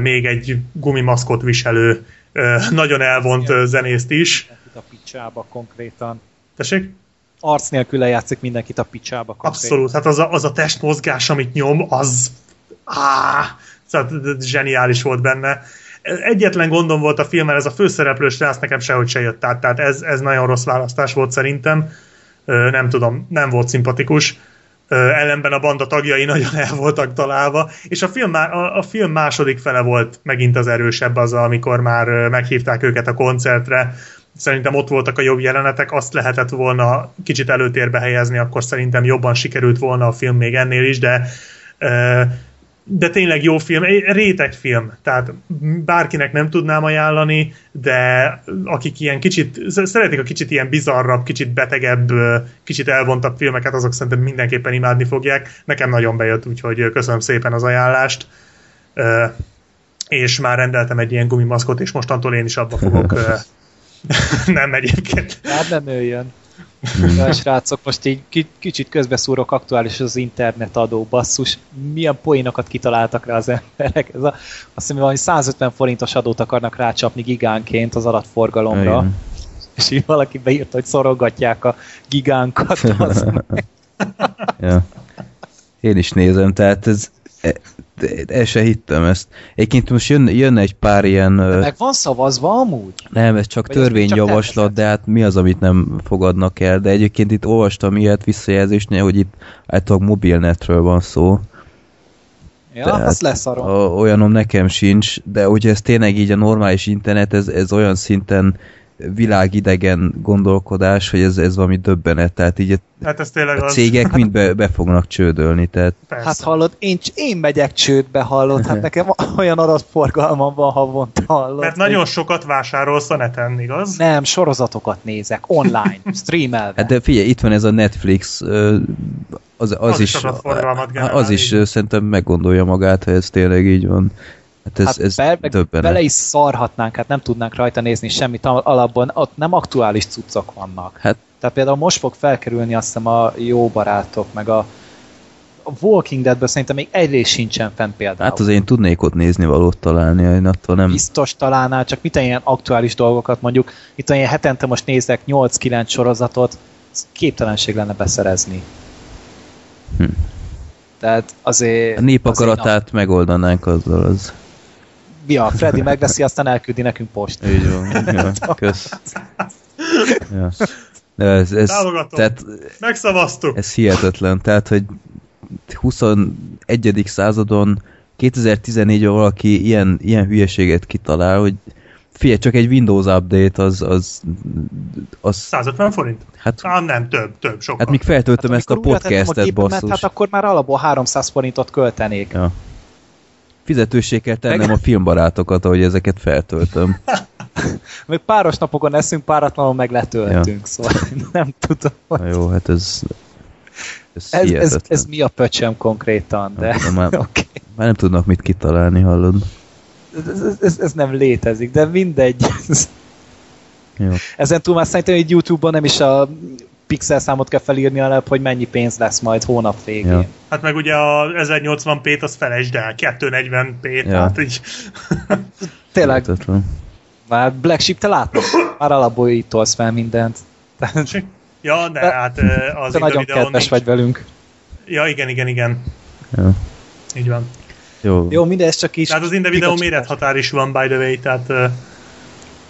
Még egy gumimaszkot viselő nagyon elvont zenészt is. A picsába konkrétan. Tessék? Arc nélkül lejátszik mindenkit a picsába konkrétan. Abszolút, hát az a, az a testmozgás, amit nyom, az áh, szóval zseniális volt benne. Egyetlen gondom volt a filmmel, ez a főszereplős srác nekem sehogy se jött át, tehát ez, ez nagyon rossz választás volt szerintem. Nem tudom, nem volt szimpatikus ellenben a banda tagjai <laughs> nagyon el voltak találva, és a film, a, a film második fele volt megint az erősebb az, amikor már meghívták őket a koncertre, szerintem ott voltak a jobb jelenetek, azt lehetett volna kicsit előtérbe helyezni, akkor szerintem jobban sikerült volna a film még ennél is, de de tényleg jó film, réteg film, tehát bárkinek nem tudnám ajánlani, de akik ilyen kicsit, szeretik a kicsit ilyen bizarrabb, kicsit betegebb, kicsit elvontabb filmeket, azok szerintem mindenképpen imádni fogják. Nekem nagyon bejött, úgyhogy köszönöm szépen az ajánlást. És már rendeltem egy ilyen gumimaszkot, és mostantól én is abba fogok <laughs> <laughs> nem egyébként. Hát nem jöjjön. <laughs> Mm. Ja, srácok, most így kicsit közbeszúrok aktuális az internet adó basszus. Milyen poénokat kitaláltak rá az emberek? Ez a, azt hiszem, valami 150 forintos adót akarnak rácsapni gigánként az adatforgalomra. Igen. És így valaki beírta, hogy szorogatják a gigánkat. <laughs> ja. Én is nézem, tehát ez el se hittem ezt. Egyébként most jön, jönne egy pár ilyen... De meg van szavazva amúgy? Nem, ez csak Vagy törvényjavaslat, de hát mi az, amit nem fogadnak el? De egyébként itt olvastam ilyet visszajelzésnél, hogy itt általában mobilnetről van szó. Ja, Tehát az lesz arra. Olyanom nekem sincs, de ugye ez tényleg így a normális internet, ez, ez olyan szinten világidegen gondolkodás, hogy ez, ez valami döbbenet, tehát így a, hát ez tényleg a cégek az... mind be, be fognak csődölni. Tehát... Persze. Hát hallod, én, én megyek csődbe, hallod, hát <laughs> nekem olyan adatforgalmam van havonta, hallod. Mert nagyon sokat vásárolsz a neten, igaz? Nem, sorozatokat nézek, online, <laughs> streamelve. Hát de figyelj, itt van ez a Netflix, az, az, az, is, is az is szerintem meggondolja magát, ha ez tényleg így van. Hát ez, hát ez be, meg bele is szarhatnánk, hát nem tudnánk rajta nézni semmit, alapban ott nem aktuális cuccok vannak. Hát. Tehát például most fog felkerülni azt hiszem a jó barátok, meg a, a Walking Deadből szerintem még egy rész sincsen fent például. Hát azért én tudnék ott nézni valót találni, én attól nem... Biztos találnál, csak mit ilyen aktuális dolgokat mondjuk. Itt olyan hetente most nézek 8-9 sorozatot, képtelenség lenne beszerezni. Hm. Tehát azért... A népakaratát azért, megoldanánk azzal az ja, Freddy megveszi, aztán elküldi nekünk post. Így van, <laughs> ja, kösz. Ja. De ez, ez, tehát, Megszavaztuk. Ez hihetetlen, tehát, hogy 21. századon 2014-ben valaki ilyen, ilyen hülyeséget kitalál, hogy figyelj, csak egy Windows update az... az, az 150 forint? Hát, Á, nem, több, több, sokkal. Hát még feltöltöm hát, ezt a podcastet, basszus. Hát akkor már alapból 300 forintot költenék. Ja fizetősé kell tennem meg... a filmbarátokat, ahogy ezeket feltöltöm. <laughs> Még páros napokon eszünk, páratlanul meg letöltünk, ja. szóval nem tudom. Na jó, hát ez... Ez, ez, ez, ez mi a pöcsöm konkrétan, de... Na, már, <laughs> okay. már nem tudnak mit kitalálni, hallod? Ez, ez, ez, ez nem létezik, de mindegy. Jó. Ezen túl már szerintem egy YouTube-on nem is a pixel számot kell felírni alap, hogy mennyi pénz lesz majd hónap végén. Ja. Hát meg ugye a 1080p-t az felejtsd el, 240p, ja. tehát így... <laughs> Tényleg. Már Black Sheep te látod? Már alapból így ítolsz fel mindent. ja, de, de hát az Te nagyon kedves nincs. vagy velünk. Ja, igen, igen, igen. Ja. Így van. Jó, Jó mindez csak is... Tehát az Inde videó mérethatár is van, by the way, tehát uh,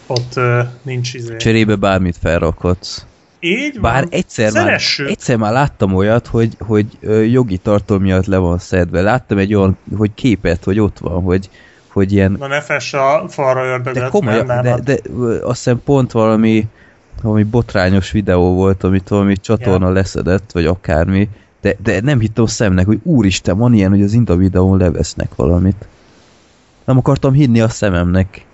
ott uh, nincs izé. Cserébe bármit felrakhatsz. Így van. Bár egyszer már, egyszer már láttam olyat, hogy, hogy jogi tartom miatt le van szedve. Láttam egy olyan, hogy képet, hogy ott van, hogy, hogy ilyen... Na ne fess a falra ördögöt. De komolyan, de, de, de azt hiszem pont valami valami botrányos videó volt, amit valami csatorna Ja. leszedett, vagy akármi, de, de nem hittem a szemnek, hogy úristen, van ilyen, hogy az Inda videón levesznek valamit. Nem akartam hinni a szememnek.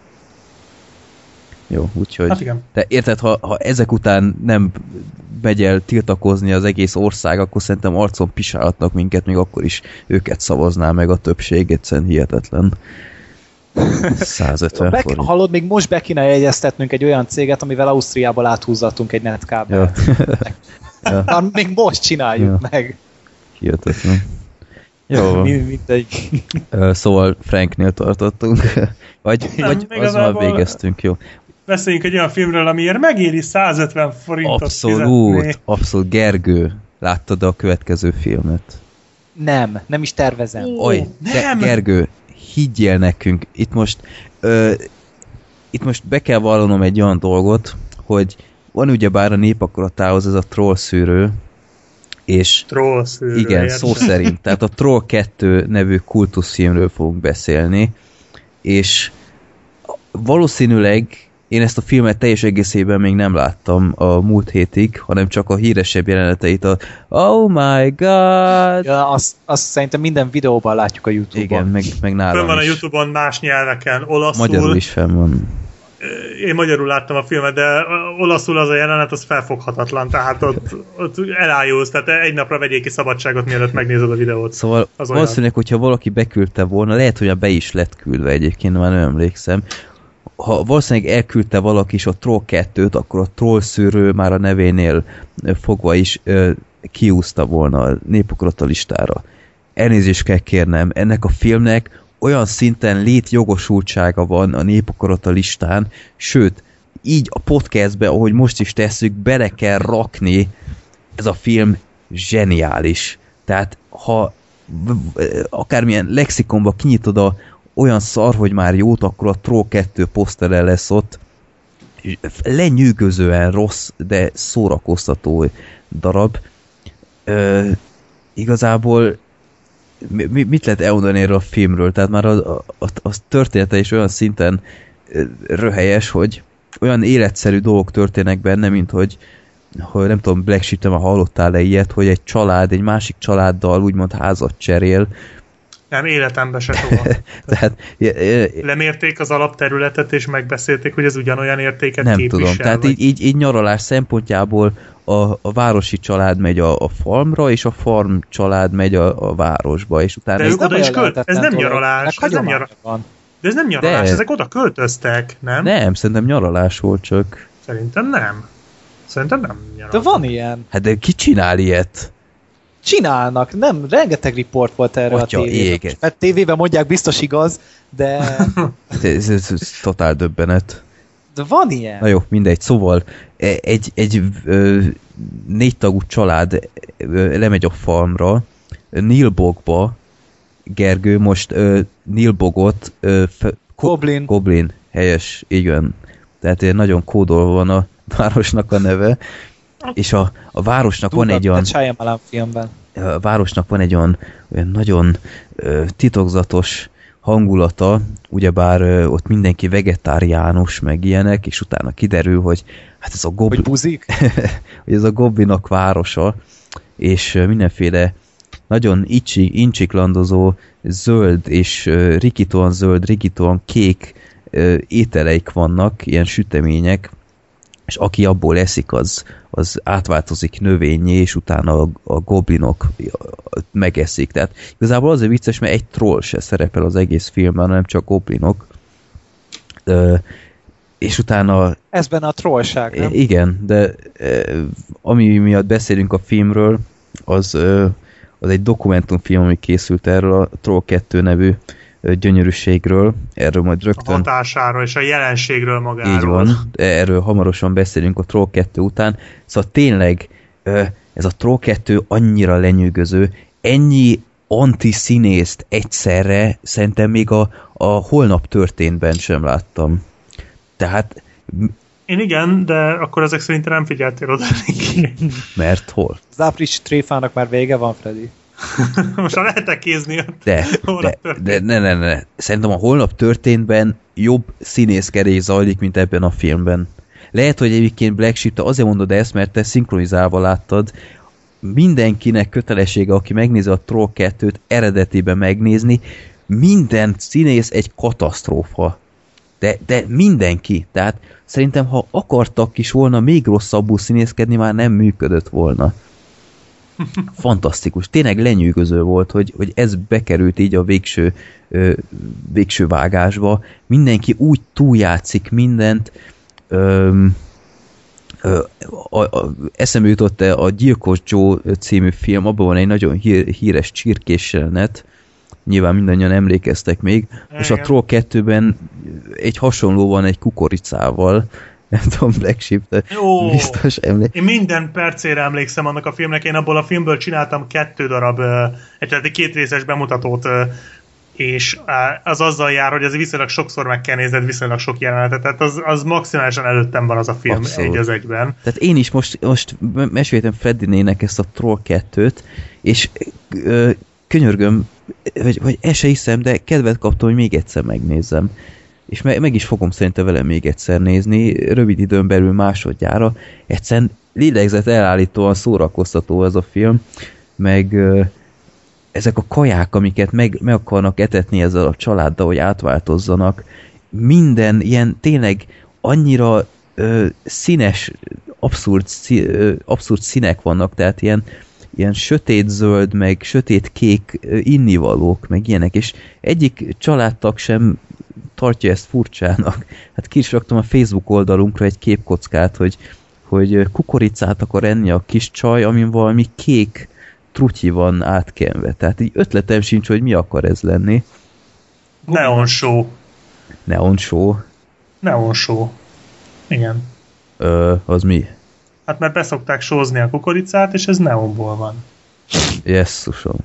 Jó, úgyhogy... Hát igen. De érted, ha, ha ezek után nem megy el tiltakozni az egész ország, akkor szerintem arcon pisálhatnak minket, még akkor is őket szavazná meg a többség, egyszerűen hihetetlen. <laughs> 150 Be, forint. hallod, még most be kéne jegyeztetnünk egy olyan céget, amivel Ausztriából áthúzzatunk egy Ja. netkábelt. <laughs> ja, Már még most csináljuk Ja. meg. hihetetlen. Jó, <laughs> mindegy. Szóval Franknél tartottunk. Vagy, Nem, vagy azzal igazából- végeztünk, jó. Beszéljünk egy olyan filmről, amiért megéri 150 forintot Abszolút, fizetni. abszolút. Gergő, láttad a következő filmet? Nem, nem is tervezem. Ó, de nem! Gergő, higgyél nekünk, itt most ö, itt most be kell vallanom egy olyan dolgot, hogy van ugyebár a népakaratához ez a troll szűrő, és Troll szűrő, igen, érted? szó szerint. Tehát a Troll 2 nevű kultuszfilmről fogunk beszélni, és valószínűleg én ezt a filmet teljes egészében még nem láttam a múlt hétig, hanem csak a híresebb jeleneteit a Oh my god! Ja, azt, azt szerintem minden videóban látjuk a Youtube-on. Igen, meg, meg nálam Fönn van a is. Youtube-on más nyelveken, olaszul. Magyarul is fenn van. Én magyarul láttam a filmet, de olaszul az a jelenet, az felfoghatatlan, tehát ott, ott elájulsz, tehát egy napra vegyél ki szabadságot, mielőtt megnézed a videót. Szóval Az valószínűleg, hogyha valaki beküldte volna, lehet, hogy a be is lett küldve egyébként, már nem emlékszem. Ha valószínűleg elküldte valaki is a Troll 2-t, akkor a Troll szűrő már a nevénél fogva is ö, kiúzta volna a népakarata listára. Elnézést kell kérnem, ennek a filmnek olyan szinten létjogosultsága van a népakarata listán, sőt, így a podcastbe, ahogy most is tesszük, bele kell rakni ez a film zseniális. Tehát ha akármilyen lexikonba kinyitod a olyan szar, hogy már jót, akkor a Troll 2 posztere lesz ott. Lenyűgözően rossz, de szórakoztató darab. Ö, igazából mi, mi- mit lehet elmondani erről a filmről? Tehát már a, a, a, a története is olyan szinten röhelyes, hogy olyan életszerű dolgok történnek benne, mint hogy hogy nem tudom, Black sheep már hallottál-e ilyet, hogy egy család egy másik családdal úgymond házat cserél. Nem, életemben se soha. <laughs> Tehát Lemérték az alapterületet, és megbeszélték, hogy ez ugyanolyan értéket nem képvisel. tudom. Tehát vagy- így, így, így nyaralás szempontjából a, a városi család megy a, a farmra, és a farm család megy a, a városba, és utána De ez ők oda nem is költ- ez nem nyaralás, ez nem hagyománya nyara- van. De ez nem nyaralás, De. ezek oda költöztek, nem? nem, szerintem nyaralás volt csak. Szerintem nem. Szerintem nem nyaralás. De van ilyen. Hát de ki csinál ilyet? Csinálnak, nem, rengeteg riport volt erre Atya a tévében. Hát tévében mondják biztos igaz, de, <laughs> Ez, ez, ez totál döbbenet. de van ilyen. Na jó, mindegy. Szóval e- egy, egy ö, négy tagú család ö, lemegy a farmra, Nilbogba, Gergő most ö, Nilbogot ö, fe, ko- Goblin. Goblin, helyes, igen. Tehát nagyon kódolva van a városnak a neve, és a, a városnak van egy olyan... Shyamalan filmben. a városnak van egy olyan, olyan nagyon ö, titokzatos hangulata, ugyebár ö, ott mindenki vegetáriánus, meg ilyenek, és utána kiderül, hogy hát ez a Hogy goblin, buzik? <laughs> hogy ez a goblinok városa, és ö, mindenféle nagyon icsi, incsiklandozó zöld és ö, rikítóan zöld, rikítóan kék ö, ételeik vannak, ilyen sütemények, és aki abból eszik, az, az átváltozik növényé, és utána a, a goblinok megeszik. Tehát igazából azért vicces, mert egy troll se szerepel az egész filmben, hanem csak goblinok. Ö, és utána Ez benne a trollság, nem? igen, de ami miatt beszélünk a filmről, az, az egy dokumentumfilm, ami készült erről a Troll 2 nevű gyönyörűségről. Erről majd A rögtön hatásáról és a jelenségről magáról. így van, erről hamarosan beszélünk a Troll 2 után. Szóval tényleg ez a Troll 2 annyira lenyűgöző, ennyi antiszínészt egyszerre szerintem még a, a holnap történtben sem láttam. Tehát, Én igen, de akkor ezek szerint nem figyeltél oda neki. mert hol? Az április tréfának már vége van, Freddy. <laughs> Most már lehet kézni ott. De, de, de ne, ne, ne. Szerintem a holnap történtben jobb színészkedés zajlik, mint ebben a filmben. lehet, hogy egyébként Black sheep azért mondod ezt, mert te szinkronizálva láttad, mindenkinek kötelessége, aki megnézi a Troll 2-t eredetiben megnézni, minden színész egy katasztrófa. De, de mindenki. Tehát szerintem, ha akartak is volna még rosszabbul színészkedni, már nem működött volna. Fantasztikus. Tényleg lenyűgöző volt, hogy, hogy ez bekerült így a végső, ö, végső vágásba. Mindenki úgy túljátszik mindent. Ö, ö, a, a, eszembe jutott a Gyilkos Joe című film, abban van egy nagyon hír, híres csirkés jelenet, nyilván mindannyian emlékeztek még, Igen. és a Troll 2-ben egy hasonló van egy kukoricával, <laughs> nem tudom, Black Sheep, de Jó, biztos emlékszem. Én minden percére emlékszem annak a filmnek, én abból a filmből csináltam kettő darab, egy, két részes bemutatót, és az azzal jár, hogy ez viszonylag sokszor meg kell nézned, viszonylag sok jelenetet, tehát az, az maximálisan előttem van az a film Abszolút. egy az egyben. Tehát én is most, most meséltem Freddinének ezt a Troll 2-t, és ö, könyörgöm, vagy, vagy el se hiszem, de kedvet kaptam, hogy még egyszer megnézzem. És me, meg is fogom szerintem vele még egyszer nézni, rövid időn belül másodjára. Egyszerűen lélegzet elállítóan szórakoztató ez a film, meg ezek a kaják, amiket meg, meg akarnak etetni ezzel a családdal, hogy átváltozzanak, minden ilyen tényleg annyira ö, színes, abszurd, szí, ö, abszurd színek vannak, tehát ilyen ilyen sötét-zöld, meg sötét-kék innivalók, meg ilyenek, és egyik családtag sem tartja ezt furcsának. Hát ki is raktam a Facebook oldalunkra egy képkockát, hogy, hogy kukoricát akar enni a kis csaj, amin valami kék trutyi van átkenve. Tehát így ötletem sincs, hogy mi akar ez lenni. Neon show. Neon show? Neon show. Igen. Ö, az mi? Hát mert beszokták sózni a kukoricát, és ez neonból van. Jesszusom.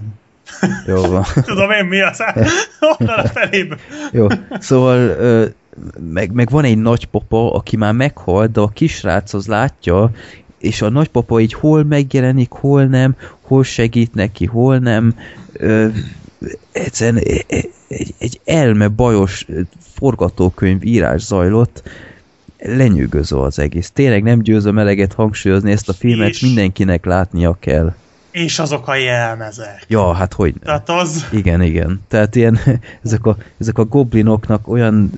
Jó van. <laughs> Tudom én mi az, <laughs> onnan a felébe. Jó, szóval meg, meg van egy nagypapa, aki már meghalt, de a kisrác az látja, és a nagypapa így hol megjelenik, hol nem, hol segít neki, hol nem. Ö, egyszerűen egy, egy, egy elme bajos forgatókönyv írás zajlott, lenyűgöző az egész. Tényleg nem győzöm eleget hangsúlyozni ezt a filmet, és, mindenkinek látnia kell. És azok a jelmezek. Ja, hát hogy Tehát az... Igen, igen. Tehát ilyen, <laughs> ezek a, ezek a goblinoknak olyan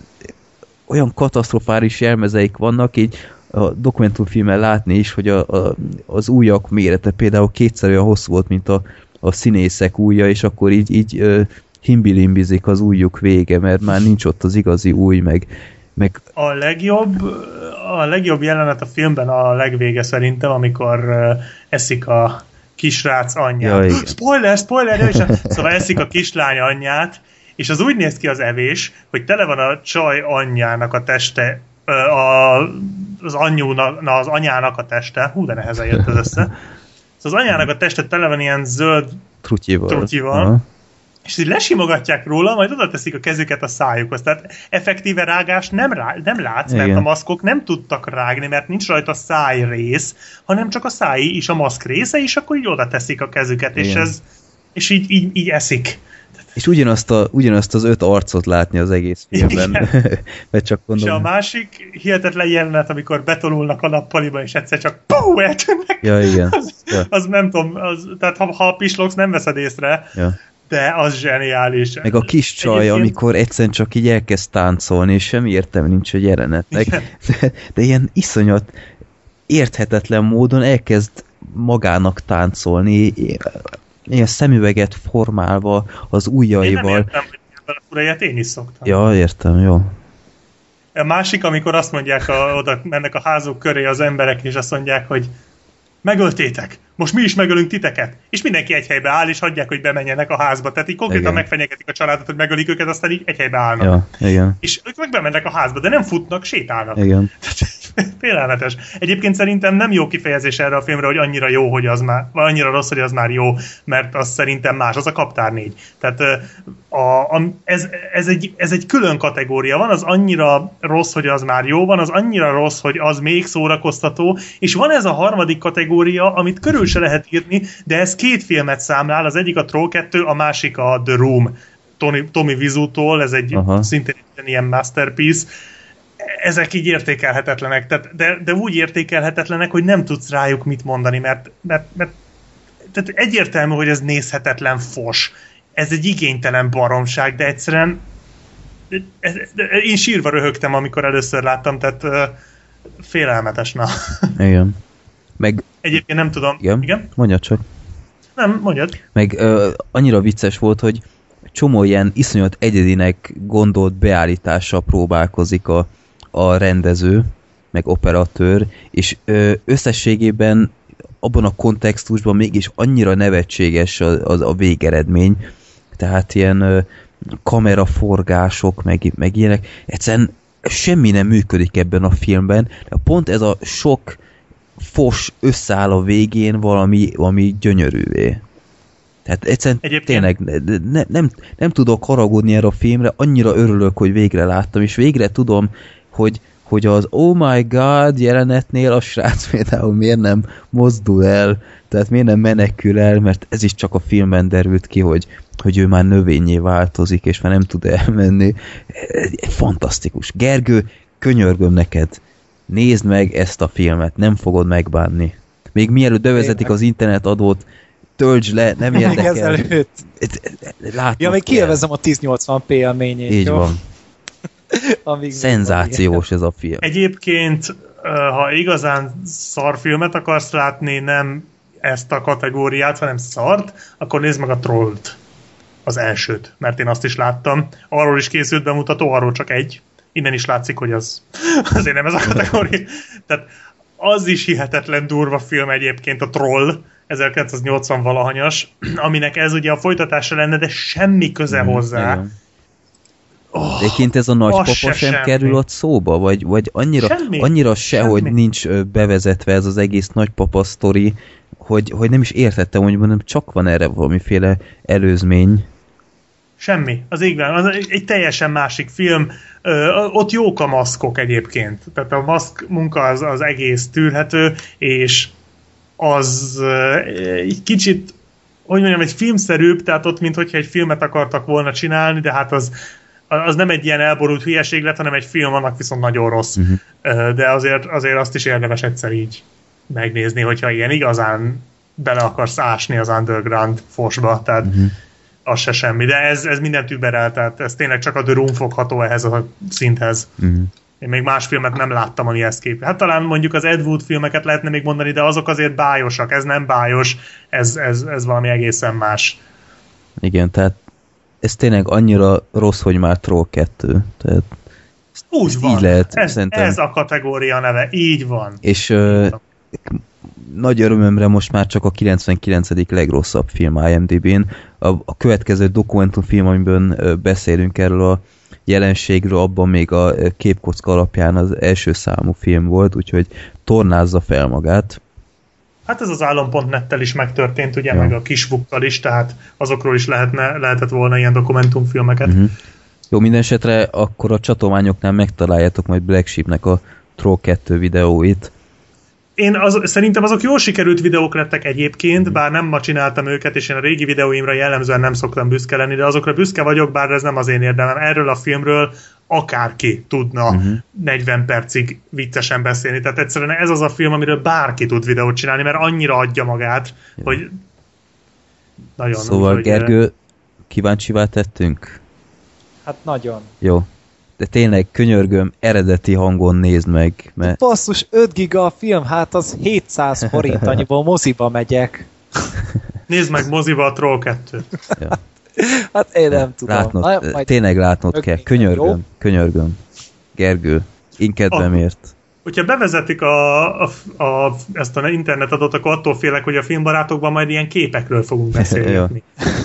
olyan katasztrofális jelmezeik vannak, így a dokumentumfilmen látni is, hogy a, a, az újak mérete például kétszer olyan hosszú volt, mint a, a színészek újja, és akkor így, így uh, himbilimbizik az újjuk vége, mert már nincs ott az igazi új, meg meg... A legjobb, a legjobb jelenet a filmben a legvége szerintem, amikor eszik a kisrác anyját. Ja, spoiler, spoiler, a, szóval eszik a kislány anyját, és az úgy néz ki az evés, hogy tele van a csaj anyjának a teste, a, az anyúnak, na, az anyának a teste, hú, de nehezen jött ez össze. Szóval az anyának a teste tele van ilyen zöld trutyival, trutyival és így lesimogatják róla, majd oda teszik a kezüket a szájukhoz. Tehát effektíve rágás nem, rá, nem látsz, mert Igen. a maszkok nem tudtak rágni, mert nincs rajta száj rész, hanem csak a száj is a maszk része, és akkor így oda teszik a kezüket, Igen. és ez és így, így, így eszik. És ugyanazt, a, ugyanazt az öt arcot látni az egész filmben. <laughs> Mert csak gondolom. És a másik hihetetlen jelenet, amikor betolulnak a nappaliba, és egyszer csak pú, eltűnnek. Ja, igen. <laughs> Az, ja. az nem tudom, az, tehát ha, ha pislogsz, nem veszed észre. Ja de az zseniális. Meg a kis csaj, Egyébként... amikor egyszerűen csak így elkezd táncolni, és semmi értelme nincs a jelenetnek. De, de ilyen iszonyat érthetetlen módon elkezd magának táncolni, ilyen szemüveget formálva az ujjaival. Én nem értem, hogy a én is szoktam. Ja, értem, jó. A másik, amikor azt mondják, a, oda mennek a házuk köré az emberek, és azt mondják, hogy megöltétek, most mi is megölünk titeket. És mindenki egy helybe áll, és hagyják, hogy bemenjenek a házba. Tehát így konkrétan igen. megfenyegetik a családot, hogy megölik őket, aztán így egy helybe állnak. Ja, igen. És ők meg bemennek a házba, de nem futnak, sétálnak. Igen. <laughs> <laughs> Félelmetes. Egyébként szerintem nem jó kifejezés erre a filmre, hogy annyira jó, hogy az már, vagy annyira rossz, hogy az már jó, mert az szerintem más, az a kaptár négy. Tehát a, a, ez, ez, egy, ez egy külön kategória. Van az annyira rossz, hogy az már jó, van az annyira rossz, hogy az még szórakoztató, és van ez a harmadik kategória, amit körül se lehet írni, de ez két filmet számlál, az egyik a Troll 2, a másik a The Room. Tony, Tommy Vizutól, ez egy Aha. szintén egy ilyen masterpiece ezek így értékelhetetlenek, tehát, de, de úgy értékelhetetlenek, hogy nem tudsz rájuk mit mondani, mert, mert, mert tehát egyértelmű, hogy ez nézhetetlen fos. Ez egy igénytelen baromság, de egyszerűen ez, én sírva röhögtem, amikor először láttam, tehát uh, félelmetes, na. Igen. Meg, Egyébként nem tudom. igen? Igen? Mondjad csak. Nem, mondjad. Meg ö, annyira vicces volt, hogy csomó ilyen iszonyat egyedinek gondolt beállítással próbálkozik a, a rendező, meg operatőr, és ö, összességében abban a kontextusban mégis annyira nevetséges az, az a végeredmény, tehát ilyen ö, kameraforgások, meg, meg ilyenek, egyszerűen semmi nem működik ebben a filmben, de pont ez a sok fos összeáll a végén valami, valami gyönyörűvé. Tehát egyszerűen Egyébként- tényleg ne, ne, nem, nem tudok haragudni erre a filmre, annyira örülök, hogy végre láttam, és végre tudom, hogy, hogy az oh my god jelenetnél a srác <laughs> például miért nem mozdul el, tehát miért nem menekül el, mert ez is csak a filmben derült ki, hogy, hogy ő már növényé változik, és már nem tud elmenni. Fantasztikus. Gergő, könyörgöm neked, nézd meg ezt a filmet, nem fogod megbánni. Még mielőtt bevezetik az internetadót, töltsd le, nem Még érdekel. ezelőtt. Látnod Ja, még kielvezem a 1080p élményét. Így jó? van. <laughs> Amíg Szenzációs ez a film. Egyébként, ha igazán szarfilmet akarsz látni, nem ezt a kategóriát, hanem szart, akkor nézd meg a Trollt, az elsőt, mert én azt is láttam. Arról is készült bemutató, arról csak egy. Innen is látszik, hogy az <laughs> azért nem ez a kategória. Tehát az is hihetetlen durva film egyébként, a Troll, 1980 valahanyas, aminek ez ugye a folytatása lenne, de semmi köze hozzá. Igen. De Egyébként ez a nagypapa sem semmi. kerül ott szóba? Vagy, vagy annyira, Semmi. annyira se, Semmi. hogy nincs bevezetve ez az egész nagypapa sztori, hogy, hogy nem is értettem, hogy mondom, csak van erre valamiféle előzmény. Semmi. Az égben. Az egy, egy teljesen másik film. Ö, ott jók a maszkok egyébként. Tehát a maszk munka az, az egész tűrhető, és az egy kicsit, hogy mondjam, egy filmszerűbb, tehát ott, mint hogyha egy filmet akartak volna csinálni, de hát az, az nem egy ilyen elborult hülyeség lett, hanem egy film, annak viszont nagyon rossz. Uh-huh. De azért, azért azt is érdemes egyszer így megnézni, hogyha ilyen igazán bele akarsz ásni az underground fosba, tehát uh-huh az se semmi, de ez, ez mindent überel, tehát ez tényleg csak a The Room fogható ehhez a szinthez. Uh-huh. Én még más filmet nem láttam, ami ezt kép. Hát talán mondjuk az Ed Wood filmeket lehetne még mondani, de azok azért bájosak, ez nem bájos, ez, ez, ez valami egészen más. Igen, tehát ez tényleg annyira rossz, hogy már Troll 2. Tehát, Úgy Ezt van. így lehet, ez, szerintem. ez a kategória neve, így van. és ö, nagy örömömre most már csak a 99. legrosszabb film IMDb-n. A, a következő dokumentumfilm, amiben ö, beszélünk erről a jelenségről, abban még a képkocka alapján az első számú film volt, úgyhogy tornázza fel magát. Hát ez az állam.net-tel is megtörtént, ugye, Ja. meg a kisbukkal is, tehát azokról is lehetne, lehetett volna ilyen dokumentumfilmeket. Uh-huh. Jó, minden esetre akkor a csatományoknál megtaláljátok majd Black Sheepnek a Troll 2 videóit. Én az, szerintem azok jól sikerült videók lettek egyébként, bár nem ma csináltam őket, és én a régi videóimra jellemzően nem szoktam büszke lenni, de azokra büszke vagyok, bár ez nem az én érdemem. Erről a filmről akárki tudna uh-huh. 40 percig viccesen beszélni. Tehát egyszerűen ez az a film, amiről bárki tud videót csinálni, mert annyira adja magát, hogy nagyon Szóval, úgy, Gergő, kíváncsivá tettünk? Hát nagyon. Jó. De tényleg, könyörgöm, eredeti hangon nézd meg, mert Basszus, 5 giga a film, hát az 700 forint, <laughs> annyiból moziba megyek. Nézd meg moziba a Troll 2 ja, Hát én nem tudom. látnod, Na, majd... tényleg látnod kell. Könyörgöm, jó? könyörgöm. Gergő, én kedvemért. Hogyha bevezetik a, a, a, ezt a internet adott, akkor attól félek, hogy a filmbarátokban majd ilyen képekről fogunk <laughs> beszélni.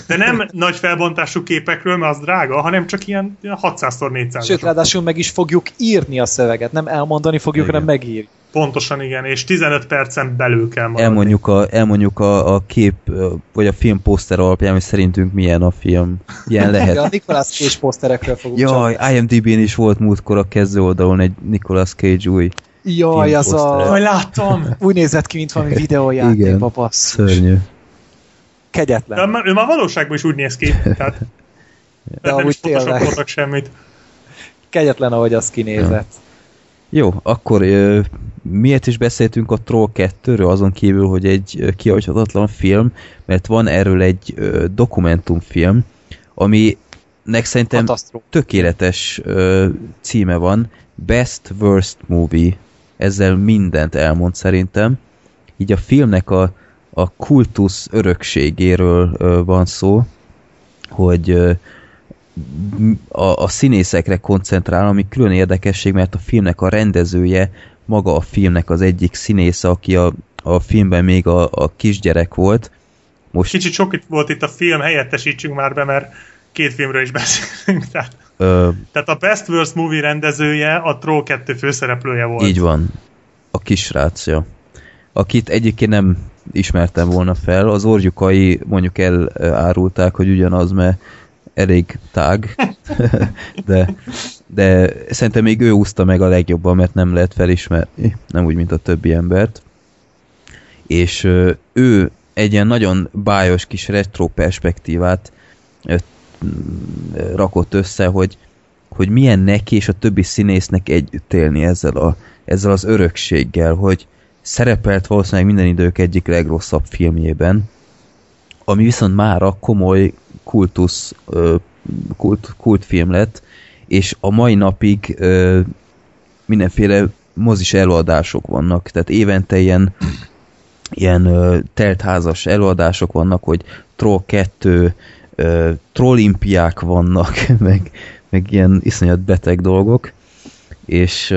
De nem nagy felbontású képekről, mert az drága, hanem csak ilyen 600x400 Sőt, ráadásul meg is fogjuk írni a szöveget, nem elmondani fogjuk, Igen. hanem megírni. Pontosan igen, és 15 percen belül kell maradni. Elmondjuk, a, elmondjuk a, a kép, vagy a film poszter alapján, hogy szerintünk milyen a film. Ilyen Ja, a lehet. Nicolas Cage poszterekről fogunk. Jaj, IMDb-n is volt múltkor a kezdő oldalon egy Nicolas Cage új. Jaj, az filmposztere. Jaj, a... láttam! Úgy nézett ki, mint valami videójátékba, basszus. Szörnyű. Kegyetlen. De már- ő már valóságban is úgy néz ki. Tehát, <laughs> de nem amúgy is tényleg. semmit. Kegyetlen, ahogy az kinézett. Jó, akkor ö, miért is beszéltünk a Troll 2-ről, azon kívül, hogy egy kihagyhatatlan film, mert van erről egy ö, dokumentumfilm, aminek szerintem Katasztrófa. tökéletes ö, címe van, Best Worst Movie. Ezzel mindent elmond szerintem. Így a filmnek a, a kultusz örökségéről van szó, hogy a, a színészekre koncentrál, ami külön érdekesség, mert a filmnek a rendezője maga a filmnek az egyik színésze, aki a, a filmben még a, a kisgyerek volt. Most Kicsit sok itt volt itt a film, helyettesítsünk már be, mert két filmről is beszélünk. <laughs> Tehát, ö, tehát a Best Worst Movie rendezője a Troll 2 főszereplője volt. Így van. A kisrácja. Akit egyébként nem ismertem volna fel. Az orgyukai mondjuk elárulták, hogy ugyanaz, mert elég tág. <laughs> de, de szerintem még ő úszta meg a legjobban, mert nem lehet felismerni. Nem úgy, mint a többi embert. És ő egy ilyen nagyon bájos kis retro perspektívát rakott össze, hogy, hogy milyen neki és a többi színésznek együtt élni ezzel, a, ezzel az örökséggel, hogy szerepelt valószínűleg minden idők egyik legrosszabb filmjében, ami viszont már a komoly kultusz, kult, kultfilm lett, és a mai napig mindenféle mozis előadások vannak, tehát évente ilyen, ilyen teltházas előadások vannak, hogy Troll 2, ö, Trollimpiák vannak, <laughs> meg, meg ilyen iszonyat beteg dolgok, és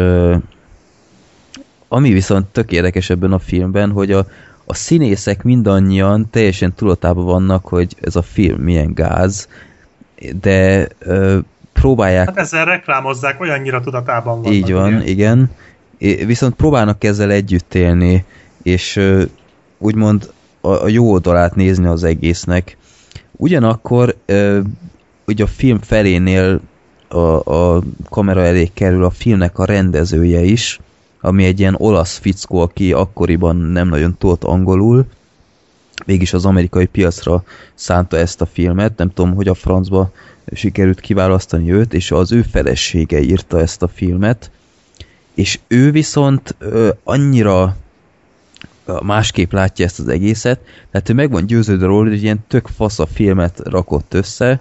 ami viszont tök érdekes ebben a filmben, hogy a, a színészek mindannyian teljesen tudatában vannak, hogy ez a film milyen gáz, de ö, próbálják Hát ezzel reklámozzák, olyannyira tudatában vannak. így van, ugye? igen. É- Viszont próbálnak ezzel együtt élni, és ö, úgymond a, a jó oldalát nézni az egésznek. Ugyanakkor ugye a film felénél a, a kamera elé kerül a filmnek a rendezője is, ami egy ilyen olasz fickó, aki akkoriban nem nagyon tudott angolul, mégis az amerikai piacra szánta ezt a filmet, nem tudom, hogy a francba sikerült kiválasztani őt, és az ő felesége írta ezt a filmet, és ő viszont ö, annyira másképp látja ezt az egészet, tehát ő meg van győződve róla, hogy ilyen tök fasz a filmet rakott össze,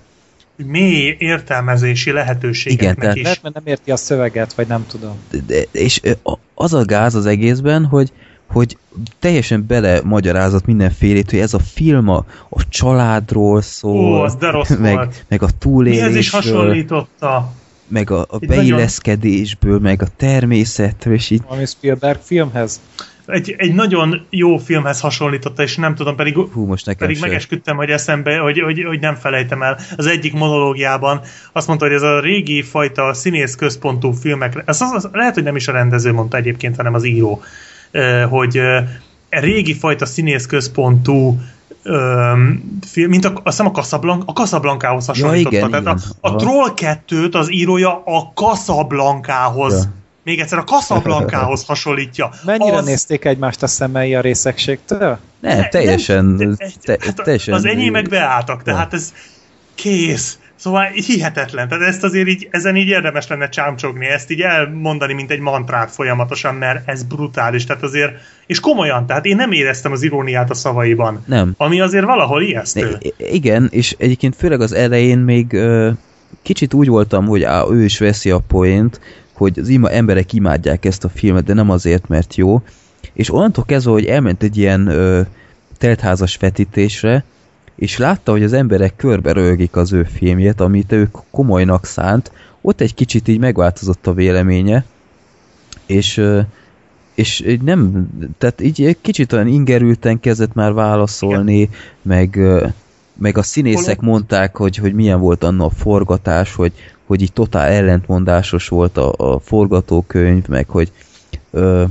Mély értelmezési lehetőségeknek tehát is. Lehet, mert nem érti a szöveget, vagy nem tudom. de, és ö, a- az a gáz az egészben, hogy hogy teljesen bele magyarázott mindenfélét, hogy ez a film a, a családról szól, Ó, az de rossz meg, volt. meg a Mihez is túlélésről, hasonlította? meg a, a Itt nagyon- beilleszkedésből, meg a természetről, és így Valami Spielberg filmhez. Egy, egy nagyon jó filmhez hasonlította, és nem tudom, pedig, hú, most nekem pedig megesküdtem, hogy eszembe, hogy, hogy, hogy nem felejtem el. Az egyik monológiában azt mondta, hogy ez a régi fajta színész központú filmek, ez az, az, lehet, hogy nem is a rendező mondta egyébként, hanem az író, hogy a régi fajta színész központú öm, film, mint a, azt hiszem a, Casablanca, a Casablanca-hoz hasonlította. igen, Tehát igen. A, a. Troll 2-t az írója a Casablanca-hoz Ja. Még egyszer a Casablanca-hoz <laughs> hasonlítja. Mennyire az, nézték egymást a szemei a részegségtől? Nem, teljesen, nem, te, hát teljesen... Az enyémek beálltak, tehát ez kész. Szóval hihetetlen. Tehát ezt azért így, ezen így érdemes lenne csámcsogni, ezt így elmondani, mint egy mantrát folyamatosan, mert ez brutális. Tehát azért, és komolyan, tehát én nem éreztem az iróniát a szavaiban. Nem. Ami azért valahol ijesztő. I- igen, és egyébként főleg az elején még ö, kicsit úgy voltam, hogy á, ő is veszi a poént, hogy az ima, emberek imádják ezt a filmet, de nem azért, mert jó. És onnantól kezdve, hogy elment egy ilyen ö, teltházas vetítésre, és látta, hogy az emberek körbe rögik az ő filmjét, amit ő komolynak szánt, ott egy kicsit így megváltozott a véleménye, és és nem, tehát így egy kicsit olyan ingerülten kezdett már válaszolni, meg, meg a színészek Hol- mondták, hogy, hogy milyen volt annak a forgatás, hogy, hogy így totál ellentmondásos volt a, a forgatókönyv, meg hogy ö,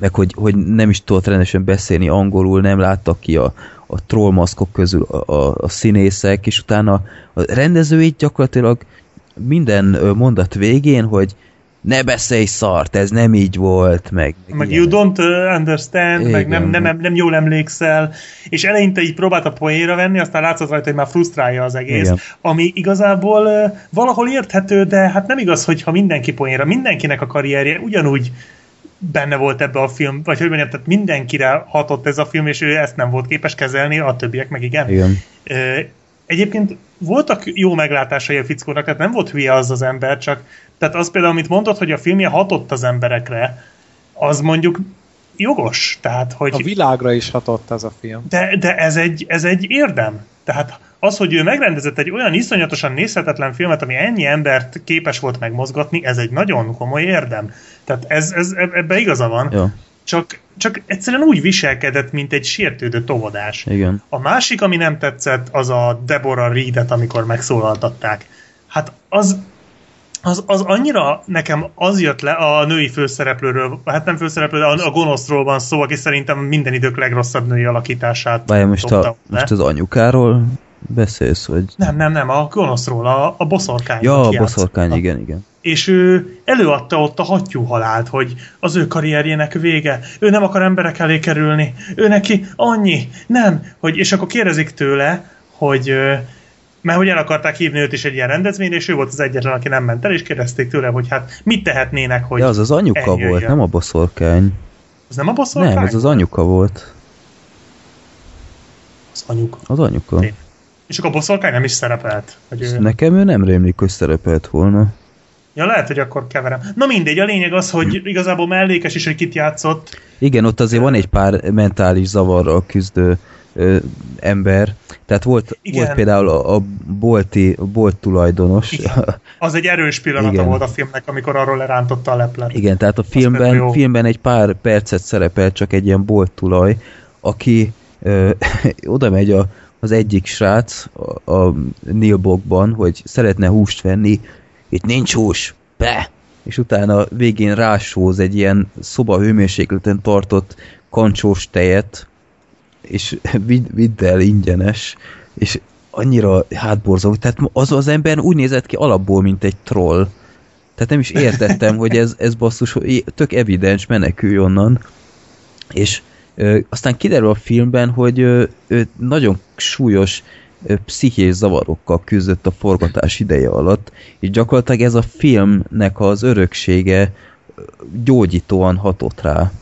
meg hogy, hogy nem is tudott rendesen beszélni angolul, nem láttak ki a, a trollmaszkok közül a, a, a színészek, és utána a rendező így gyakorlatilag minden mondat végén, hogy ne beszélj szart, ez nem így volt, meg... Meg ilyen. you don't uh, understand, Igen. meg nem, nem, nem jól emlékszel, és eleinte így próbálta poénra venni, aztán látszott rajta, hogy már frusztrálja az egész, Igen. ami igazából uh, valahol érthető, de hát nem igaz, hogy ha mindenki poénra, mindenkinek a karrierje ugyanúgy benne volt ebbe a film, vagy hogy mondjam, tehát mindenkire hatott ez a film, és ő ezt nem volt képes kezelni, a többiek meg igen. Igen. Ö, Egyébként voltak jó meglátásai a fickónak, tehát nem volt hülye az az ember, csak tehát az például, amit mondott, hogy a filmje hatott az emberekre, az mondjuk jogos, tehát hogy... A világra is hatott ez a film. De, de ez, egy, ez egy érdem. Tehát az, hogy ő megrendezett egy olyan iszonyatosan nézhetetlen filmet, ami ennyi embert képes volt megmozgatni, ez egy nagyon komoly érdem. Tehát ez, ez, ebbe igaza van. Ja, Csak, csak egyszerűen úgy viselkedett, mint egy sértődött óvodás. igen. A másik, ami nem tetszett, az a Deborah Reedet, amikor megszólaltatták. Hát az, az, az annyira nekem az jött le a női főszereplőről, hát nem főszereplő, de a, a gonoszról van szó, aki szerintem minden idők legrosszabb női alakítását Várj, most, a, le. most az anyukáról beszélsz, vagy... Nem, nem, nem, a gonoszról, a, a boszorkány. Ja, a boszorkány, játszott. igen, igen. És ő előadta ott a hattyú halált, hogy az ő karrierjének vége, ő nem akar emberek elé kerülni, ő neki annyi, nem, hogy, és akkor kérdezik tőle, hogy mert hogy el akarták hívni őt is egy ilyen rendezvényre, és ő volt az egyetlen, aki nem ment el, és kérdezték tőle, hogy hát mit tehetnének, hogy Ja, az az anyuka eljöjjön. volt, nem a boszorkány. Az nem a boszorkány? Nem, ez az anyuka volt. az anyuk. Az anyuka. Tényleg. És akkor a boszorkány nem is szerepelt. Hogy ő... Nekem ő nem rémlik, hogy szerepelt volna. Ja, lehet, hogy akkor keverem. Na mindegy, a lényeg az, hogy igazából mellékes is, hogy kit játszott. Igen, ott azért van egy pár mentális zavarral küzdő ö, ember. Tehát volt, Igen. volt például a, a bolti, a bolt tulajdonos. Igen. Az egy erős pillanata Igen. volt a filmnek, amikor arról lerántotta a leplet. Igen, tehát a filmben, filmben egy pár percet szerepel csak egy ilyen bolt tulaj, aki ö, <laughs> oda megy a, az egyik srác a, a Nilbogban, hogy szeretne húst venni, itt nincs hús, be! És utána végén rásóz egy ilyen szoba hőmérsékleten tartott kancsós tejet, és vidd, vidd el ingyenes, és annyira hátborzó, tehát az az ember úgy nézett ki alapból, mint egy troll. Tehát nem is értettem, hogy ez, ez basszus, hogy tök evidens, menekülj onnan. És ö, aztán kiderül a filmben, hogy ö, ő nagyon súlyos ö, pszichés zavarokkal küzdött a forgatás ideje alatt, és gyakorlatilag ez a filmnek az öröksége ö, gyógyítóan hatott rá.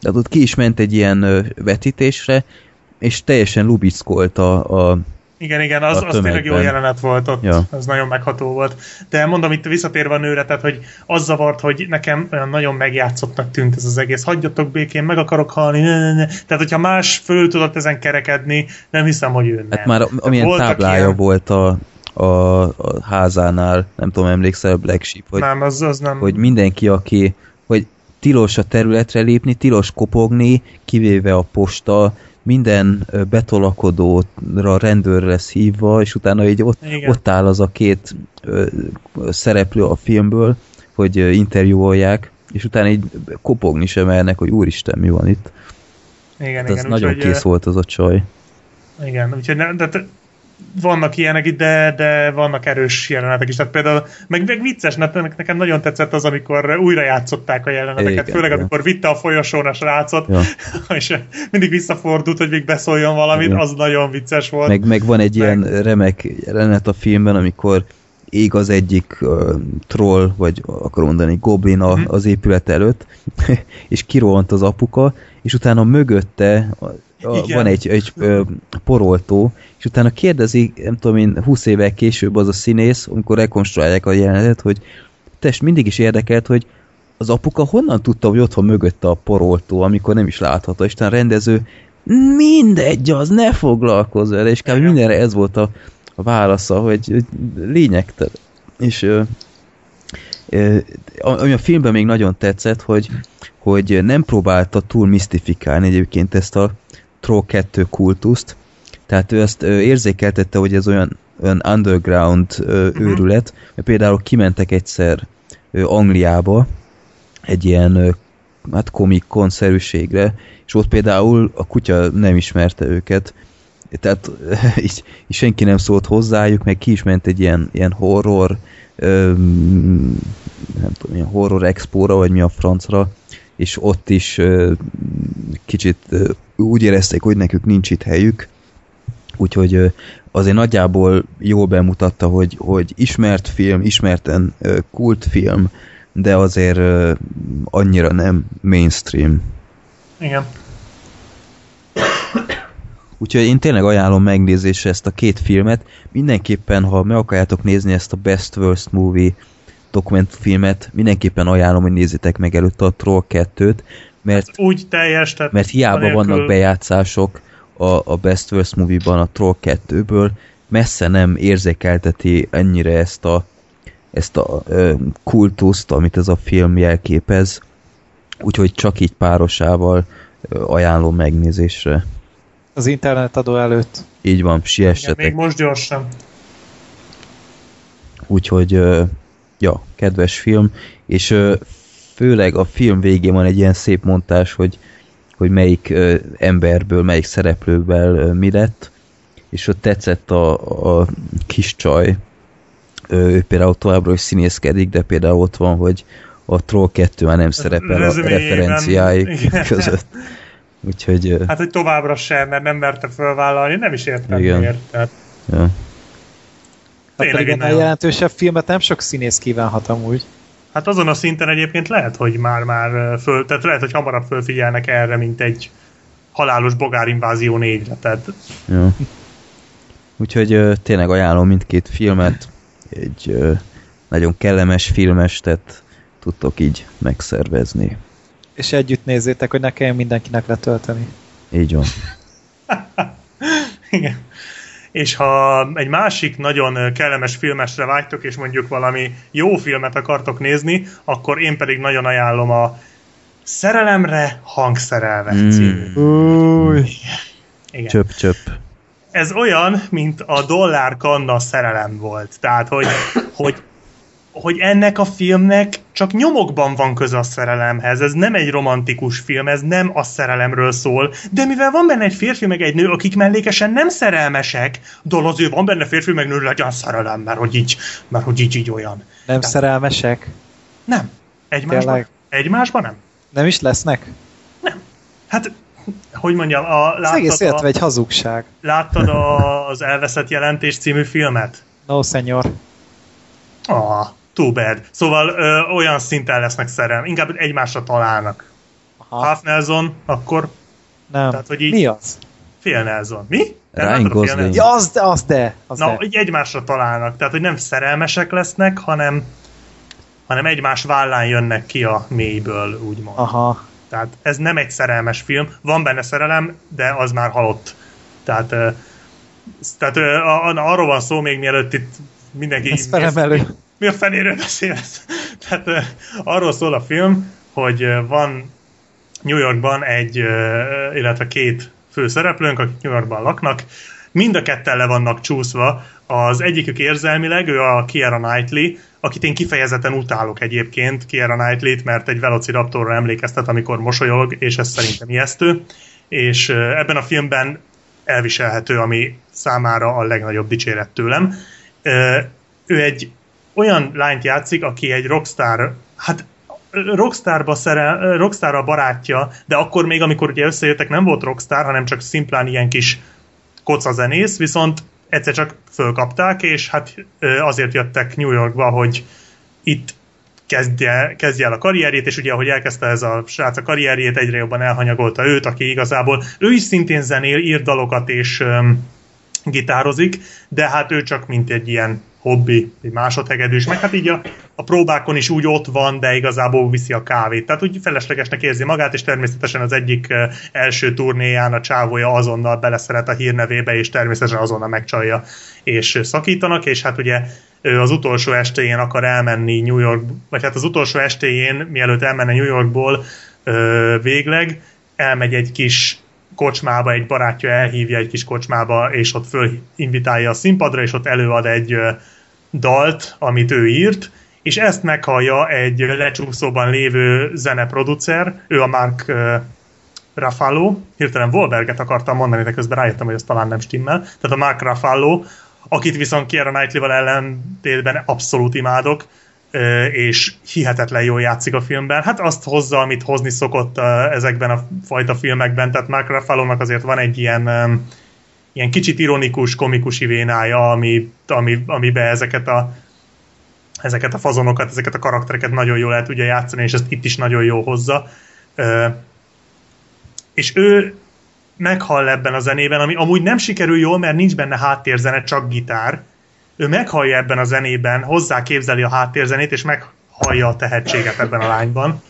Tehát ott ki is ment egy ilyen ö, vetítésre, és teljesen lubickolt a, a Igen, igen, az, az tényleg jó jelenet volt ott, Ja. az nagyon megható volt. De mondom, itt visszatérve a nőre, tehát, hogy az zavart, hogy nekem olyan nagyon megjátszottnak tűnt ez az egész. Hagyjatok békén, meg akarok halni. Ne, ne, ne. Tehát, hogyha más föl tudott ezen kerekedni, nem hiszem, hogy ő nem. Hát már amilyen voltak táblája ilyen- volt a, a, a házánál, nem tudom, emlékszel a Black Sheep, hogy, nem, az, az nem. hogy mindenki, aki, hogy tilos a területre lépni, tilos kopogni, kivéve a posta, minden betolakodóra rendőr lesz hívva, és utána így ott, Igen. ott áll az a két ö, szereplő a filmből, hogy interjúolják, és utána így kopogni sem mernek, hogy úristen, mi van itt. igen, Hát igen, ez nagyon úgyhogy, kész volt az a csaj. Igen, úgyhogy ne, de, de, vannak ilyenek itt, de, de vannak erős jelenetek is. Tehát például, meg, meg vicces, mert nekem nagyon tetszett az, amikor újra játszották a jeleneteket, Igen, főleg igen. amikor vitte a folyosón a srácot, Ja. <laughs> és mindig visszafordult, hogy még beszóljon valamit, Igen. az nagyon vicces volt. Meg, meg van egy Meg- ilyen remek jelenet a filmben, amikor ég az egyik uh, troll, vagy akarom mondani goblin a, Mhm. az épület előtt, <laughs> és kirohant az apuka, és utána mögötte a, a, Igen. van egy, egy ö, poroltó, és utána kérdezi, nem tudom én, 20 évvel később az a színész, amikor rekonstruálják a jelenetet, hogy test mindig is érdekelt, hogy az apuka honnan tudta, hogy ott van mögötte a poroltó, amikor nem is látható, és rendező mindegy, az ne foglalkozz vele, és kb. Mindenre ez volt a, a válasza, hogy, lényegtelen. És ö, ö, ami a filmben még nagyon tetszett, hogy, hogy nem próbálta túl misztifikálni egyébként ezt a Troll 2 kultuszt, tehát ő ezt érzékeltette, hogy ez olyan, olyan underground Mhm. őrület, mert például kimentek egyszer Angliába egy ilyen hát komik konszerűségre, és ott például a kutya nem ismerte őket, tehát <laughs> így, így senki nem szólt hozzájuk, meg ki is ment egy ilyen, ilyen horror ö, nem tudom, ilyen horror expóra, vagy mi a francra, és ott is ö, kicsit ö, úgy érezték, hogy nekük nincs itt helyük, úgyhogy ö, azért nagyjából jól bemutatta, hogy, hogy ismert film, ismerten ö, kultfilm, de azért ö, annyira nem mainstream. Igen. Úgyhogy én tényleg ajánlom megnézésre ezt a két filmet. Mindenképpen, ha meg akarjátok nézni ezt a Best Worst Movie dokumentumfilmet, mindenképpen ajánlom, hogy nézzétek meg előtte a Troll 2-t, mert, Úgy teljes, tehát mert hiába anélkül- vannak bejátszások a, a Best Worst Movie-ban a Troll 2-ből, messze nem érzékelteti ennyire ezt a, ezt a ö, kultuszt, amit ez a film jelképez, úgyhogy csak így párosával ö, ajánlom megnézésre. Az internetadó előtt. Így van, Igen, még siessetek. most gyorsan. Úgyhogy, ja, kedves film, és főleg a film végén van egy ilyen szép montás, hogy, hogy melyik emberből, melyik szereplőből mi lett, és ott tetszett a, a kis csaj, ő például továbbra is színészkedik, de például ott van, hogy a Troll 2 már nem szerepel a referenciái igen. között. <laughs> Úgyhogy, Hát, hogy továbbra sem, mert nem merte fölvállalni, nem is értem Igen. miért. Tehát ja. Hát Tényleg ennél nagyon- jelentősebb filmet nem sok színész kívánhat amúgy. Hát azon a szinten egyébként lehet, hogy már-már föl, tehát lehet, hogy hamarabb fölfigyelnek erre, mint egy halálos bogárinvázió négyre. Tehát Ja. Úgyhogy tényleg ajánlom mindkét filmet. Egy nagyon kellemes filmes, tehát tudtok így megszervezni. És együtt nézzétek, hogy ne kelljen mindenkinek letölteni. Így van. <laughs> Igen. És ha egy másik nagyon kellemes filmesre vágytok, és mondjuk valami jó filmet akartok nézni, akkor én pedig nagyon ajánlom a Szerelemre hangszerelve Mm. című. Új. Igen. Csöp, csöp. Ez olyan, mint a dollár kanna szerelem volt. Tehát, hogy, hogy, hogy ennek a filmnek csak nyomokban van köze a szerelemhez. Ez nem egy romantikus film, ez nem a szerelemről szól, de mivel van benne egy férfi meg egy nő, akik mellékesen nem szerelmesek, dol azért van benne férfi meg nő, legyen szerelem, mert hogy így, mert hogy így, így olyan. Nem Tehát- szerelmesek? Nem. Egymásban? Tényleg? Egymásban nem? Nem is lesznek? Hát, hogy mondjam, a, Az egész láttad, a, egy hazugság. láttad a, az Elveszett Jelentés című filmet? No, senyor. Ah, too bad. Szóval ö, olyan szinten lesznek szerelem, inkább egymásra találnak. Aha. Half Nelson, akkor Nem. tehát, hogy így- Mi az? fél Nelson. Mi? Ryan Gosling. Ja, az de, az de. Az Na, de. így egymásra találnak. Tehát, hogy nem szerelmesek lesznek, hanem hanem egymás vállán jönnek ki a mélyből, úgymond. Aha. Tehát ez nem egy szerelmes film, van benne szerelem, de az már halott. Tehát, ö, tehát ö, a, a, arról van szó még mielőtt itt mindenki... Ez felemelő. Mi a fenéről beszélsz? <laughs> Tehát arról szól a film, hogy van New Yorkban egy, ö, illetve két főszereplőnk, akik New Yorkban laknak, mind a ketten le vannak csúszva. Az egyikük érzelmileg, ő a Kiera Knightley, akit én kifejezetten utálok egyébként, Kiera Knightley-t, mert egy Velociraptorra emlékeztet, amikor mosolyog, és ez szerintem ijesztő. És ebben a filmben elviselhető, ami számára a legnagyobb dicséret tőlem. Ő egy olyan lányt játszik, aki egy rockstar, hát rockstarba szerel, rockstar a barátja, de akkor még, amikor ugye összejöttek, nem volt rockstar, hanem csak szimplán ilyen kis kocazenész, viszont egyszer csak fölkapták, és hát azért jöttek New Yorkba, hogy itt kezdje, kezdje el a karrierjét, és ugye ahogy elkezdte ez a srác a karrierjét, egyre jobban elhanyagolta őt, aki igazából, ő is szintén zenél, ír dalokat és öm, gitározik, de hát ő csak mint egy ilyen hobbi, egy másodhegedűs, meg hát így a, a próbákon is úgy ott van, de igazából viszi a kávét. Tehát úgy feleslegesnek érzi magát, és természetesen az egyik első turnéján a csávója azonnal beleszeret a hírnevébe, és természetesen azonnal megcsalja, és szakítanak, és hát ugye ő az utolsó estéjén akar elmenni New York, vagy hát az utolsó estéjén, mielőtt elmenne New Yorkból végleg, elmegy egy kis kocsmába, egy barátja elhívja egy kis kocsmába, és ott fölinvitálja a színpadra, és ott előad egy dalt, amit ő írt, és ezt meghallja egy lecsúszóban lévő zeneproducer, ő a Mark Raffalo, hirtelen Wolberget akartam mondani, de közben rájöttem, hogy ez talán nem stimmel, tehát a Mark Raffalo, akit viszont Kiera Knightley-val ellentétben abszolút imádok, és hihetetlen jól játszik a filmben. Hát azt hozza, amit hozni szokott ezekben a fajta filmekben, tehát Mark ruffalo azért van egy ilyen, ilyen kicsit ironikus, komikus vénája, ami, ami, amiben ezeket a ezeket a fazonokat, ezeket a karaktereket nagyon jól el tudja játszani, és ezt itt is nagyon jó hozza. És ő meghall ebben a zenében, ami amúgy nem sikerül jól, mert nincs benne háttérzene, csak gitár. Ő meghallja ebben a zenében, hozzá képzeli a háttérzenét, és meghallja a tehetséget ebben a lányban.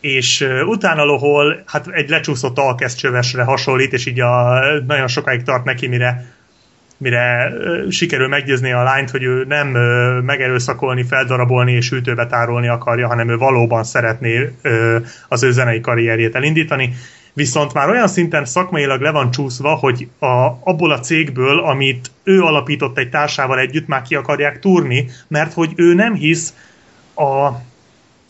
És utána lohol, hát egy lecsúszott alkeszcsövesre hasonlít, és így a, nagyon sokáig tart neki, mire mire sikerül meggyőzni a lányt, hogy ő nem uh, megerőszakolni, feldarabolni és hűtőbe tárolni akarja, hanem ő valóban szeretné az ő zenei karrierjét elindítani viszont már olyan szinten szakmailag le van csúszva, hogy a, abból a cégből, amit ő alapított egy társával együtt, már ki akarják túrni, mert hogy ő nem hisz a,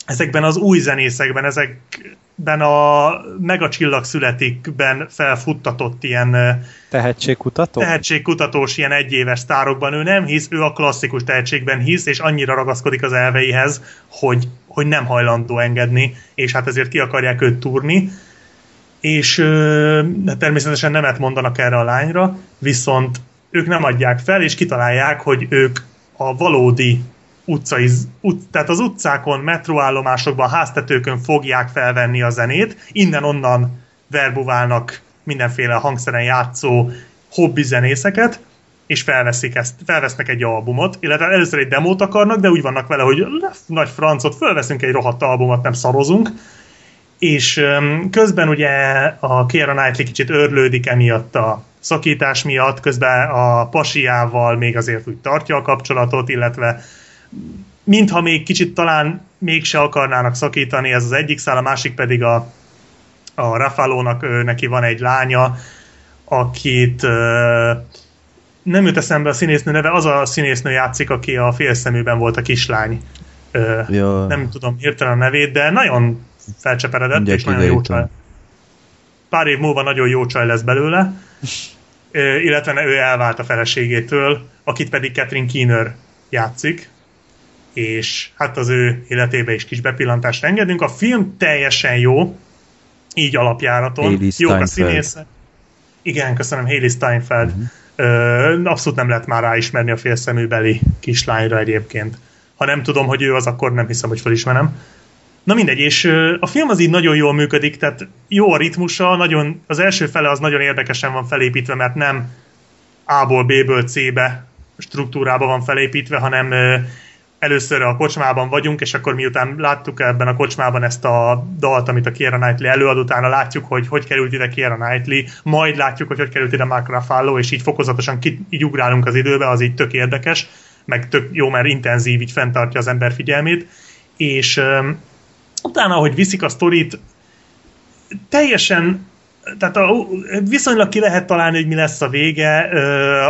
ezekben az új zenészekben, ezekben a megacsillag születikben felfuttatott ilyen tehetségkutató? tehetségkutatós ilyen egyéves sztárokban. Ő nem hisz, ő a klasszikus tehetségben hisz, és annyira ragaszkodik az elveihez, hogy, hogy nem hajlandó engedni, és hát ezért ki akarják őt túrni és de természetesen nemet mondanak erre a lányra, viszont ők nem adják fel, és kitalálják, hogy ők a valódi utcai, ut, tehát az utcákon, metróállomásokban, háztetőkön fogják felvenni a zenét, innen-onnan verbuválnak mindenféle hangszeren játszó hobbi zenészeket, és felveszik ezt, felvesznek egy albumot, illetve először egy demót akarnak, de úgy vannak vele, hogy nagy francot, felveszünk egy rohadt albumot, nem szarozunk, és közben ugye a Keira Knightley kicsit örlődik emiatt a szakítás miatt, közben a pasiával még azért úgy tartja a kapcsolatot, illetve mintha még kicsit talán mégse akarnának szakítani, ez az egyik szál, a másik pedig a, a Rafalónak, neki van egy lánya, akit nem jut eszembe a színésznő neve, az a színésznő játszik, aki a félszeműben volt a kislány. Ja. Nem tudom hirtelen a nevét, de nagyon felcseperedett, Mindjárt és nagyon jó csaj. Pár év múlva nagyon jó csaj lesz belőle, illetve ő elvált a feleségétől, akit pedig Catherine Keener játszik, és hát az ő életébe is kis bepillantást engedünk. A film teljesen jó, így alapjáraton. jó a színészek. Igen, köszönöm, Haley Steinfeld. Uh-huh. abszolút nem lehet már ráismerni a félszeműbeli kislányra egyébként. Ha nem tudom, hogy ő az, akkor nem hiszem, hogy felismerem. Na mindegy, és a film az így nagyon jól működik, tehát jó a ritmusa, nagyon, az első fele az nagyon érdekesen van felépítve, mert nem A-ból B-ből C-be struktúrába van felépítve, hanem először a kocsmában vagyunk, és akkor miután láttuk ebben a kocsmában ezt a dalt, amit a Kiera Knightley előad, utána látjuk, hogy hogy került ide Kiera Knightley, majd látjuk, hogy hogy került ide Mark Ruffalo, és így fokozatosan ki, így ugrálunk az időbe, az így tök érdekes, meg tök jó, mert intenzív, így fenntartja az ember figyelmét, és utána, ahogy viszik a sztorit, teljesen tehát a, viszonylag ki lehet találni, hogy mi lesz a vége, ö,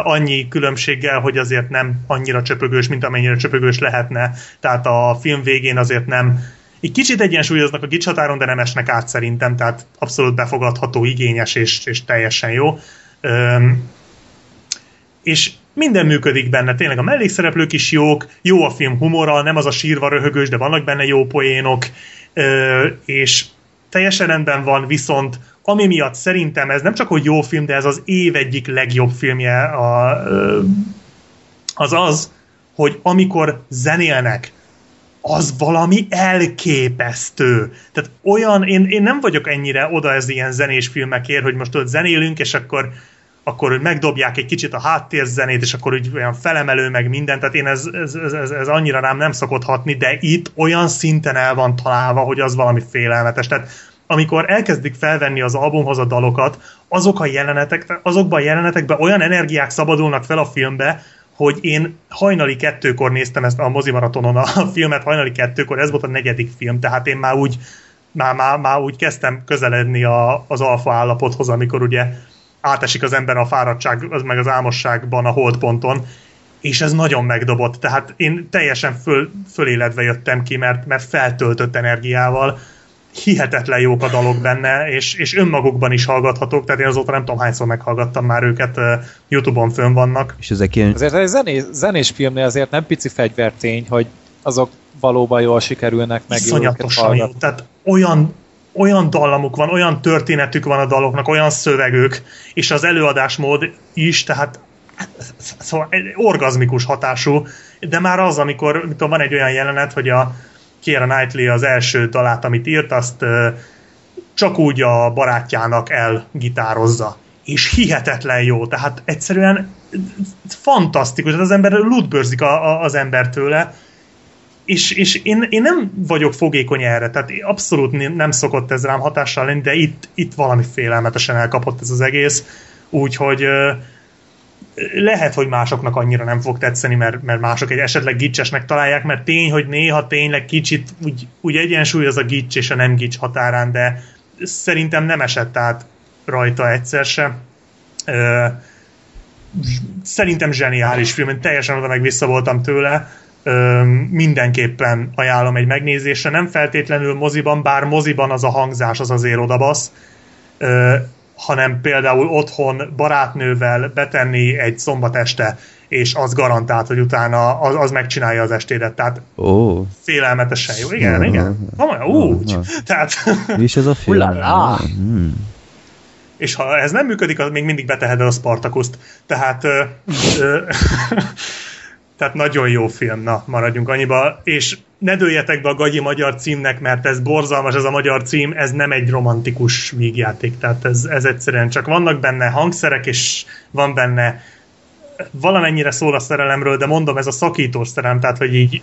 annyi különbséggel, hogy azért nem annyira csöpögős, mint amennyire csöpögős lehetne. Tehát a film végén azért nem egy kicsit egyensúlyoznak a gicshatáron, de nem esnek át szerintem, tehát abszolút befogadható, igényes és, és teljesen jó. Ö, és minden működik benne, tényleg a mellékszereplők is jók, jó a film humora, nem az a sírva röhögős, de vannak benne jó poénok, és teljesen rendben van, viszont ami miatt szerintem ez nem csak hogy jó film, de ez az év egyik legjobb filmje a, az az, hogy amikor zenélnek, az valami elképesztő. Tehát olyan, én, én nem vagyok ennyire oda ez ilyen zenés filmekért, hogy most ott zenélünk, és akkor akkor hogy megdobják egy kicsit a háttérzenét, és akkor úgy olyan felemelő meg minden, tehát én ez, ez, ez, ez annyira rám nem szokott hatni, de itt olyan szinten el van találva, hogy az valami félelmetes. Tehát amikor elkezdik felvenni az albumhoz a dalokat, azok a jelenetek, azokban a jelenetekben olyan energiák szabadulnak fel a filmbe, hogy én hajnali kettőkor néztem ezt a mozimaratonon a <laughs> filmet, hajnali kettőkor, ez volt a negyedik film, tehát én már úgy, már, már, már úgy kezdtem közeledni a, az alfa állapothoz, amikor ugye átesik az ember a fáradtság, az meg az álmosságban a holdponton, és ez nagyon megdobott, tehát én teljesen föl, föléledve jöttem ki, mert, mert feltöltött energiával, hihetetlen jók a dalok benne, és, és önmagukban is hallgathatók, tehát én azóta nem tudom hányszor meghallgattam már őket, uh, Youtube-on fönn vannak. És ezek ilyen... Azért egy zenés, zenés filmnél azért nem pici fegyvertény, hogy azok valóban jól sikerülnek meg Iszonyatosan jó, tehát olyan, olyan dallamuk van, olyan történetük van a daloknak, olyan szövegük, és az előadásmód is, tehát szóval orgazmikus hatású, de már az, amikor amikor van egy olyan jelenet, hogy a Kiera Knightley az első dalát, amit írt, azt csak úgy a barátjának elgitározza. És hihetetlen jó, tehát egyszerűen fantasztikus, az ember ludbörzik a, a, az ember tőle, és, és én, én nem vagyok fogékony erre, tehát abszolút nem szokott ez rám hatással lenni, de itt, itt valami félelmetesen elkapott ez az egész, úgyhogy lehet, hogy másoknak annyira nem fog tetszeni, mert, mert mások egy esetleg gicsesnek találják, mert tény, hogy néha tényleg kicsit úgy, úgy egyensúly az a gics és a nem gics határán, de szerintem nem esett át rajta egyszer se. Szerintem zseniális film, én teljesen oda meg vissza voltam tőle, mindenképpen ajánlom egy megnézésre, nem feltétlenül moziban, bár moziban az a hangzás az azért odabasz, hanem például otthon barátnővel betenni egy szombat este, és az garantált, hogy utána az, az megcsinálja az estédet. Tehát oh. félelmetesen jó. Igen, oh. igen. Komolyan, úgy. Oh. Tehát... Is ez a film? Hmm. És ha ez nem működik, az még mindig beteheted a Spartakuszt. Tehát ö, ö, tehát nagyon jó film, na, maradjunk annyiba, és ne dőljetek be a gagyi magyar címnek, mert ez borzalmas, ez a magyar cím, ez nem egy romantikus vígjáték, tehát ez, ez egyszerűen csak vannak benne hangszerek, és van benne valamennyire szól a szerelemről, de mondom, ez a szakítós szerelem, tehát hogy így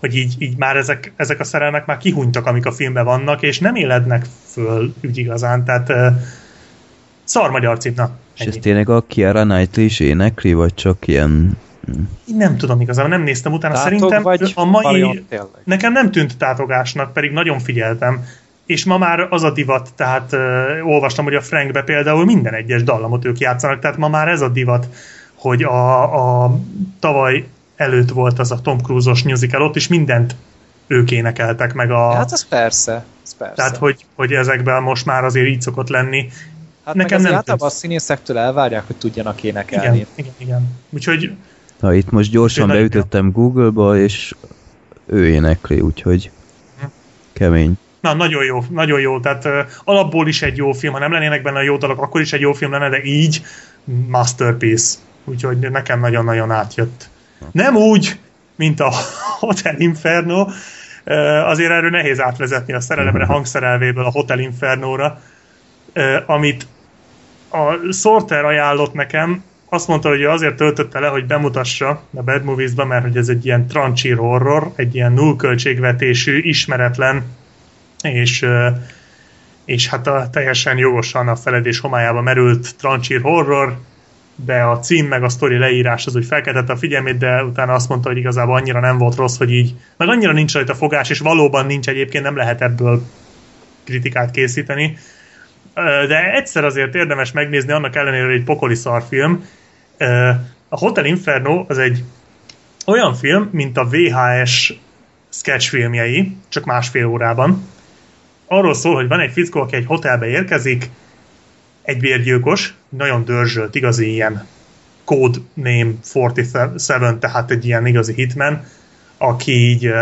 hogy így, így már ezek, ezek a szerelmek már kihunytak, amik a filmben vannak, és nem élednek föl úgy igazán, tehát uh, szar magyar cím, na. És ez tényleg a Kiara Knightley is énekli, vagy csak ilyen nem tudom igazából, nem néztem utána. Tátog Szerintem vagy a mai... Nekem nem tűnt tátogásnak, pedig nagyon figyeltem. És ma már az a divat, tehát uh, olvastam, hogy a Frankbe például minden egyes dallamot ők játszanak, tehát ma már ez a divat, hogy a, a tavaly előtt volt az a Tom Cruise-os musical, ott is mindent ők énekeltek meg a... Hát az persze, az persze. Tehát, hogy, hogy ezekben most már azért így szokott lenni. Hát Nekem nem általában a színészektől elvárják, hogy tudjanak énekelni. Igen, igen, igen. Úgyhogy Na itt most gyorsan beütöttem Google-ba, és ő énekli, úgyhogy kemény. Na, nagyon jó, nagyon jó. Tehát uh, alapból is egy jó film, ha nem lennének benne a jó dalok, akkor is egy jó film lenne, de így masterpiece. Úgyhogy nekem nagyon-nagyon átjött. Nem úgy, mint a <laughs> Hotel Inferno, uh, azért erről nehéz átvezetni a szerelemre mhm. hangszerelvéből a Hotel Inferno-ra, uh, amit a Sorter ajánlott nekem, azt mondta, hogy azért töltötte le, hogy bemutassa a Bad Movies-ba, mert hogy ez egy ilyen trancsír horror, egy ilyen nullköltségvetésű, ismeretlen, és, és hát a, teljesen jogosan a feledés homályába merült trancsír horror, de a cím meg a sztori leírás az úgy felkeltette a figyelmét, de utána azt mondta, hogy igazából annyira nem volt rossz, hogy így, meg annyira nincs rajta fogás, és valóban nincs egyébként, nem lehet ebből kritikát készíteni. De egyszer azért érdemes megnézni, annak ellenére, hogy egy pokoli szarfilm, a Hotel Inferno az egy olyan film, mint a VHS sketchfilmjei, csak másfél órában. Arról szól, hogy van egy fickó, aki egy hotelbe érkezik, egy vérgyilkos, nagyon dörzsölt, igazi ilyen code name 47, tehát egy ilyen igazi hitman, aki így,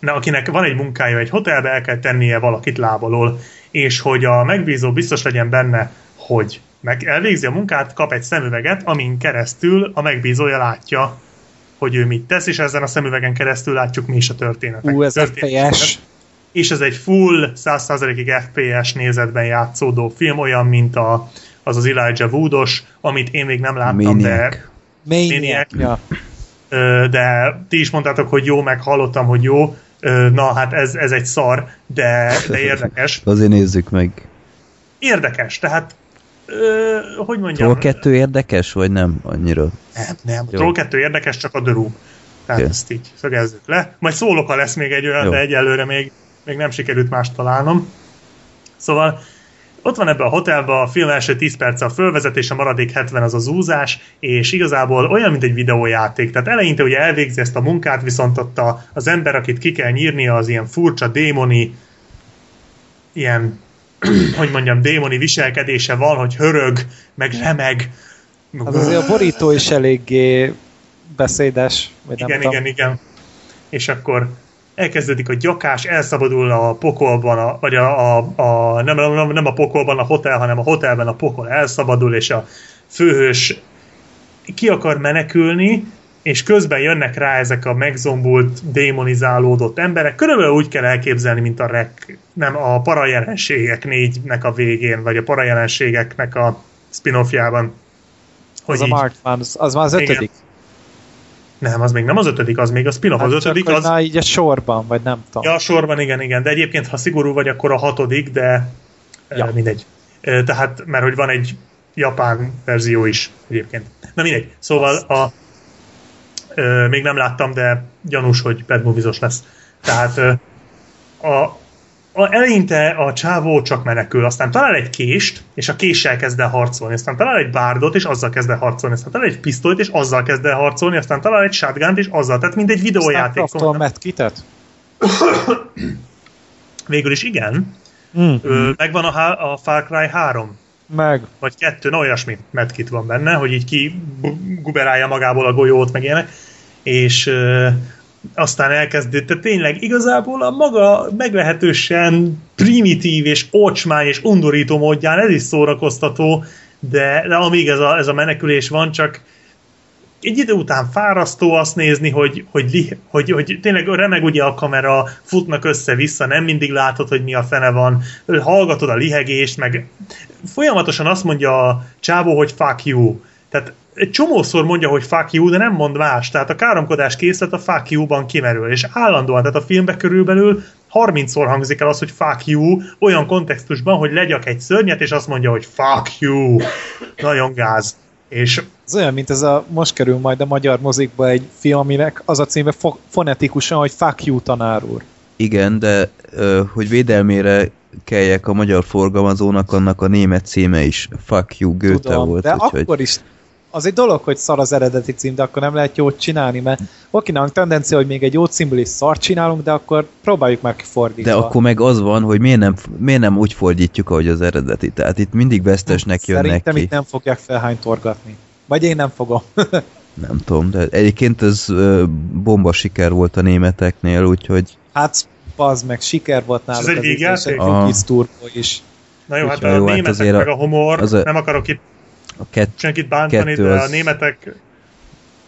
na, akinek van egy munkája egy hotelbe, el kell tennie valakit lábalól, és hogy a megbízó biztos legyen benne, hogy meg elvégzi a munkát, kap egy szemüveget, amin keresztül a megbízója látja, hogy ő mit tesz, és ezen a szemüvegen keresztül látjuk mi is a történetet. Ú, ez FPS. És ez egy full, 100%-ig FPS nézetben játszódó film, olyan, mint a, az az Elijah Woodos, amit én még nem láttam, Maniac. de... Maniac. Ja. De ti is mondtátok, hogy jó, meg hallottam, hogy jó. Na, hát ez, ez egy szar, de, de <laughs> érdekes. Azért nézzük meg. Érdekes, tehát ö, hogy mondjam? Troll 2 érdekes, vagy nem annyira? Nem, nem. Jó. Troll 2 érdekes, csak a The Room. Tehát okay. ezt így szögezzük le. Majd szólok, ha lesz még egy olyan, Jó. de egyelőre még, még nem sikerült más találnom. Szóval ott van ebbe a hotelben a film első 10 perc a fölvezetés, a maradék 70 az az úzás, és igazából olyan, mint egy videójáték. Tehát eleinte ugye elvégzi ezt a munkát, viszont ott az ember, akit ki kell nyírnia, az ilyen furcsa démoni, ilyen, <clears throat> hogy mondjam, démoni viselkedése van, hogy hörög, meg remeg. Az azért a borító is eléggé beszédes. Vagy igen, nem igen, tudom. igen. És akkor elkezdődik a gyakás, elszabadul a pokolban, a, vagy a, a, a nem, nem, nem a pokolban a hotel, hanem a hotelben a pokol elszabadul, és a főhős ki akar menekülni, és közben jönnek rá ezek a megzombult, démonizálódott emberek. Körülbelül úgy kell elképzelni, mint a rek, nem a parajelenségek négynek a végén, vagy a parajelenségeknek a spin-offjában. Az a így- Markman, az, az már az Igen. ötödik. Nem, az még nem az ötödik, az még a spin-off. Hát az csak, ötödik hogy az... már így a sorban, vagy nem tudom. Ja, a sorban igen, igen, de egyébként, ha szigorú vagy, akkor a hatodik, de ja. Ja. mindegy. Ö, Tehát, mert hogy van egy japán verzió is egyébként. Na mindegy. Szóval a, ö, még nem láttam, de gyanús, hogy Bad Movies-os lesz. Tehát ö, a, a, eleinte a csávó csak menekül, aztán talál egy kést, és a késsel kezd el harcolni, aztán talál egy bárdot, és azzal kezd el harcolni, aztán talál egy pisztolyt, és azzal kezd el harcolni, aztán talál egy shotgun és azzal, tehát mint egy Aztán videójáték. craftol medkitet? Végül is igen. Mm. Ö, megvan a, a Far Cry 3, Meg. vagy 2, na olyasmi medkit van benne, hogy így ki guberálja magából a golyót, meg ilyenek, és ö, aztán elkezdődött, tehát tényleg igazából a maga meglehetősen primitív és ocsmány és undorító módján ez is szórakoztató, de, de amíg ez a, ez a menekülés van, csak egy idő után fárasztó azt nézni, hogy, hogy, hogy, hogy tényleg remeg ugye a kamera, futnak össze-vissza, nem mindig látod, hogy mi a fene van, hallgatod a lihegést, meg folyamatosan azt mondja a csávó, hogy fuck you. Tehát egy csomószor mondja, hogy fuck you, de nem mond más. Tehát a káromkodás készlet a fuck you-ban kimerül, és állandóan, tehát a filmbe körülbelül 30-szor hangzik el az, hogy fuck you, olyan kontextusban, hogy legyak egy szörnyet, és azt mondja, hogy fuck you. Nagyon gáz. És Ez olyan, mint ez a, most kerül majd a magyar mozikba egy film, aminek az a címe fo- fonetikusan, hogy fuck you tanár úr. Igen, de hogy védelmére kelljek a magyar forgalmazónak, annak a német címe is Fuck you, Goethe Tudom, volt. de úgyhogy... akkor is az egy dolog, hogy szar az eredeti cím, de akkor nem lehet jót csinálni, mert okinak tendencia, hogy még egy jó címből is szart csinálunk, de akkor próbáljuk meg kifordítva. De akkor meg az van, hogy miért nem, miért nem úgy fordítjuk, ahogy az eredeti. Tehát itt mindig vesztesnek jönnek Szerintem ki. itt nem fogják felhánytorgatni. Vagy én nem fogom. <laughs> Nem tudom, de egyébként ez bomba siker volt a németeknél, úgyhogy hát, az meg siker volt náluk. ez egy végjáték? turbo is. Na jó, hát a jó, hát németek azért a- meg a humor, az a- nem akarok itt a kett, senkit bántani, de az- a németek,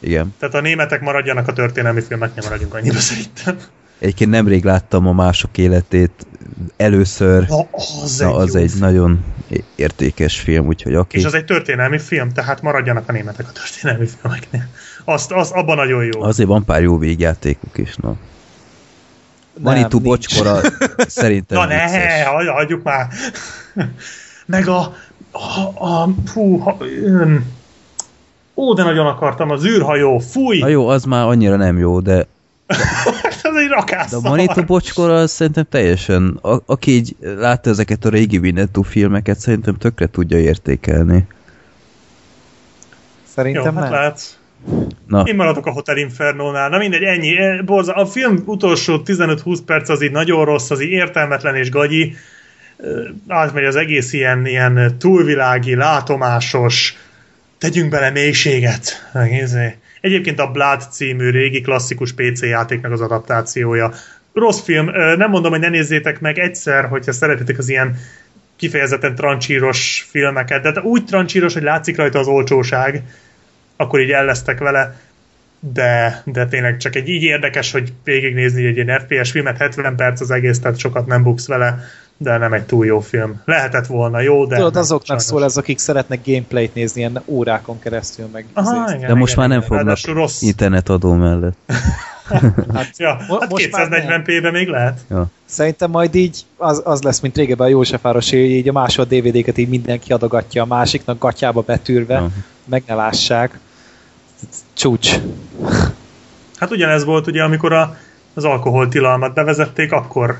igen. tehát a németek maradjanak a történelmi filmeknél, maradjunk annyiba szerintem. Egyébként nemrég láttam a mások életét először. Na, az Na, egy az egy nagyon értékes film, úgyhogy aki... És az egy történelmi film, tehát maradjanak a németek a történelmi filmeknél. Azt, az abban nagyon jó. Azért van pár jó végjátékok is, na. Manitou nincs. bocskora <laughs> szerintem Na ne, vicces. hagy- hagyjuk már. Meg a, a, a fú, ha, ön, ó, de nagyon akartam, az űrhajó, fúj, Na jó, az már annyira nem jó, de, ez egy rakás de a Manitou bocskora az szerintem teljesen, a, aki így látta ezeket a régi Winnetou filmeket, szerintem tökre tudja értékelni. Jó, Szerintem hát nem. látsz. Na, Én maradok a Hotel Infernónál. Na mindegy, ennyi. Eh, Borza, a film utolsó 15-20 perc az így nagyon rossz, az így értelmetlen és gagyi. Átmegy az egész ilyen, ilyen túlvilági, látomásos, tegyünk bele mélységet. Meg izé. Egyébként a Blood című régi klasszikus PC játéknak az adaptációja. Rossz film, nem mondom, hogy ne nézzétek meg egyszer, hogyha szeretitek az ilyen kifejezetten trancsíros filmeket, de úgy trancsíros, hogy látszik rajta az olcsóság, akkor így ellesztek vele, de, de tényleg csak egy így érdekes, hogy végignézni egy ilyen FPS filmet, 70 perc az egész, tehát sokat nem buksz vele, de nem egy túl jó film. Lehetett volna jó, de Tudod, nem, azoknak sajnos. szól ez, akik szeretnek gameplayt nézni ilyen órákon keresztül, meg Aha, izé- igen, de most igen, már nem igen. fognak rossz. internetadó mellett. <laughs> Ja, Mo- hát most már 240p-ben még lehet. Ja. Szerintem majd így az, az lesz, mint régebben a Józsefáros, hogy így a másod DVD-ket így mindenki adogatja a másiknak gatyába betűrve, Ja. meg ne lássák. Csúcs. Hát ugyanez volt ugye, amikor a, az alkoholtilalmat bevezették, akkor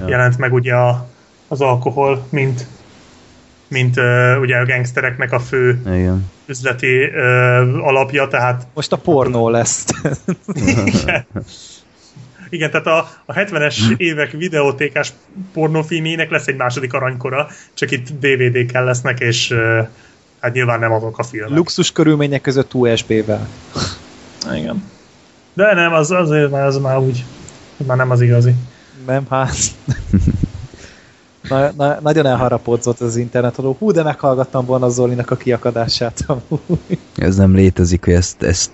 Ja. jelent meg ugye a, az alkohol, mint mint uh, ugye a gangstereknek a fő Igen. üzleti uh, alapja, tehát Most a pornó lesz. igen. Igen, tehát a, a 70-es évek videótékás pornófilmjének lesz egy második aranykora, csak itt DVD-kkel lesznek, és uh, hát nyilván nem azok a filmek. Luxus körülmények között USB-vel. Igen. De nem, az, azért már, az már úgy, már nem az igazi. Nem, hát... Na, na, nagyon elharapodzott az internet alól. Hú, de meghallgattam volna Zolinak a kiakadását. Ez nem létezik, hogy ezt, ezt,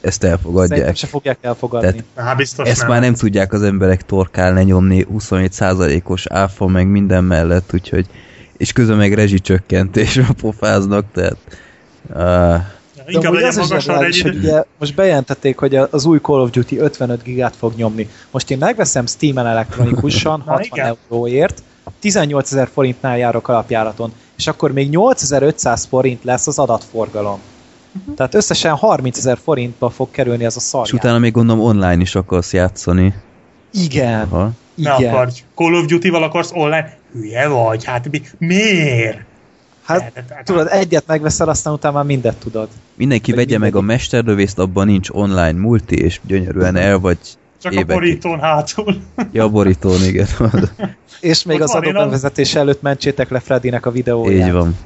ezt Szerintem elfogadják. se fogják elfogadni. Tehát Hát biztos Ezt nem. már nem tudják az emberek torkálni nyomni 27%-os áfa meg minden mellett, úgyhogy és közben meg rezsicsökkentés <laughs> pofáznak, tehát uh, De Inkább legyen az is magasan zseniális, hogy ugye most bejelentették, hogy az új Call of Duty 55 gigát fog nyomni. Most én megveszem Steam-en elektronikusan <laughs> Na, 60 igen. euróért, 18 ezer forintnál járok alapjáraton, és akkor még 8500 forint lesz az adatforgalom. Mhm. Tehát összesen 30 ezer forintba fog kerülni ez a és szarját. utána még gondolom online is akarsz játszani. Igen, Aha. Ne igen. akarj. Call of Duty-val akarsz online? Hülye vagy, hát mi, miért? Hát Hát- tudod, egyet megveszel, aztán utána már mindet tudod. Mindenki Vagy vegye meg a mesterlövészt, abban nincs online multi, és gyönyörűen el vagy Csak évekig. a borítón hátul. Ja, a borítón, igen. És még Ott az adóbevezetés előtt mentsétek le Freddynek a videóját. Így van.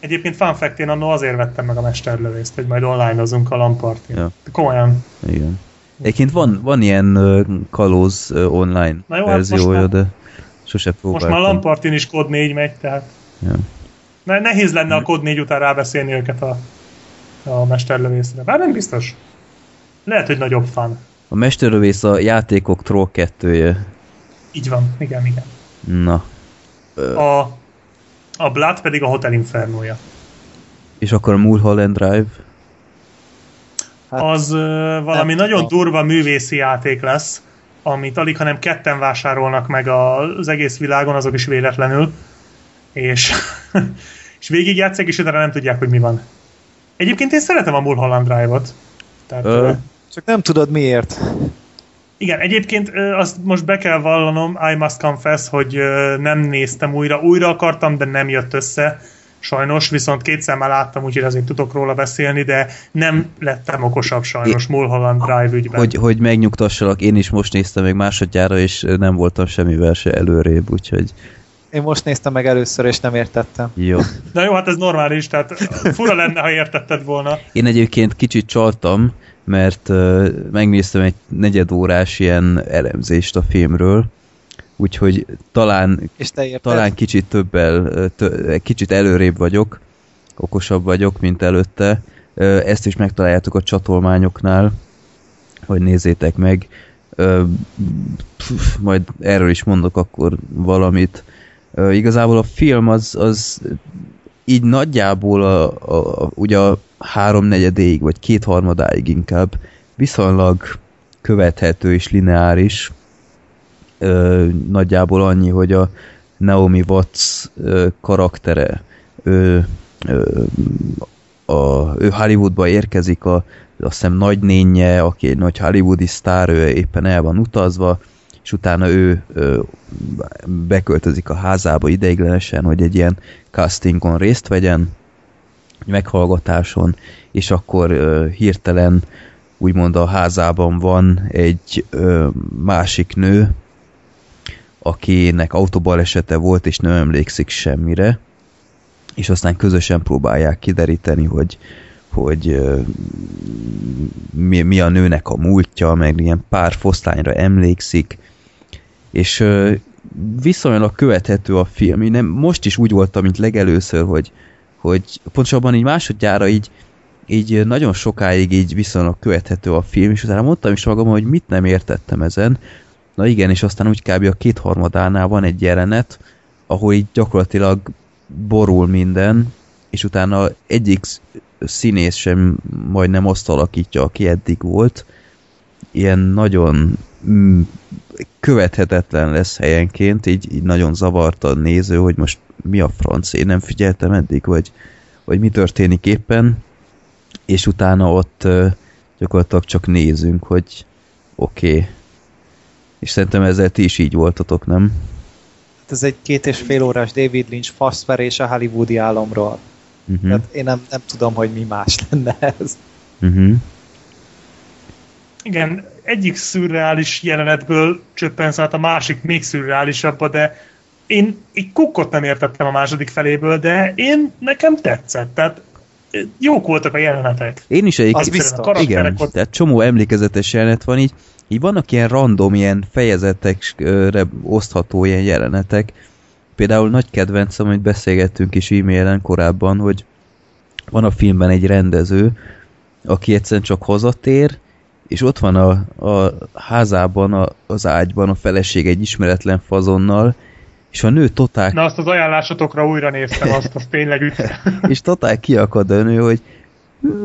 Egyébként fun fact, én annól azért vettem meg a mesterlövészt, hogy majd online-ozunk a lampartin. Ja. Komolyan. Igen. Egyébként van, van ilyen kalóz online Na jó, hát most verziója, már- de sose Most próbáltam. már a lampartin is kod 4 megy, tehát Ja. ne, nehéz lenne a kod 4 után rábeszélni őket a, a mesterlövészre. Bár nem biztos. Lehet, hogy nagyobb fan. A mesterlövész a játékok troll kettője. Így van, igen, igen. Na. A, a Blood pedig a Hotel Infernoja. És akkor a Mulholland Drive. Hát, Az ö, valami nem nagyon tudom. durva művészi játék lesz, amit alig, hanem ketten vásárolnak meg a- az egész világon, azok is véletlenül. És, <laughs> és végigjátszák, és utána nem tudják, hogy mi van. Egyébként én szeretem a Mulholland Drive-ot. Tehát, Ö. Csak nem tudod miért. igen, egyébként azt most be kell vallanom, I must confess, hogy nem néztem újra. Újra akartam, de nem jött össze. Sajnos, viszont két szemmel láttam, úgyhogy azért tudok róla beszélni, de nem lettem okosabb sajnos Mulholland Drive ügyben. Hogy, hogy megnyugtassalak, én is most néztem meg másodjára, és nem voltam semmivel se előrébb, úgyhogy Én most néztem meg először, és nem értettem. jó. Na jó, hát ez normális, tehát fura lenne, ha értetted volna. Én egyébként kicsit csaltam, mert uh, megnéztem egy negyedórás ilyen elemzést a filmről, úgyhogy talán, És te talán kicsit többel, tö, kicsit előrébb vagyok, okosabb vagyok, mint előtte. Ezt is megtaláljátok a csatolmányoknál, hogy nézzétek meg. Majd erről is mondok akkor valamit. Igazából a film az, az így nagyjából a, a, a, ugye a háromnegyedéig, vagy kétharmadáig inkább viszonylag követhető és lineáris. Ö, nagyjából annyi, hogy a Naomi Watts ö, karaktere ő, ö, a, ő Hollywoodba érkezik, a, azt hiszem nagynénye, aki egy nagy hollywoodi sztár, ő éppen el van utazva, és utána ő ö, beköltözik a házába ideiglenesen, hogy egy ilyen castingon részt vegyen, egy meghallgatáson, és akkor ö, hirtelen úgymond a házában van egy ö, másik nő, akinek autóbalesete volt, és nem emlékszik semmire, és aztán közösen próbálják kideríteni, hogy, hogy mi, mi a nőnek a múltja, meg ilyen pár foszlányra emlékszik, és viszonylag követhető a film. Én nem, most is úgy voltam, mint legelőször, hogy, hogy pontosabban így másodjára így, így nagyon sokáig így viszonylag követhető a film, és utána mondtam is magam, hogy mit nem értettem ezen. Na igen, és aztán úgy kb. a kétharmadánál van egy jelenet, ahol így gyakorlatilag borul minden, és utána egyik sz- színész sem majdnem azt alakítja, aki eddig volt. Ilyen nagyon mm, követhetetlen lesz helyenként, így, így nagyon zavarta a néző, hogy most mi a franc, én nem figyeltem eddig, vagy, vagy mi történik éppen, és utána ott gyakorlatilag csak nézünk, hogy oké. Okay. És szerintem ezzel ti is így voltatok, nem? ez egy két és fél órás David Lynch faszverés a hollywoodi álomról. Uh-huh. Tehát én nem, nem tudom, hogy mi más lenne ez. Uh-huh. Igen, egyik szürreális jelenetből csöppensz át a másik még szürreálisabba, de én egy kukkot nem értettem a második feléből, de én nekem tetszett. Tehát eh, jók voltak a jelenetek. Én is egyébként, biztos. igen, ott- tehát csomó emlékezetes jelenet van így, így vannak ilyen random, ilyen fejezetekre osztható ilyen jelenetek. Például nagy kedvencem, hogy beszélgettünk is e-mailen korábban, hogy van a filmben egy rendező, aki egyszerűen csak hazatér, és ott van a, a házában, a, az ágyban a feleség egy ismeretlen fazonnal, és a nő totál Na azt az ajánlásotokra újra néztem, azt, azt tényleg üt. <laughs> és totál kiakad a nő, hogy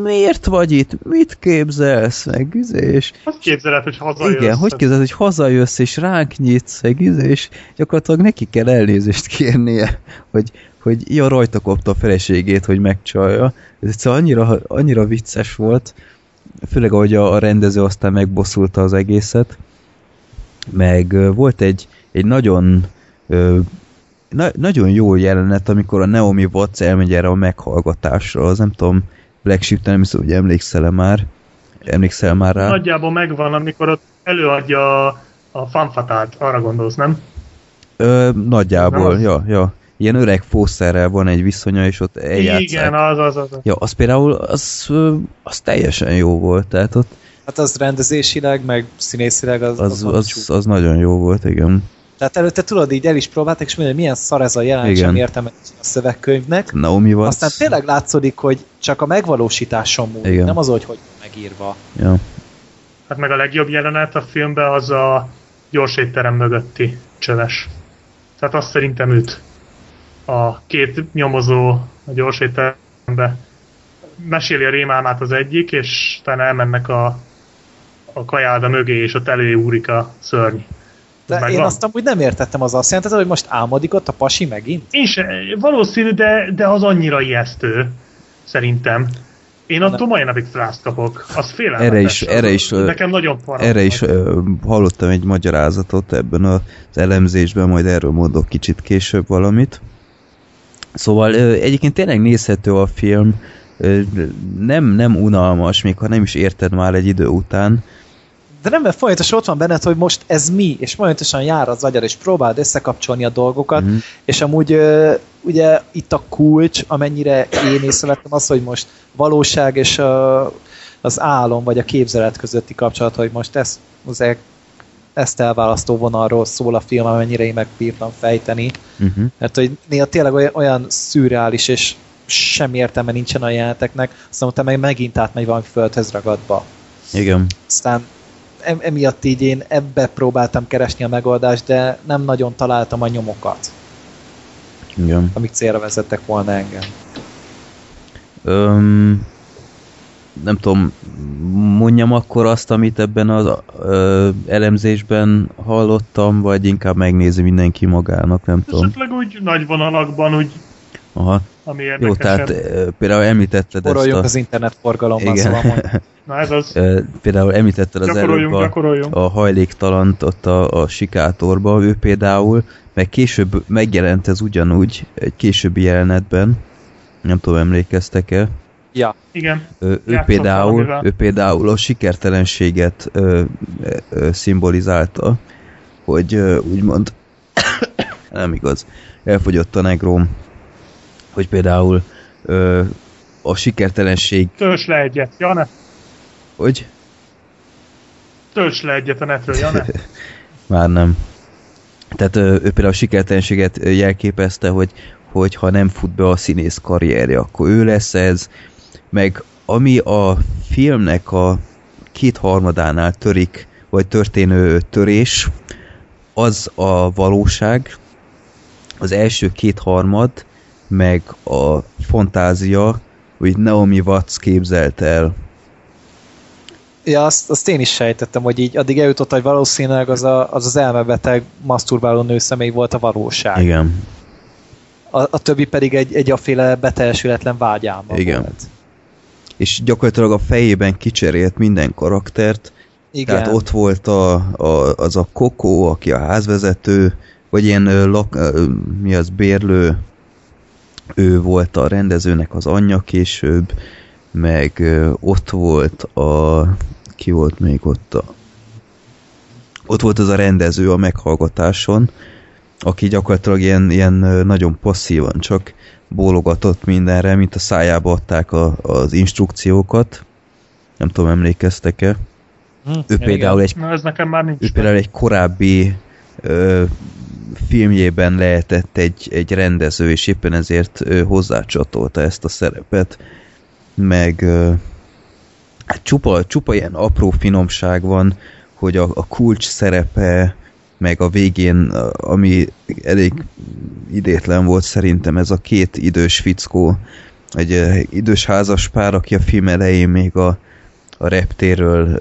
miért vagy itt, mit képzelsz, meg izé, és Azt képzeled, hogy hazajössz. igen, hogy képzeled, hogy hazajössz, és ránk nyitsz, meg izé, és gyakorlatilag neki kell elnézést kérnie, hogy, hogy ja, rajta kopta a feleségét, hogy megcsalja. Ez egyszerűen annyira, annyira vicces volt, főleg ahogy a, rendező aztán megbosszulta az egészet, meg volt egy, egy nagyon na, nagyon jó jelenet, amikor a Naomi Watts elmegy erre a meghallgatásra, az nem tudom, Black Sheep, nem hiszem, hogy emlékszel-e már, emlékszel már rá? Nagyjából megvan, amikor ott előadja a, a fanfatát, arra gondolsz, nem? Ö, nagyjából, Nem ja, ja. Ilyen öreg fószerrel van egy viszonya, és ott eljátszák. Igen, az, az, az. Ja, az például, az, az teljesen jó volt, tehát ott Hát az rendezésileg, meg színészileg az, az, az, az, az, nagyon jó volt, igen. Tehát előtte tudod, így el is próbálták, és mondja, milyen szar ez a jelenet, sem értem a szövegkönyvnek. Naomi Watts. Aztán tényleg látszódik, hogy csak a megvalósításon múlik, Igen. nem az, hogy hogy van megírva. Ja. Hát meg a legjobb jelenet a filmben az a gyors étterem mögötti csöves. Tehát azt szerintem őt. A két nyomozó a gyors étterembe meséli a rémálmát az egyik, és utána elmennek a, a kajáda mögé, és ott előúrik a szörny. De Ez én megvan? azt amúgy nem értettem, az azt jelentette, hogy most álmodik ott a pasi megint? Én se, valószínű, de, de az annyira ijesztő, szerintem. Én attól mai napig frászt kapok. Az félelmetes. Erre is- erre is, Nekem nagyon. Erre is ö, hallottam egy magyarázatot ebben az elemzésben, majd erről mondok kicsit később valamit. Szóval egyébként tényleg nézhető a film, nem, nem unalmas, még ha nem is érted már egy idő után. De nem, mert folyamatosan ott van benned, hogy most ez mi, és folyamatosan jár az agyad, és próbáld összekapcsolni a dolgokat, Mhm. és amúgy ugye itt a kulcs, amennyire én észrevettem az, hogy most valóság és a, az álom, vagy a képzelet közötti kapcsolat, hogy most ez, e- ezt elválasztó vonalról szól a film, amennyire én megbírtam fejteni. Uh-huh. Mert hogy néha tényleg olyan, olyan szürreális, és semmi értelme nincsen a jeleneteknek, aztán utána meg megint átmegy valami földhöz ragadba. Igen. Aztán em- emiatt így én ebbe próbáltam keresni a megoldást, de nem nagyon találtam a nyomokat, Igen. amik célra vezettek volna engem. Öm, nem tudom, mondjam akkor azt, amit ebben az ö, elemzésben hallottam, vagy inkább megnézi mindenki magának, nem tudom. Esetleg úgy nagy vonalakban, úgy, Aha. ami Jó, érdekesebb. tehát ö, például említetted ezt Forroljunk a... az internetforgalommal, Igen. szóval. <laughs> Na ez az. Például említetted az előbb a, a hajléktalant ott a, a sikátorba, ő például, meg később megjelent ez ugyanúgy egy későbbi jelenetben, nem tudom, emlékeztek-e, Ja, Igen. Ő, ő, például, valamivel. ő például a sikertelenséget ö, ö, ö, szimbolizálta, hogy ö, úgymond <coughs> nem igaz, elfogyott a negróm, hogy például ö, a sikertelenség, Tölts le egyet, Jane. hogy Tölts le egyet a netről, Jane. <laughs> már nem. Tehát ö, ő például a sikertelenséget jelképezte, hogy, hogy ha nem fut be a színész karrierje, akkor ő lesz ez, meg ami a filmnek a kétharmadánál törik, vagy történő törés, az a valóság, az első kétharmad, meg a fantázia, hogy Naomi Watts képzelt el. ja azt, azt én is sejtettem, hogy így addig eljutott, hogy valószínűleg az a, az, az elmebeteg, maszturbáló nőszemély volt a valóság. Igen. A, a többi pedig egy, egy aféle beteljesületlen vágyálma Igen. volt. És gyakorlatilag a fejében kicserélt minden karaktert, Igen. Tehát ott volt a, a, az a Kokó, aki a házvezető, vagy ilyen ö, lak, ö, mi az, bérlő, ő volt a rendezőnek az anyja később, meg ö, ott volt a, ki volt még ott a, ott volt az a rendező a meghallgatáson, aki gyakorlatilag ilyen, ilyen nagyon passzívan csak bólogatott mindenre, mint a szájába adták a, az instrukciókat. Nem tudom, emlékeztek-e? Hm, Ő például egy Na, ez nekem már nincs. ő például egy korábbi ö, filmjében lehetett egy, egy rendező, és éppen ezért ö, hozzácsatolta ezt a szerepet, meg ö, hát csupa, csupa ilyen apró finomság van, hogy a, a kulcs szerepe, meg a végén, ami elég idétlen volt szerintem, ez a két idős fickó, egy idős házas pár, aki a film elején még a, a reptéről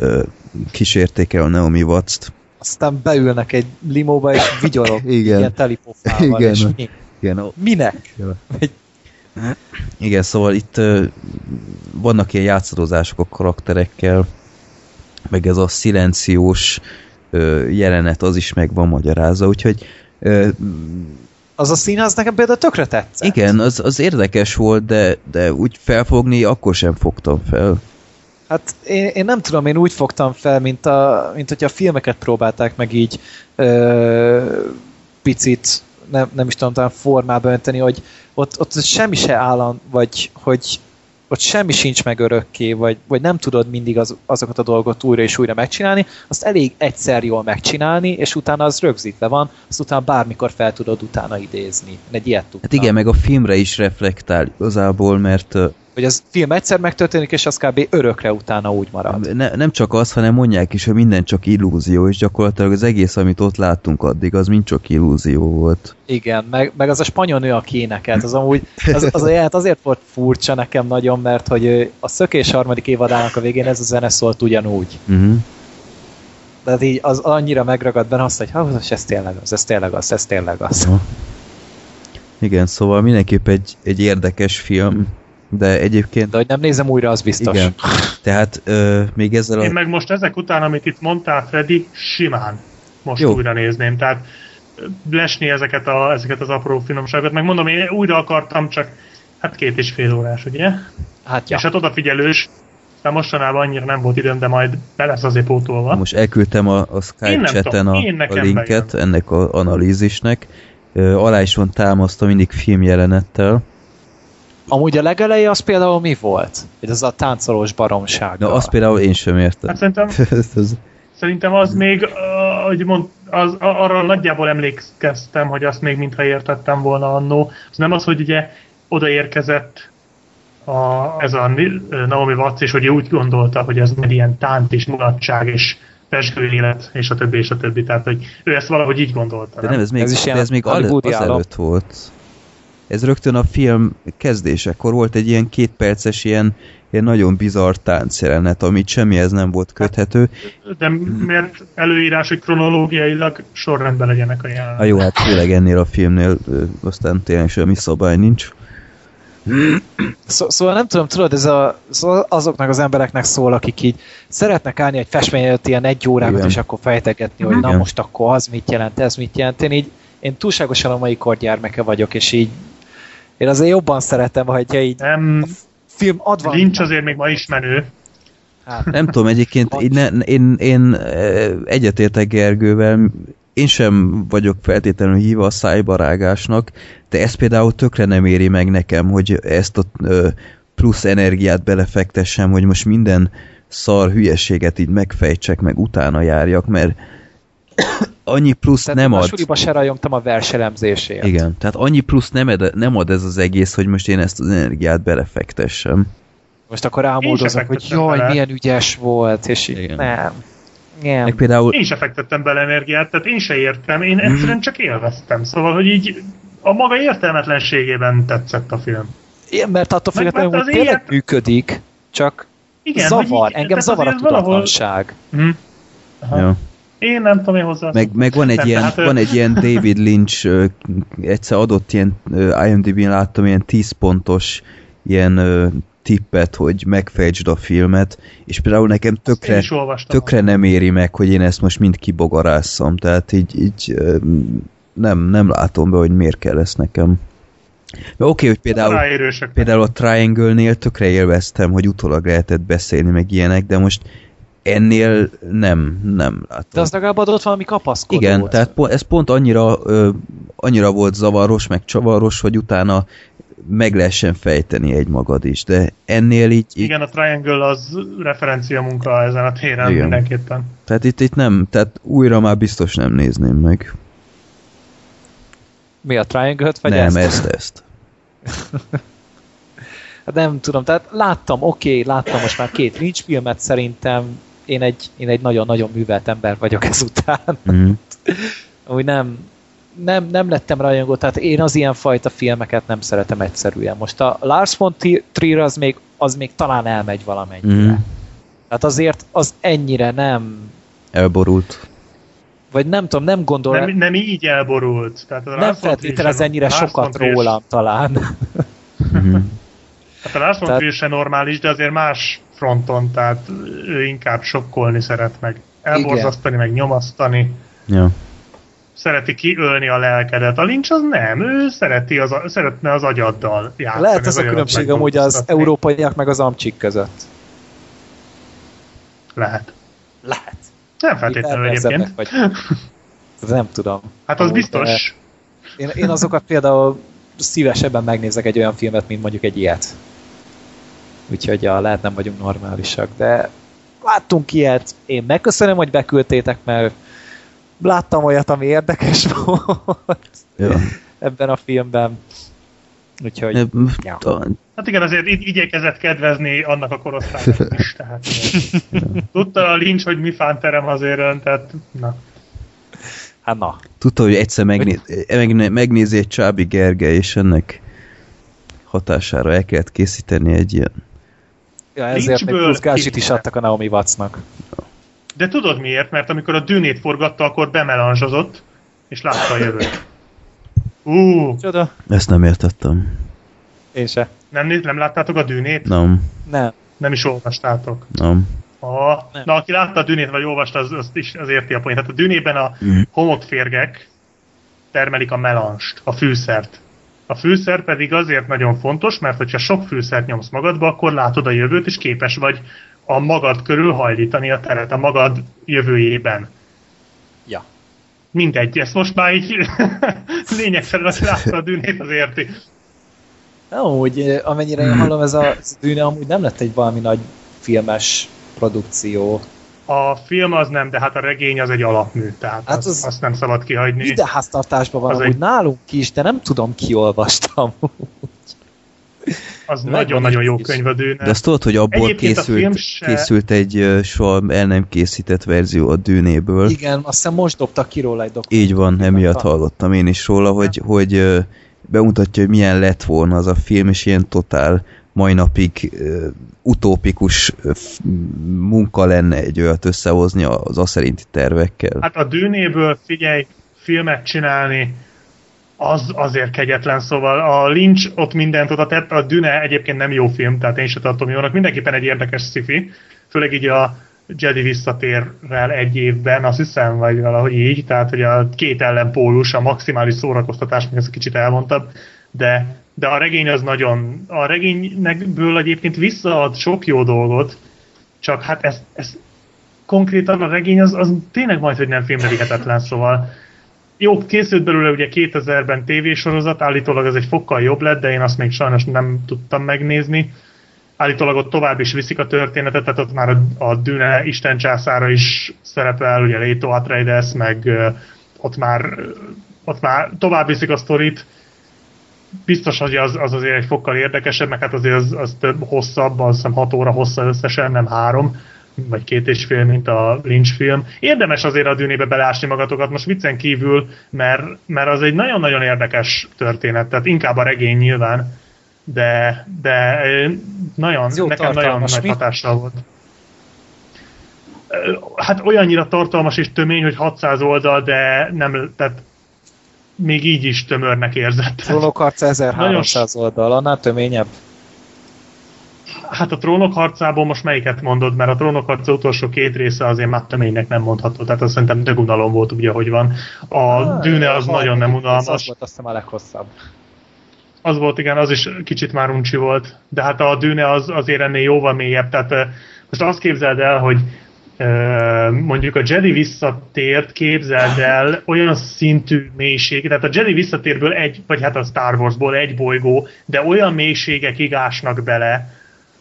kísérték el Naomi Watts-t. Aztán beülnek egy limóba, és vigyorog. <laughs> Igen. Ilyen telipofával. <laughs> Igen. És mi? Igen, Minek? igen, szóval itt vannak ilyen játszadozások a karakterekkel, meg ez a szilenciós jelenet, az is meg van magyarázva, úgyhogy Az a színház nekem például tökre tetszett. igen, az, az érdekes volt, de, de úgy felfogni akkor sem fogtam fel. Hát én, én nem tudom, én úgy fogtam fel, mint, a, mint hogyha a filmeket próbálták meg így ö, picit, nem, nem is tudom, talán formába önteni, hogy ott, ott semmi se állam, vagy hogy ott semmi sincs meg örökké, vagy, vagy nem tudod mindig az, azokat a dolgot újra és újra megcsinálni, azt elég egyszer jól megcsinálni, és utána az rögzítve van, azt utána bármikor fel tudod utána idézni. Én egy ilyet tudtam. Hát igen, meg a filmre is reflektál igazából, mert Hogy az film egyszer megtörténik, és az kb. örökre utána úgy marad. ne, nem csak az, hanem mondják is, hogy minden csak illúzió, és gyakorlatilag az egész, amit ott láttunk addig, az mind csak illúzió volt. Igen, meg, meg az a spanyol nő, aki énekelt, az amúgy, az, az a jelent azért volt furcsa nekem nagyon, mert hogy a szökés harmadik évadának a végén ez a zene szólt ugyanúgy. Uh-huh. De hát így az annyira megragad benne azt, hogy ha, ez tényleg az, ez tényleg az, ez tényleg az. Aha. Igen, szóval mindenképp egy, egy érdekes film, de egyébként De hogy nem nézem újra, az biztos. igen. Tehát ö, még ezzel Én a... meg most ezek után, amit itt mondtál, Freddy, simán most Jó. Újra nézném. Tehát lesni ezeket, a, ezeket az apró finomságokat. Meg mondom, én újra akartam, csak hát két és fél órás, ugye? Ja. Hát És ja. hát odafigyelős, de mostanában annyira nem volt időm, de majd be lesz azért pótolva. Most elküldtem a, a Én Skype chaten a, én a linket bejön. ennek az analízisnek. Ö, alá is van támasztva mindig filmjelenettel. Amúgy a legeleje az például mi volt? Hogy az a táncolós baromság. Na, azt például én sem értem. Hát szerintem, <laughs> Ez- ez- szerintem az még, uh, hogy mond, az, arra nagyjából emlékeztem, hogy azt még mintha értettem volna annó. Az nem az, hogy ugye odaérkezett a, ez a Naomi Watts, és hogy úgy gondolta, hogy ez egy ilyen tánc és mulatság és pesgő élet, és a többi, és a többi. Tehát, hogy ő ezt valahogy így gondolta. De nem, ez még, Ez is ez, ilyen ez még al- állam. azelőtt volt. Ez rögtön a film kezdésekor volt egy ilyen kétperces, ilyen, ilyen nagyon bizarr táncjelenet, amit semmihez nem volt köthető. De miért előírás, hogy kronológiailag sorrendben legyenek a Ha jelenetek? jó, hát főleg ennél a filmnél aztán tényleg semmi szabály nincs. Szó, szóval nem tudom, tudod, ez a, szóval azoknak az embereknek szól, akik így szeretnek állni egy festmény előtt ilyen egy órákat, Igen. és akkor fejtegetni, hogy na Igen. most akkor az mit jelent, ez mit jelent. Én így, én túlságosan a mai kor gyermeke vagyok, és így én azért jobban szeretem, hogyha így Nem, film adva. Lynch azért még ma is menő. Hát, Nem tudom, egyébként én, én, én ö, egyetértek Gergővel, én sem vagyok feltétlenül híva a szájbarágásnak, de ez például tökre nem éri meg nekem, hogy ezt a plusz energiát belefektessem, hogy most minden szar hülyeséget így megfejtsek, meg utána járjak, mert annyi plusz tehát nem a ad. suliba se rajongtam a verselemzésért. Igen, tehát annyi plusz nem ad, nem ad ez az egész, hogy most én ezt az energiát belefektessem. Most akkor se hogy jaj, bele. milyen ügyes volt, és így Igen. nem. Nem. Meg például Én se fektettem bele energiát, tehát én se értem, én egyszerűen csak élveztem. Szóval, hogy így a maga értelmetlenségében tetszett a film. Igen, mert attól függetlenül, hogy tényleg ilyen- működik, csak Igen, zavar, így- engem zavar a azért valahol- tudatlanság. Hm. Aha. ja. Én nem tudom, én hozzá. Meg, meg van, egy Nem, ilyen, tehát, van egy ilyen David Lynch, ö, egyszer adott ilyen, ö, IMDb-n láttam ilyen 10 pontos ilyen ö, tippet, hogy megfejtsd a filmet, és például nekem tökre, tökre nem éri meg, hogy én ezt most mind kibogarásszam, tehát így, így nem, nem látom be, hogy miért kell ezt nekem. Oké, okay, hogy például, például a Triangle-nél tökre élveztem, hogy utólag lehetett beszélni, meg ilyenek, de most ennél nem, nem látom. De az legalább adott valami kapaszkodót. Igen, tehát ez pont annyira, ö, annyira volt zavaros, meg csavaros, hogy utána meg lehessen fejteni egy magad is, de ennél így, így Igen, a Triangle az referencia munka ezen a téren Igen. mindenképpen. tehát itt, itt nem, tehát újra már biztos nem nézném meg. Mi a Triangle-t, vagy nem, ezt? ezt, ezt. <laughs> Hát nem tudom, tehát láttam, oké, okay, láttam most már két Lynch filmet, szerintem én egy, én egy nagyon-nagyon művelt ember vagyok ezután. <laughs> Mm. Úgy nem, nem, nem lettem rajongó, tehát én az ilyen fajta filmeket nem szeretem egyszerűen. Most a Lars von Trier az még, az még talán elmegy valamennyire. Mm. Tehát azért az ennyire nem, Elborult. vagy nem tudom, nem gondol, Nem, nem így elborult. Tehát a nem feltételez ennyire Lars sokat rólam talán. Mm. Hát a Lars von Trier se normális, de azért más fronton, tehát ő inkább sokkolni szeret meg. Elborzasztani, meg nyomasztani. Ja. Szereti kiölni a lelkedet. A Lynch az nem, ő szereti az, szeretne az agyaddal játszani. Lehet ez a különbség amúgy az európaiak meg az amcsik között. Lehet. Lehet. Nem feltétlenül egyébként. Vagy. Nem tudom. Hát az Amúgy, biztos. Én, én azokat például szívesebben megnézek egy olyan filmet, mint mondjuk egy ilyet. Úgyhogy ja, lehet nem vagyunk normálisak, de láttunk ilyet. Én megköszönöm, hogy beküldtétek, mert láttam olyat, ami érdekes <laughs> volt Ja. ebben a filmben. Úgyhogy E, Ja. Hát igen, azért igy- igyekezett kedvezni annak a korosztálynak is. Tehát, tudta a Lynch, hogy mi fánterem azért ön, tehát na. hát na. Tudta, hogy egyszer megné- megné- megnézi egy Csábi Gergely, és ennek hatására el kellett készíteni egy ilyen. Ja, ezért még Lynchből plusz gázsit is adtak a Naomi Wattsnak. De tudod miért? Mert amikor a dűnét forgatta, akkor bemelanzsozott, és látta a jövőt. Ú, Csoda? Ezt nem értettem. Én se. nem, nem láttátok a dűnét? Nem, Nem. Nem is olvastátok. nem. Ah, Nem. na, aki látta a dűnét, vagy olvasta, az, az, is, az érti a poént. Tehát a dűnében a Mm. homokférgek termelik a melanst, a fűszert. A fűszer pedig azért nagyon fontos, mert hogyha sok fűszert nyomsz magadba, akkor látod a jövőt, és képes vagy a magad körül hajlítani a teret, a magad jövőjében. Ja. Mindegy, ezt most már így <laughs> lényegszerűen, aki látta a dűnét, az érti. Amúgy, eh, amennyire én hallom, ez a, ez a dűne amúgy nem lett egy valami nagy filmes produkció. A film az nem, de hát a regény az egy alapmű, tehát Hát az, az- azt nem szabad kihagyni. Ideháztartásban van amúgy egy- nálunk is, de nem tudom, ki olvastam. Az nagyon-nagyon jó is. könyv a dűne. De azt tudod, hogy abból Egyébként készült, se- készült egy soha el nem készített verzió a dűnéből. Igen, azt hiszem most dobtak ki róla egy doktor. Így van, emiatt hallottam én is róla, hogy, hogy bemutatja, hogy milyen lett volna az a film, és ilyen totál mai napig utópikus munka lenne egy olyat összehozni az a szerinti tervekkel. Hát a dűnéből, figyelj, filmet csinálni, az azért kegyetlen, szóval a Lynch ott mindent oda tett, a Dűne egyébként nem jó film, tehát én sem tartom jónak, mindenképpen egy érdekes sci főleg így a Jedi visszatérrel egy évben, azt hiszem, vagy valahogy így, tehát hogy a két ellenpólus, a maximális szórakoztatás, még ezt kicsit elmondtam, de, de a regény az nagyon, a regénynekből egyébként visszaad sok jó dolgot, csak hát ez, ez konkrétan a regény az, az tényleg majd, hogy nem filmre vihetetlen, szóval jó, készült belőle ugye 2000-ben tévésorozat, állítólag ez egy fokkal jobb lett, de én azt még sajnos nem tudtam megnézni. Állítólag ott tovább is viszik a történetet, tehát ott már a, a Dűne Isten császára is szerepel, ugye Leto Atreides, meg ott már, ott már tovább viszik a sztorit. Biztos, hogy az, az azért egy fokkal érdekesebb, meg hát azért az, az több hosszabb, azt hiszem 6 óra hossza összesen, nem három vagy két és fél, mint a Lynch film. Érdemes azért a dűnébe belásni magatokat, most viccen kívül, mert, mert az egy nagyon-nagyon érdekes történet, tehát inkább a regény nyilván, de, de nagyon, jó nekem nagyon nagy mi? hatással volt. Hát olyannyira tartalmas és tömény, hogy 600 oldal, de nem, tehát még így is tömörnek érzett. Trónokharc 1300 oldal, annál töményebb. Hát a trónok harcából most melyiket mondod, mert a trónok harca utolsó két része azért már töménynek nem mondható, tehát azt szerintem tök unalom volt úgy, ahogy van. A ah, dűne az nagyon nem unalmas. Az volt azt hiszem a leghosszabb. Az volt, igen, az is kicsit már uncsi volt, de hát a dűne az azért ennél jóval mélyebb, tehát most azt képzeld el, hogy mondjuk a Jedi visszatért, képzeld el, olyan szintű mélység, tehát a Jedi visszatérből egy, vagy hát a Star Warsból egy bolygó, de olyan mélységek ásnak bele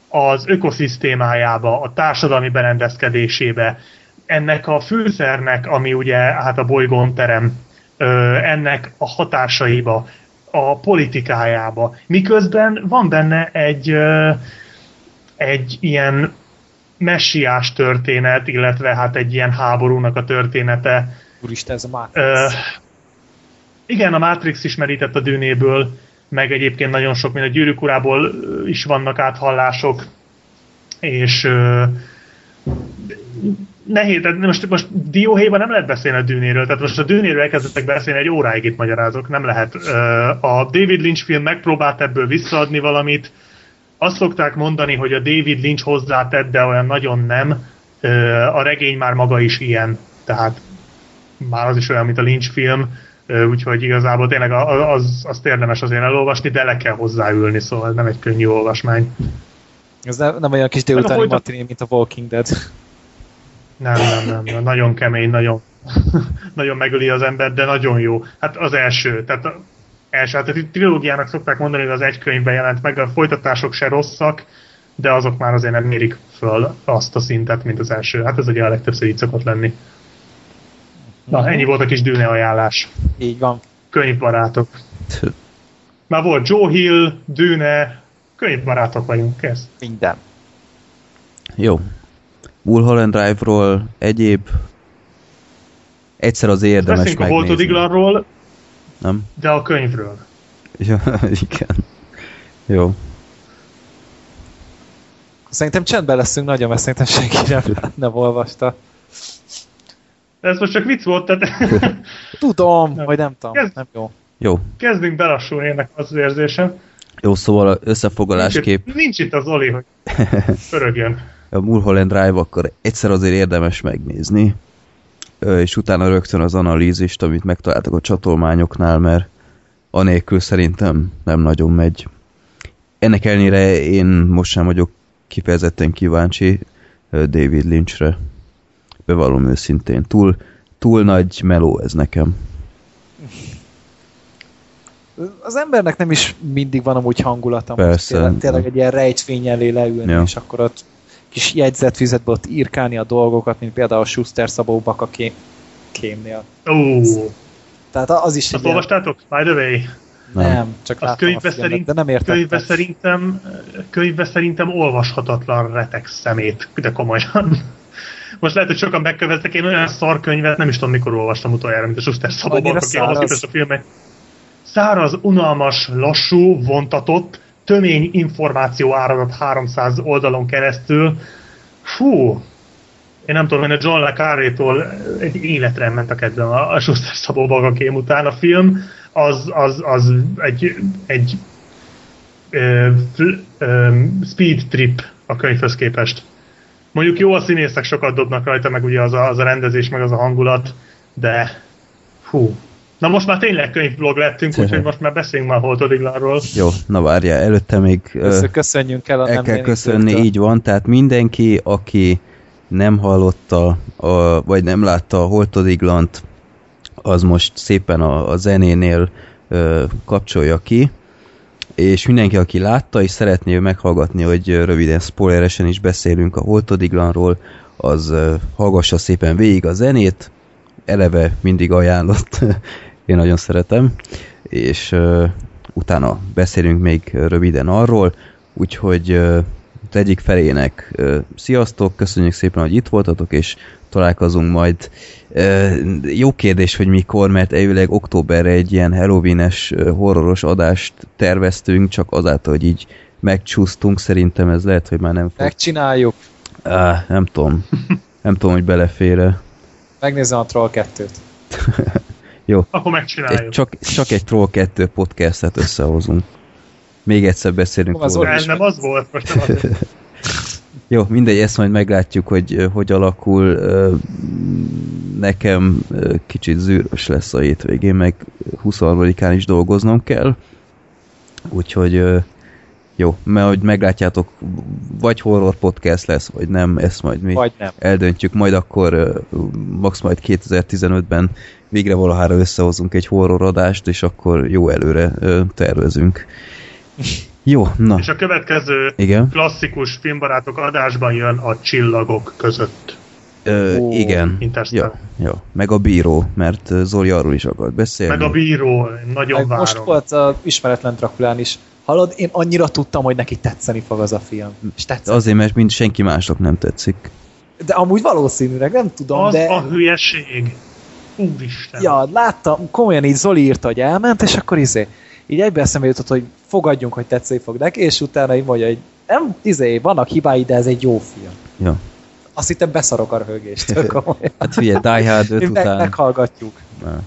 az ökoszisztémájába, a társadalmi berendezkedésébe, ennek a fűszernek, ami ugye hát a bolygón terem, ennek a hatásaiba, a politikájába, miközben van benne egy, egy ilyen messiás történet, illetve hát egy ilyen háborúnak a története. Úristen, ez a Matrix. Uh, igen, a Matrix ismerített a dűnéből, meg egyébként nagyon sok, mint a gyűrűk urából is vannak áthallások, és uh, nehéz, de most, most dióhéjban nem lehet beszélni a dűnéről, tehát most a dűnéről elkezdtek beszélni, egy óráig itt magyarázok, nem lehet. A David Lynch film megpróbált ebből visszaadni valamit, azt szokták mondani, hogy a David Lynch hozzátett, de olyan nagyon nem. A regény már maga is ilyen, tehát már az is olyan, mint a Lynch film, úgyhogy igazából tényleg az, azt érdemes azért elolvasni, de le kell hozzáülni, szóval ez nem egy könnyű olvasmány. Ez nem, nem olyan kis délutáni folytat... matiné, mint a Walking Dead. Nem, nem, nem, nem. nagyon kemény, nagyon, <laughs> nagyon megöli az ember, de nagyon jó. Hát az első, tehát első. Hát a trilógiának szokták mondani, hogy az egy könyvben jelent meg, a folytatások se rosszak, de azok már azért nem mérik föl azt a szintet, mint az első. Hát ez ugye a legtöbbször így szokott lenni. Na, ennyi volt a kis dűne ajánlás. Így van. Könyvbarátok. Már volt Joe Hill, dűne, könyvbarátok vagyunk, kész. Minden. Jó. Mulholland Drive-ról egyéb egyszer az érdemes Beszéljünk megnézni. a Voltodiglanról, nem? De a könyvről. Ja, <laughs> igen. Jó. Szerintem csendben leszünk nagyon, mert szerintem senki nem, <laughs> nem olvasta. De ez most csak vicc volt, tehát... <laughs> Tudom, nem. vagy nem tudom, Kezd... nem jó. Jó. Kezdünk belassulni ennek az érzésem. Jó, szóval összefoglalásképp... Nincs, nincs itt az Oli, hogy pörögjön. a Mulholland Drive akkor egyszer azért érdemes megnézni és utána rögtön az analízist, amit megtaláltak a csatolmányoknál, mert anélkül szerintem nem nagyon megy. Ennek ellenére én most sem vagyok kifejezetten kíváncsi David Lynchre. Bevallom őszintén. Túl, túl nagy meló ez nekem. Az embernek nem is mindig van amúgy hangulata. Persze. Tényleg, tényleg egy ilyen rejtvény elé leülni, ja. és akkor ott kis jegyzetfüzetbe ott írkálni a dolgokat, mint például a Schuster Szabó Baka kém, kémnél. Ó. Oh. Tehát az is Azt olvastátok? By the way? Nem, nem csak láttam könyvbe, szerint, de nem értettem. Könyvbe szerintem, könyvbe szerintem olvashatatlan retek szemét, de komolyan. Most lehet, hogy sokan megköveztek, én olyan szar könyvet nem is tudom, mikor olvastam utoljára, mint a Schuster Szabó Baka a filmek. Száraz, unalmas, lassú, vontatott, tömény információ áradat 300 oldalon keresztül. Fú, én nem tudom, hogy a John le Carré-tól egy életre ment a kedvem a, a Schuster Szabó Bagakém után. A film az, az, az egy, egy ö, ö, speed trip a könyvhöz képest. Mondjuk jó a színészek sokat dobnak rajta, meg ugye az a, az a rendezés, meg az a hangulat, de hú, Na most már tényleg könyvblog lettünk, <laughs> úgyhogy most már beszéljünk már Holtodiglanról. Jó, na várjál, előtte még... Köszönjünk el a El kell köszönni, így van, tehát mindenki, aki nem hallotta, a, vagy nem látta a Holtodiglant, az most szépen a, a zenénél ö, kapcsolja ki, és mindenki, aki látta és szeretné meghallgatni, hogy röviden spoileresen is beszélünk a Holtodiglanról, az ö, hallgassa szépen végig a zenét, eleve mindig ajánlott <laughs> én nagyon szeretem, és uh, utána beszélünk még röviden arról, úgyhogy uh, az egyik felének uh, sziasztok, köszönjük szépen, hogy itt voltatok, és találkozunk majd. Uh, jó kérdés, hogy mikor, mert elvileg októberre egy ilyen Halloween-es uh, horroros adást terveztünk, csak azáltal, hogy így megcsúsztunk, szerintem ez lehet, hogy már nem fog. Megcsináljuk. Uh, nem tudom. Nem tudom, hogy belefére. Megnézem a Troll 2-t. <laughs> Jó. Akkor megcsináljuk. Csak, csak egy Troll 2 podcastet összehozunk. még egyszer beszélünk Az róla. Ez nem az volt, most nem az. <laughs> Jó, mindegy, ezt majd meglátjuk, hogy hogy alakul. Nekem kicsit zűrös lesz a hétvégén, meg 23-án is dolgoznom kell. Úgyhogy jó, mert hogy meglátjátok, vagy horror podcast lesz, vagy nem, ezt majd mi Vagy nem. eldöntjük, majd akkor max majd 2015-ben végre valahára összehozunk egy horror adást, és akkor jó előre tervezünk. Jó, na, És a következő igen. klasszikus filmbarátok adásban jön a Csillagok között. Ö, Ó, igen. Ja, ja. Meg a bíró, mert Zoli arról is akart beszélni. Meg a bíró, nagyon Meg várom. most volt az ismeretlen Drakulán is. Hallod, én annyira tudtam, hogy neki tetszeni fog az a film. És De tetszett. azért, mert mind senki másnak nem tetszik. De amúgy valószínűleg, nem tudom, az de... a hülyeség. Úristen. Ja, láttam, komolyan így Zoli írta, hogy elment, és akkor izé, így egybe eszembe jutott, hogy fogadjunk, hogy tetszeni fog neki, és utána így mondja, hogy nem, izé, vannak hibái, de ez egy jó film. Ja. Azt hittem beszarok a röhögéstől <laughs> komolyan. Hát figyelj, Die Hard 5 Mi meg, után meghallgatjuk. nem,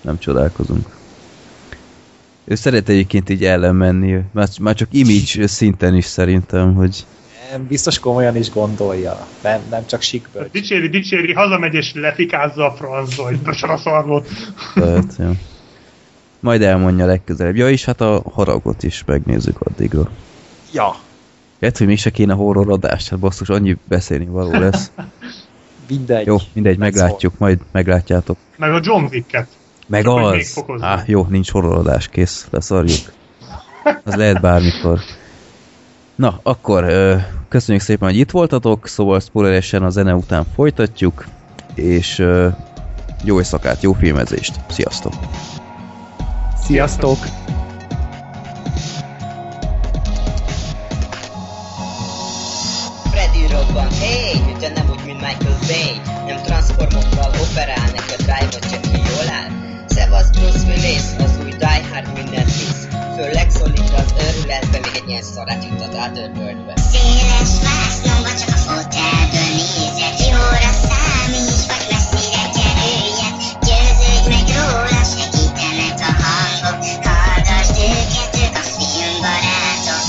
nem csodálkozunk. Ő szeret egyébként így ellenmenni, már, már csak image szinten is szerintem, hogy Nem, biztos komolyan is gondolja. Nem, nem csak sikből. Dicséri, dicséri, hazamegy és lefikázza a francba, hogy <laughs> a szarvot. tehát, ja. Majd elmondja legközelebb. Ja, és hát a haragot is megnézzük addigra. Ja, Lehet, hogy mégse kéne horror adást, hát basszus, annyi beszélni való lesz. <laughs> mindegy. Jó, mindegy, meglátjuk, majd meglátjátok. Meg a John Wick-et. Meg Csak, az! Á, jó, nincs horrorodás, kész, leszarjuk. Az lehet bármikor. Na, akkor köszönjük szépen, hogy itt voltatok, szóval spoileresen a zene után folytatjuk, és jó éjszakát, jó filmezést, sziasztok! Sziasztok! Freddy robban, hey, de nem úgy, mint Michael Bay Főleg szólít az őrületbe, még egy ilyen szarát jutott Otherworldbe Széles vásznomba csak a fotelből nézek Jóra számíts, vagy messzire kerüljek Győződj meg róla, segítenek a hangok. Hallgasd őket, ők a filmbarátok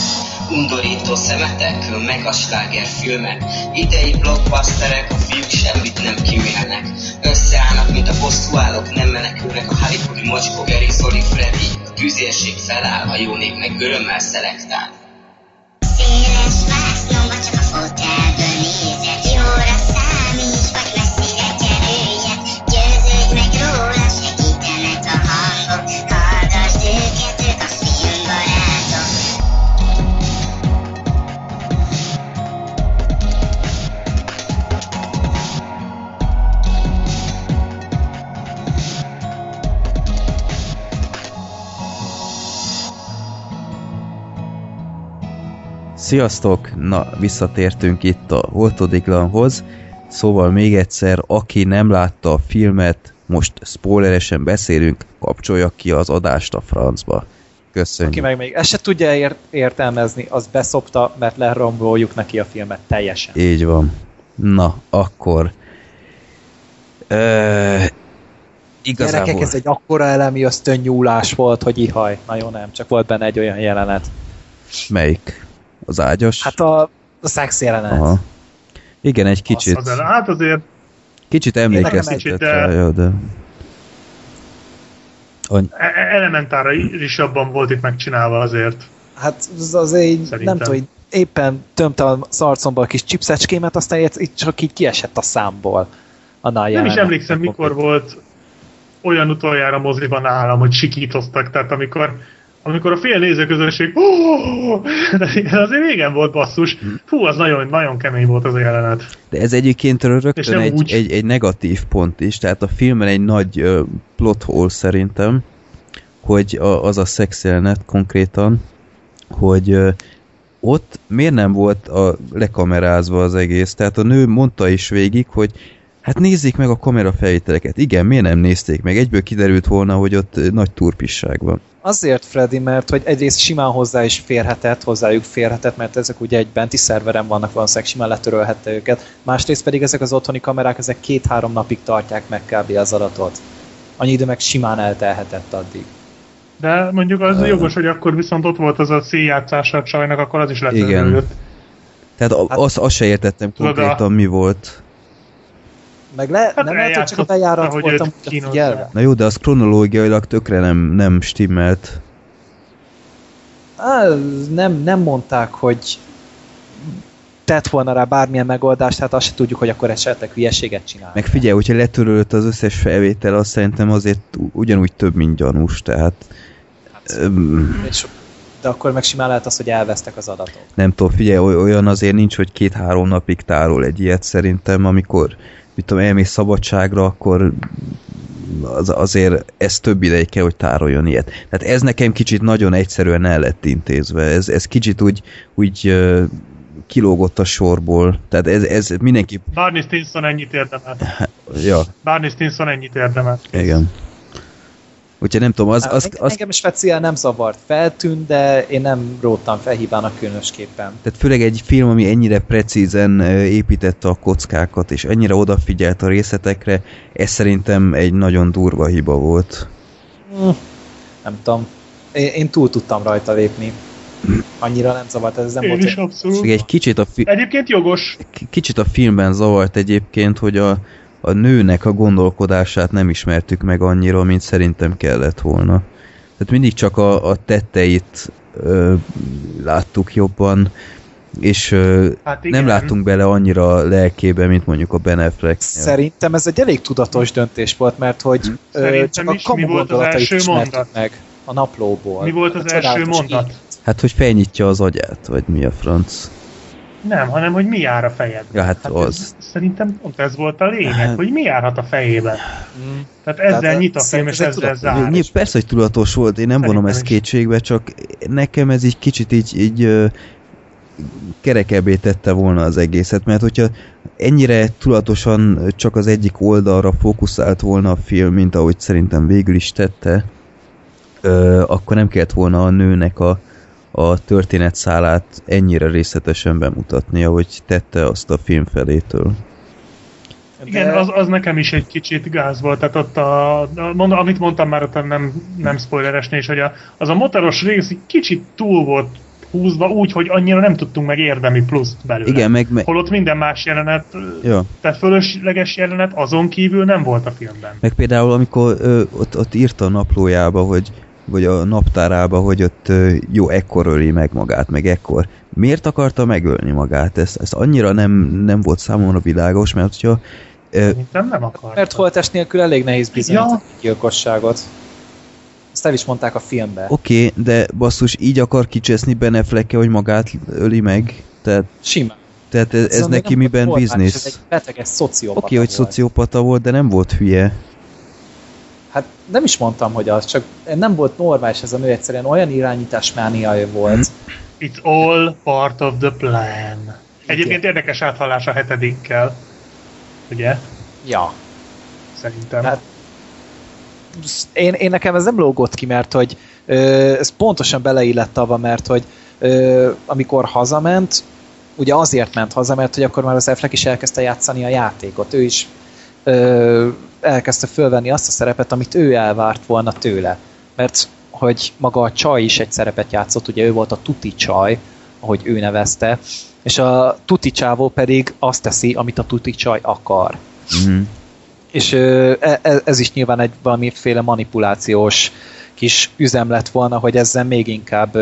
Undorító szemetek, meg a sláger filmek. Idei blockbusterek, a fiúk semmit nem kimélnek Összeállnak, mint a bosszúállók, nem menekülnek a Hollywoodi mocskó, Gary, Zoli, Freddy A tűzérség feláll, a jó nép meg örömmel szelektál. Széles Sziasztok! Na, visszatértünk itt a Holtodiglanhoz, szóval még egyszer, aki nem látta a filmet, most spoileresen beszélünk, kapcsolja ki az adást a francba. Köszönjük. Aki meg még ezt se tudja ért- értelmezni, az beszopta, mert leromboljuk neki a filmet teljesen. Így van. Na, akkor... Ö, igazából... Gyerekek, ez egy akkora elemi ösztönnyúlás volt, hogy ihaj. Na jó, nem, csak volt benne egy olyan jelenet. Melyik? Az ágyas? Hát a, a szex jelenet. Aha. Igen, egy kicsit, Az el, hát azért kicsit emlékeztetett rá, de- de... Any- e- elementára is jobban volt itt megcsinálva azért. Hát az azért így, Szerintem. nem tudom, hogy éppen tömte az arcomba a kis chipszecskémet, aztán itt- itt csak így kiesett a számból. Annál Nem is emlékszem, mikor volt olyan utoljára moziban nálam, hogy sikítoztak, tehát amikor amikor a fél nézőközönség de azért régen volt basszus. Fú, az nagyon, nagyon kemény volt az a jelenet. De ez egyébként rögtön egy, úgy. egy, egy negatív pont is, tehát a filmen egy nagy uh, plot hole szerintem, hogy a, az a szex jelenet konkrétan, hogy uh, ott miért nem volt a lekamerázva az egész, tehát a nő mondta is végig, hogy hát nézzék meg a kamerafelvételeket. Igen, miért nem nézték meg? Egyből kiderült volna, hogy ott ö, nagy turpisság van. Azért, Freddy, mert hogy egyrészt simán hozzá is férhetett, hozzájuk férhetett, mert ezek ugye egy benti szerveren vannak, valószínűleg simán letörölhette őket. Másrészt pedig ezek az otthoni kamerák, ezek két-három napig tartják meg kb. az adatot. Annyi idő meg simán eltelhetett addig. De mondjuk az Ö. jogos, hogy akkor viszont ott volt az a széljátszása a csajnak, akkor az is lett Igen. Tehát a- Hát- azt, azt se értettem konkrétan, mi volt. Meg le, Hát nem lehet, hogy csak a bejárat ahogy voltam figyelve. Na jó, de az kronológiailag tökre nem, nem stimmelt. Á, nem, nem mondták, hogy tett volna rá bármilyen megoldást, hát azt se tudjuk, hogy akkor esetleg hülyeséget csinál. Meg figyelj, hogyha letörölt az összes felvétel, azt szerintem azért ugyanúgy több, mint gyanús, tehát öm, És, de akkor meg simán lehet az, hogy elvesztek az adatok. nem tudom, figyelj, oly- olyan azért nincs, hogy két-három napig tárol egy ilyet szerintem, amikor mit tudom, elmész szabadságra, akkor az, azért ez több ideig kell, hogy tároljon ilyet. Tehát ez nekem kicsit nagyon egyszerűen el lett intézve. Ez, ez kicsit úgy, úgy kilógott a sorból. Tehát ez, ez mindenki... Barney Stinson ennyit érdemelt. Ja, Barney Stinson ennyit érdemelt. igen. Úgyhogy nem tudom, az, Az, az, engem, speciál nem zavart, feltűnt, de én nem róttam fel hibának különösképpen. Tehát főleg egy film, ami ennyire precízen építette a kockákat, és ennyire odafigyelt a részletekre, ez szerintem egy nagyon durva hiba volt. Hm, nem tudom. Én, én túl tudtam rajta lépni. Annyira nem zavart, ez nem Én volt. is abszolút. Egy kicsit a, fi- Egyébként jogos. k- kicsit a filmben zavart egyébként, hogy a, a nőnek a gondolkodását nem ismertük meg annyira, mint szerintem kellett volna. Tehát mindig csak a, a tetteit ö, láttuk jobban, és ö, Hát igen. nem láttunk bele annyira a lelkébe, mint mondjuk a Ben Affleck. Szerintem ez egy elég tudatos döntés volt, mert hogy ö, Szerintem csak a kamu Mi volt az gondolatait első ismertük mondat? meg a naplóból. Mi volt az A első mondat? élet. Hát, hogy felnyitja az agyát, vagy mi a franc. Nem, hanem hogy mi jár a fejed. Ja, hát ez, az. szerintem pont ez volt a lényeg, Hát- hogy mi járhat a fejében. Mm. Tehát ezzel Tehát nyit a ez- film, és ez ezzel tudatos- zár. Nyilv, persze, hogy tudatos volt, én nem Szerintem vonom ezt is. kétségbe, csak nekem ez így kicsit így, így kerekebbé tette volna az egészet, mert hogyha ennyire tudatosan csak az egyik oldalra fókuszált volna a film, mint ahogy szerintem végül is tette, ö, akkor nem kellett volna a nőnek a, a történetszálát ennyire részletesen bemutatni, ahogy tette azt a film felétől. Igen, De- az, az nekem is egy kicsit gáz volt, tehát ott a, a mond, amit mondtam már ott nem, nem spoileresnél is, hogy a, az a motoros rész egy kicsit túl volt húzva úgy, hogy annyira nem tudtunk meg érdemi pluszt belőle. Igen, meg, meg Holott minden más jelenet, ja. tehát fölösleges jelenet azon kívül nem volt a filmben. Meg például, amikor ö, ott, ott írta a naplójába, hogy vagy a naptárába, hogy ott jó, ekkor öli meg magát, meg ekkor. Miért akarta megölni magát? Ez, ez annyira nem, nem volt számomra világos, mert hogyha Szerintem nem akar. Mert holtest nélkül elég nehéz bizonyítani Ja. a gyilkosságot. Ezt el is mondták a filmbe. oké, okay, de basszus, így akar kicseszni Ben affleck hogy magát öli meg? Tehát, Simán. tehát ez, ez Szóval neki miben normális, Ez biznisz? egy beteges szociopata Oké, okay, hogy szociopata volt, de nem volt hülye. Hát nem is mondtam, hogy az, csak nem volt normális ez a nő, egyszerűen olyan irányításmániaja volt. It's all part of the plan. Egyébként érdekes áthallás a hetedikkel. Ugye? Ja. Szerintem. Hát, én, én nekem ez nem lógott ki, mert hogy ö, ez pontosan beleillett abba, mert hogy ö, amikor hazament, ugye azért ment haza, mert hogy akkor már az Affleck is elkezdte játszani a játékot. Ő is ö, elkezdte fölvenni azt a szerepet, amit ő elvárt volna tőle. Mert hogy maga a csaj is egy szerepet játszott, ugye ő volt a tuti csaj, ahogy ő nevezte, és a tuti csávó pedig azt teszi, amit a tuti csaj akar. Mm. És e- e- ez is nyilván egy valamiféle manipulációs kis üzem lett volna, hogy ezzel még inkább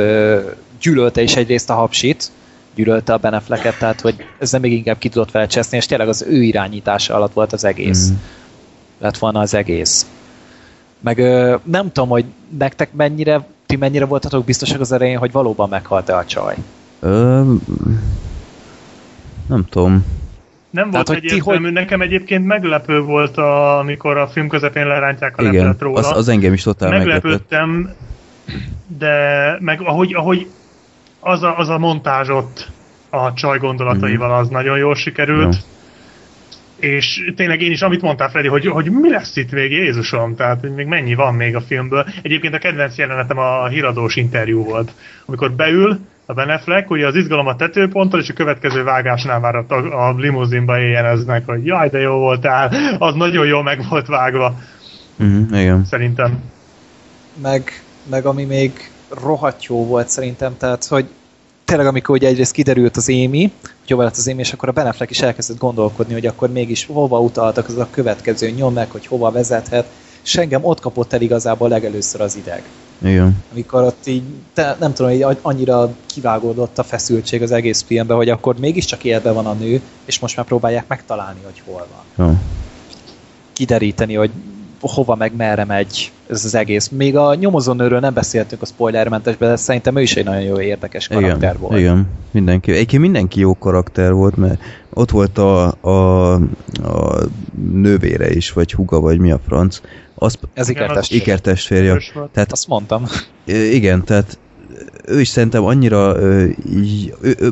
gyűlölte is egyrészt a hapsit, gyűlölte a Benefleket, tehát hogy ezzel még inkább ki tudott vele cseszni, és tényleg az ő irányítása alatt volt az egész. Mm. Lett volna az egész. Meg ö, nem tudom, hogy nektek mennyire, ti mennyire voltatok biztosak az elején, hogy valóban meghalt-e a csaj. Ö, nem tudom. Nem Tehát, volt hogy ti egyértelmű, hogy- nekem egyébként meglepő volt, a, amikor a film közepén lerántják a Igen, róla. az, az engem is totál meglepett. Meglepődtem, de meg ahogy, ahogy az, a, az a montázsott a csaj gondolataival, az nagyon jól sikerült. Jó. És tényleg én is, amit mondtál, Freddy, hogy, hogy mi lesz itt még, Jézusom, tehát hogy még mennyi van még a filmből. Egyébként a kedvenc jelenetem a híradós interjú volt, amikor beül a Ben Affleck, ugye az izgalom a tetőponttól, és a következő vágásnál már a, a limuzinba éjjeneznek, hogy jaj, de jó voltál, az nagyon jól meg volt vágva, Mm, igen. szerintem. meg, meg ami még rohadt jó volt szerintem, tehát hogy tényleg amikor ugye egyrészt kiderült az Émi, hogy hova lett az Émi, és akkor a Ben Affleck is elkezdett gondolkodni, hogy akkor mégis hova utaltak az a következő nyom meg, hogy hova vezethet, és engem ott kapott el igazából legelőször az ideg. Igen. Amikor ott így, te, nem tudom, így annyira kivágódott a feszültség az egész filmben, hogy akkor mégiscsak életben van a nő, és most már próbálják megtalálni, hogy hol van. Jó. Kideríteni, hogy hova meg merre megy ez az egész. Még a nyomozónőről nem beszéltünk a spoilermentesben, de szerintem ő is egy nagyon jó érdekes karakter igen, volt. Igen, mindenki. Egyébként mindenki jó karakter volt, mert ott volt a, a, a nővére is, vagy huga, vagy mi a franc. Az, Ez ikertestvérje. Volt. Tehát Azt mondtam. Igen, tehát ő is szerintem annyira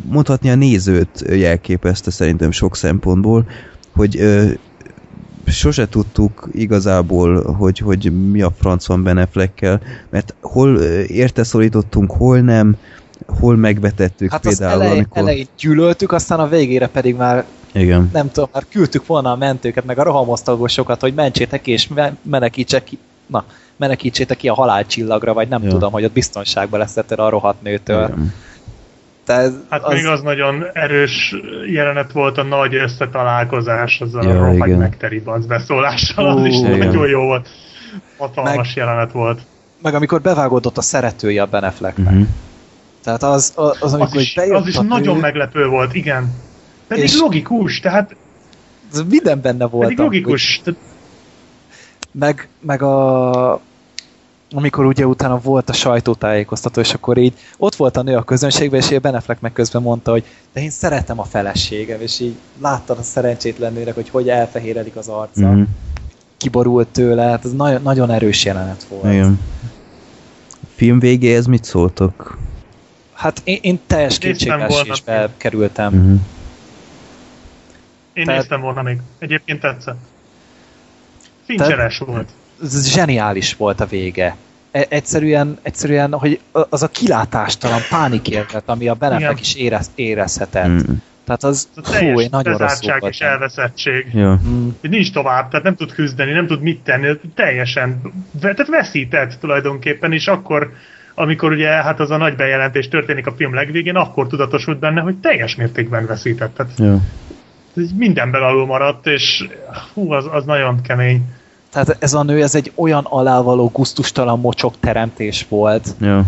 mondhatni a nézőt jelképezte szerintem sok szempontból, hogy sose tudtuk igazából, hogy, hogy mi a franc van Ben Affleckkel, mert hol érte szorítottunk, hol nem, hol megvetettük Hát az például, elején, amikor... elején gyűlöltük, aztán a végére pedig már Igen, nem tudom, már küldtük volna a mentőket, meg a rohamosztagosokat, hogy mentsétek ki, és me- ki, na, menekítsétek ki a halálcsillagra, vagy nem Ja. tudom, hogy ott biztonságban leszettél a rohadt nőtől. igen. Tehát Hát az, még az nagyon erős jelenet volt a nagy összetalálkozás azzal Ja, a rohagy megteri beszólással, az is igen. nagyon jó volt. Hatalmas Meg- jelenet volt. meg amikor bevágódott a szeretője a Ben Afflecknek. Uh-huh. Tehát az, az, az amikor Az is, bejött az is a nagyon meglepő volt, igen. Pedig És- logikus, tehát az minden benne volt. pedig logikus. Tehát meg, meg a amikor ugye utána volt a sajtótájékoztató, és akkor így ott volt a nő a közönségben, és Ben Affleck meg közben mondta, hogy de én szeretem a feleségem, és így láttad a szerencsétlen nőnek, hogy hogy elfehéredik az arca, Uh-huh. kiborult tőle, hát ez nagyon, nagyon erős jelenet volt. Igen. A film végéhez mit szóltok? Hát én, én teljes kétségbeesésbe kerültem. Uh-huh. én Tehát- néztem volna még. Egyébként tetszett. Fincseres volt. Zseniális volt a vége. E- Egyszerűen, egyszerűen, hogy az a kilátástalan pánikértet, ami a Ben Igen. Affleck is érez, érezhetett. Mm. Tehát az, Ez a fú, én teljes nagyon rosszul és elveszettség. Ja. Mm. Nincs tovább, tehát nem tud küzdeni, nem tud mit tenni, teljesen, tehát veszített tulajdonképpen, és akkor, amikor ugye hát az a nagy bejelentés történik a film legvégén, akkor tudatosult benne, hogy teljes mértékben veszített. Tehát Ja. mindenben alul maradt, és hú, az, az nagyon kemény. Tehát ez a nő, ez egy olyan alávaló, guztustalan mocsok teremtés volt. Ja.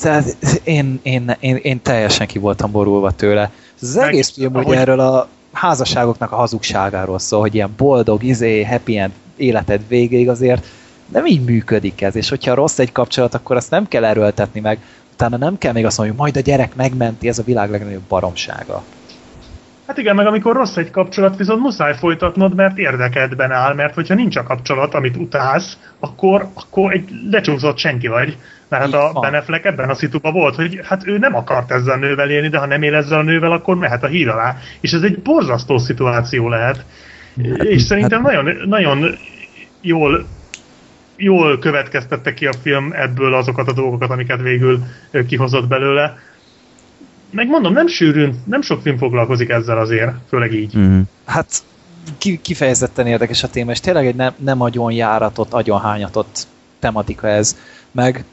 Tehát én, én, én, én teljesen ki voltam borulva tőle. Ez az Meg, egész film ugye ahogy- erről a házasságoknak a hazugságáról szól, hogy ilyen boldog, izé, happy end életed végéig azért nem így működik ez, és hogyha rossz egy kapcsolat, akkor azt nem kell erőltetni meg, utána nem kell még azt mondani, hogy majd a gyerek megmenti, ez a világ legnagyobb baromsága. Hát igen, meg amikor rossz egy kapcsolat, viszont muszáj folytatnod, mert érdekedben áll, mert hogyha nincs a kapcsolat, amit utálsz, akkor, akkor egy lecsúszott senki vagy. Mert hát a van. Ben Affleck ebben a szituban volt, hogy hát ő nem akart ezzel a nővel élni, de ha nem él ezzel a nővel, akkor mehet a híd alá. És ez egy borzasztó szituáció lehet. És szerintem nagyon, nagyon jól jól következtette ki a film ebből azokat a dolgokat, amiket végül kihozott belőle. Meg mondom, nem sűrűn, nem sok film foglalkozik ezzel azért, főleg így. Uh-huh. Hát ki, kifejezetten érdekes a téma, és tényleg egy nem, nem agyon járatott, agyon hányatott tematika ez. Meg,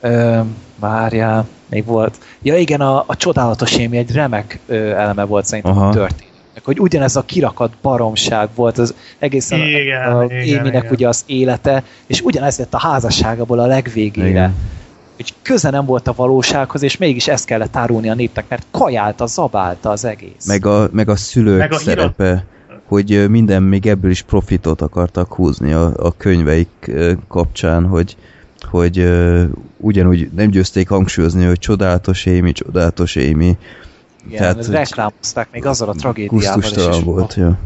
ö, várjál, még volt. Ja igen, a, a csodálatos émi egy remek ö, eleme volt szerintem Aha. a történetnek, hogy ugyanez a kirakat baromság volt az egészen Igen, a, a igen, Éminek igen. ugye az élete, és ugyanez lett a házasságából a legvégére. Igen. Hogy köze nem volt a valósághoz, és mégis ezt kellett árulni a népnek, mert kajálta, zabálta az egész. Meg a, meg a szülők Meg a híra- szerepe, hogy minden még ebből is profitot akartak húzni a, a könyveik kapcsán, hogy, hogy ö, ugyanúgy nem győzték hangsúlyozni, hogy csodálatos Amy, csodálatos Amy. Igen, Tehát, reklámozták még azzal a tragédiával. és- volt, ja.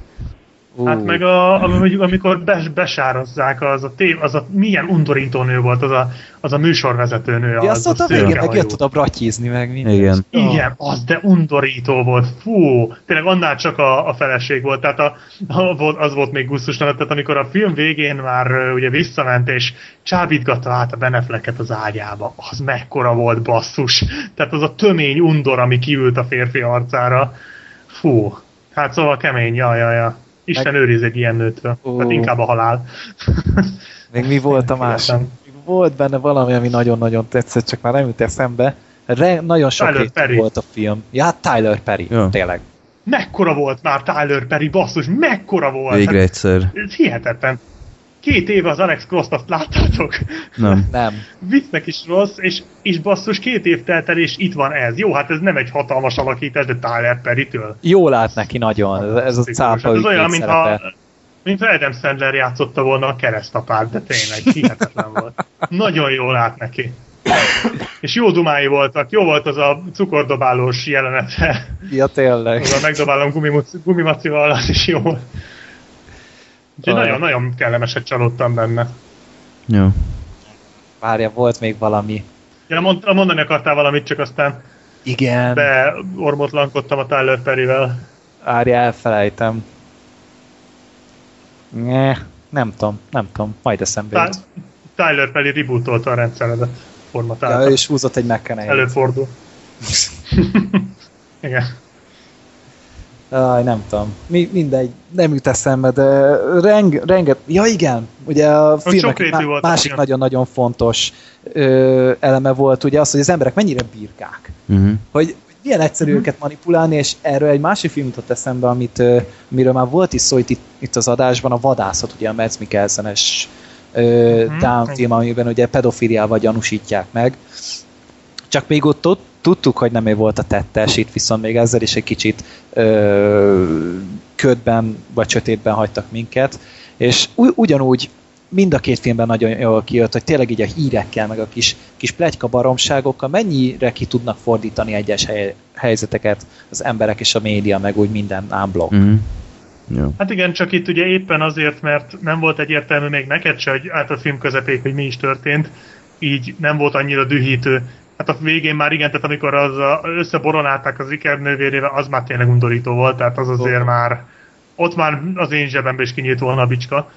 Hát meg a, amikor bes, besározzák, az a, tév, az a milyen undorító nő volt, az a, az a műsorvezető nő. Ja, az azt a végén meg jött oda bratyizni, meg minden. Igen. Igen, az de undorító volt. Fú, tényleg annál csak a, a feleség volt. Tehát a, a, volt- az volt még gusztustalan, tehát amikor a film végén már ugye visszament, és csábítgatta át a Benefleket az ágyába, az mekkora volt basszus. Tehát az a tömény undor, ami kiült a férfi arcára. Fú, hát szóval kemény, ja, ja, ja. Isten Meg- őriz egy ilyen nőtől. Ó. Tehát inkább a halál. <laughs> Még mi volt a másik? Volt benne valami, ami nagyon-nagyon tetszett, csak már nem jut eszembe. Re, nagyon sok Tyler rétű Perry. volt a film. Ja, hát Tyler Perry, Ja. tényleg. Mekkora volt már Tyler Perry, basszus, mekkora volt! Végre Hát, egyszer. ez hihetetlen. Két éve az Alex Cross-t azt láttátok? Nem. <laughs> Nem. Viccnek is rossz, és, és basszus, két év telt el, és itt van ez. Jó, hát ez nem egy hatalmas alakítás, de Tyler Perry-től. Jól lát neki nagyon, ez, ez a cápa Hát ez olyan, mintha mint Adam Sandler játszotta volna a keresztapát, de tényleg hihetetlen volt. Nagyon jól lát neki. És jó dumái voltak, jó volt az a cukordobálós jelenete, Ja, tényleg. az a megdobálom gumimacival, az is jó volt. Úgyhogy nagyon-nagyon kellemeset csalódtam benne. Jó. Várja, volt még valami. Ja, mond, mondani akartál valamit, csak aztán Igen, beormotlankodtam a Tyler Perryvel. Várja, elfelejtem. Ne, nem tudom, nem tudom, majd eszembe jut. Ty- Tyler Perry rebootolta a rendszeredet, Ja, formatálta. ő is húzott egy mckenny Előfordul. <laughs> Igen. Aj, nem tudom. Mi, mindegy, nem jut eszembe, de reng, renget... Ja igen, ugye a filmek má, volt másik nagyon-nagyon fontos ö, eleme volt ugye az, hogy az emberek mennyire birkák. Uh-huh. Hogy milyen egyszerű Mhm. őket manipulálni, és erről egy másik film jutott eszembe, amit, ö, miről már volt is szó itt, itt az adásban, a vadászat, ugye a Mads Mikkelsen-es ö, Mhm. Film, amiben ugye pedofiliával gyanúsítják meg. Csak még ott, ott tudtuk, hogy nem ő volt a tettes, itt viszont még ezzel is egy kicsit ö, ködben vagy sötétben hagytak minket, és u- ugyanúgy mind a két filmben nagyon jól kijött, hogy tényleg így a hírekkel, meg a kis, kis pletyka baromságokkal mennyire ki tudnak fordítani egyes hely, helyzeteket az emberek és a média, meg úgy minden ámblok. Mm. Jó. Hát igen, csak itt ugye éppen azért, mert nem volt egyértelmű még neked se, hogy át a film közepéig, hogy mi is történt, így nem volt annyira dühítő. Hát a végén már igen, tehát amikor az a, összeboronálták az Iker nővérével, az már tényleg undorító volt, tehát az azért már, ott már az én zsebembe is kinyílt volna a bicska.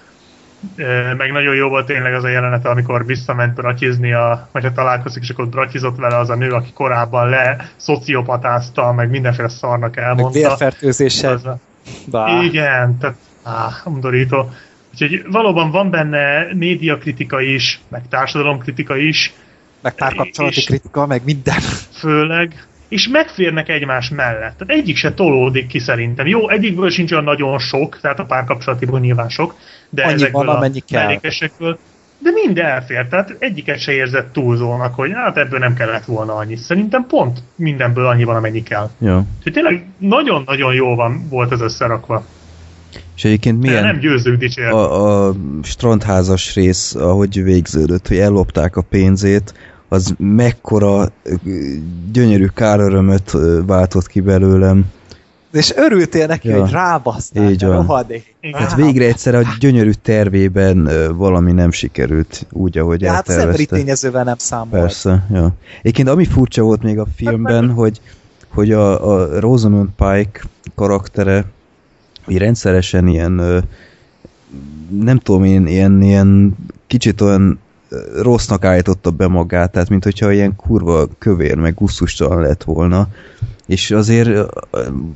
Meg nagyon jó volt tényleg az a jelenet, amikor visszament bratizni, a, vagy ha találkozik, és akkor bratizott vele az a nő, aki korábban le szociopatázta, meg mindenféle szarnak Meg elmondta. vérfertőzéssel. Az a- Bá. igen, tehát áh, undorító. Úgyhogy valóban van benne médiakritika is, meg társadalomkritika is, Meg párkapcsolati kritika, meg minden. főleg, és megférnek egymás mellett. Tehát egyik se tolódik ki szerintem. Jó, egyikből sincs olyan nagyon sok, tehát a párkapcsolatiból nyilván sok, de Annyi ezekből van, a amennyi kell. mellékesekből, de mind elfér, tehát egyiket se érzett túlzónak, hogy hát ebből nem kellett volna annyi. Szerintem pont mindenből annyi van, amennyi kell. Jó. Úgyhogy tényleg nagyon-nagyon jó van, volt ez összerakva. És egyébként Milyen? Nem győzők dicsérni. a, a strandházas rész, ahogy végződött, hogy ellopták a pénzét, az mekkora gyönyörű kárörömöt váltott ki belőlem. És örültél neki, Ja. hogy rábasztál, Így van. rohadék. Hát végre egyszer a gyönyörű tervében valami nem sikerült úgy, ahogy De hát az emberi eltervezte. tényezővel nem számolt. Persze, ja. Egyébként ami furcsa volt még a filmben, hogy, hogy a, a Rosamund Pike karaktere így rendszeresen ilyen nem tudom én, ilyen, ilyen kicsit olyan rossznak állította be magát, tehát mint hogyha ilyen kurva kövér, meg gusztustalan lett volna, és azért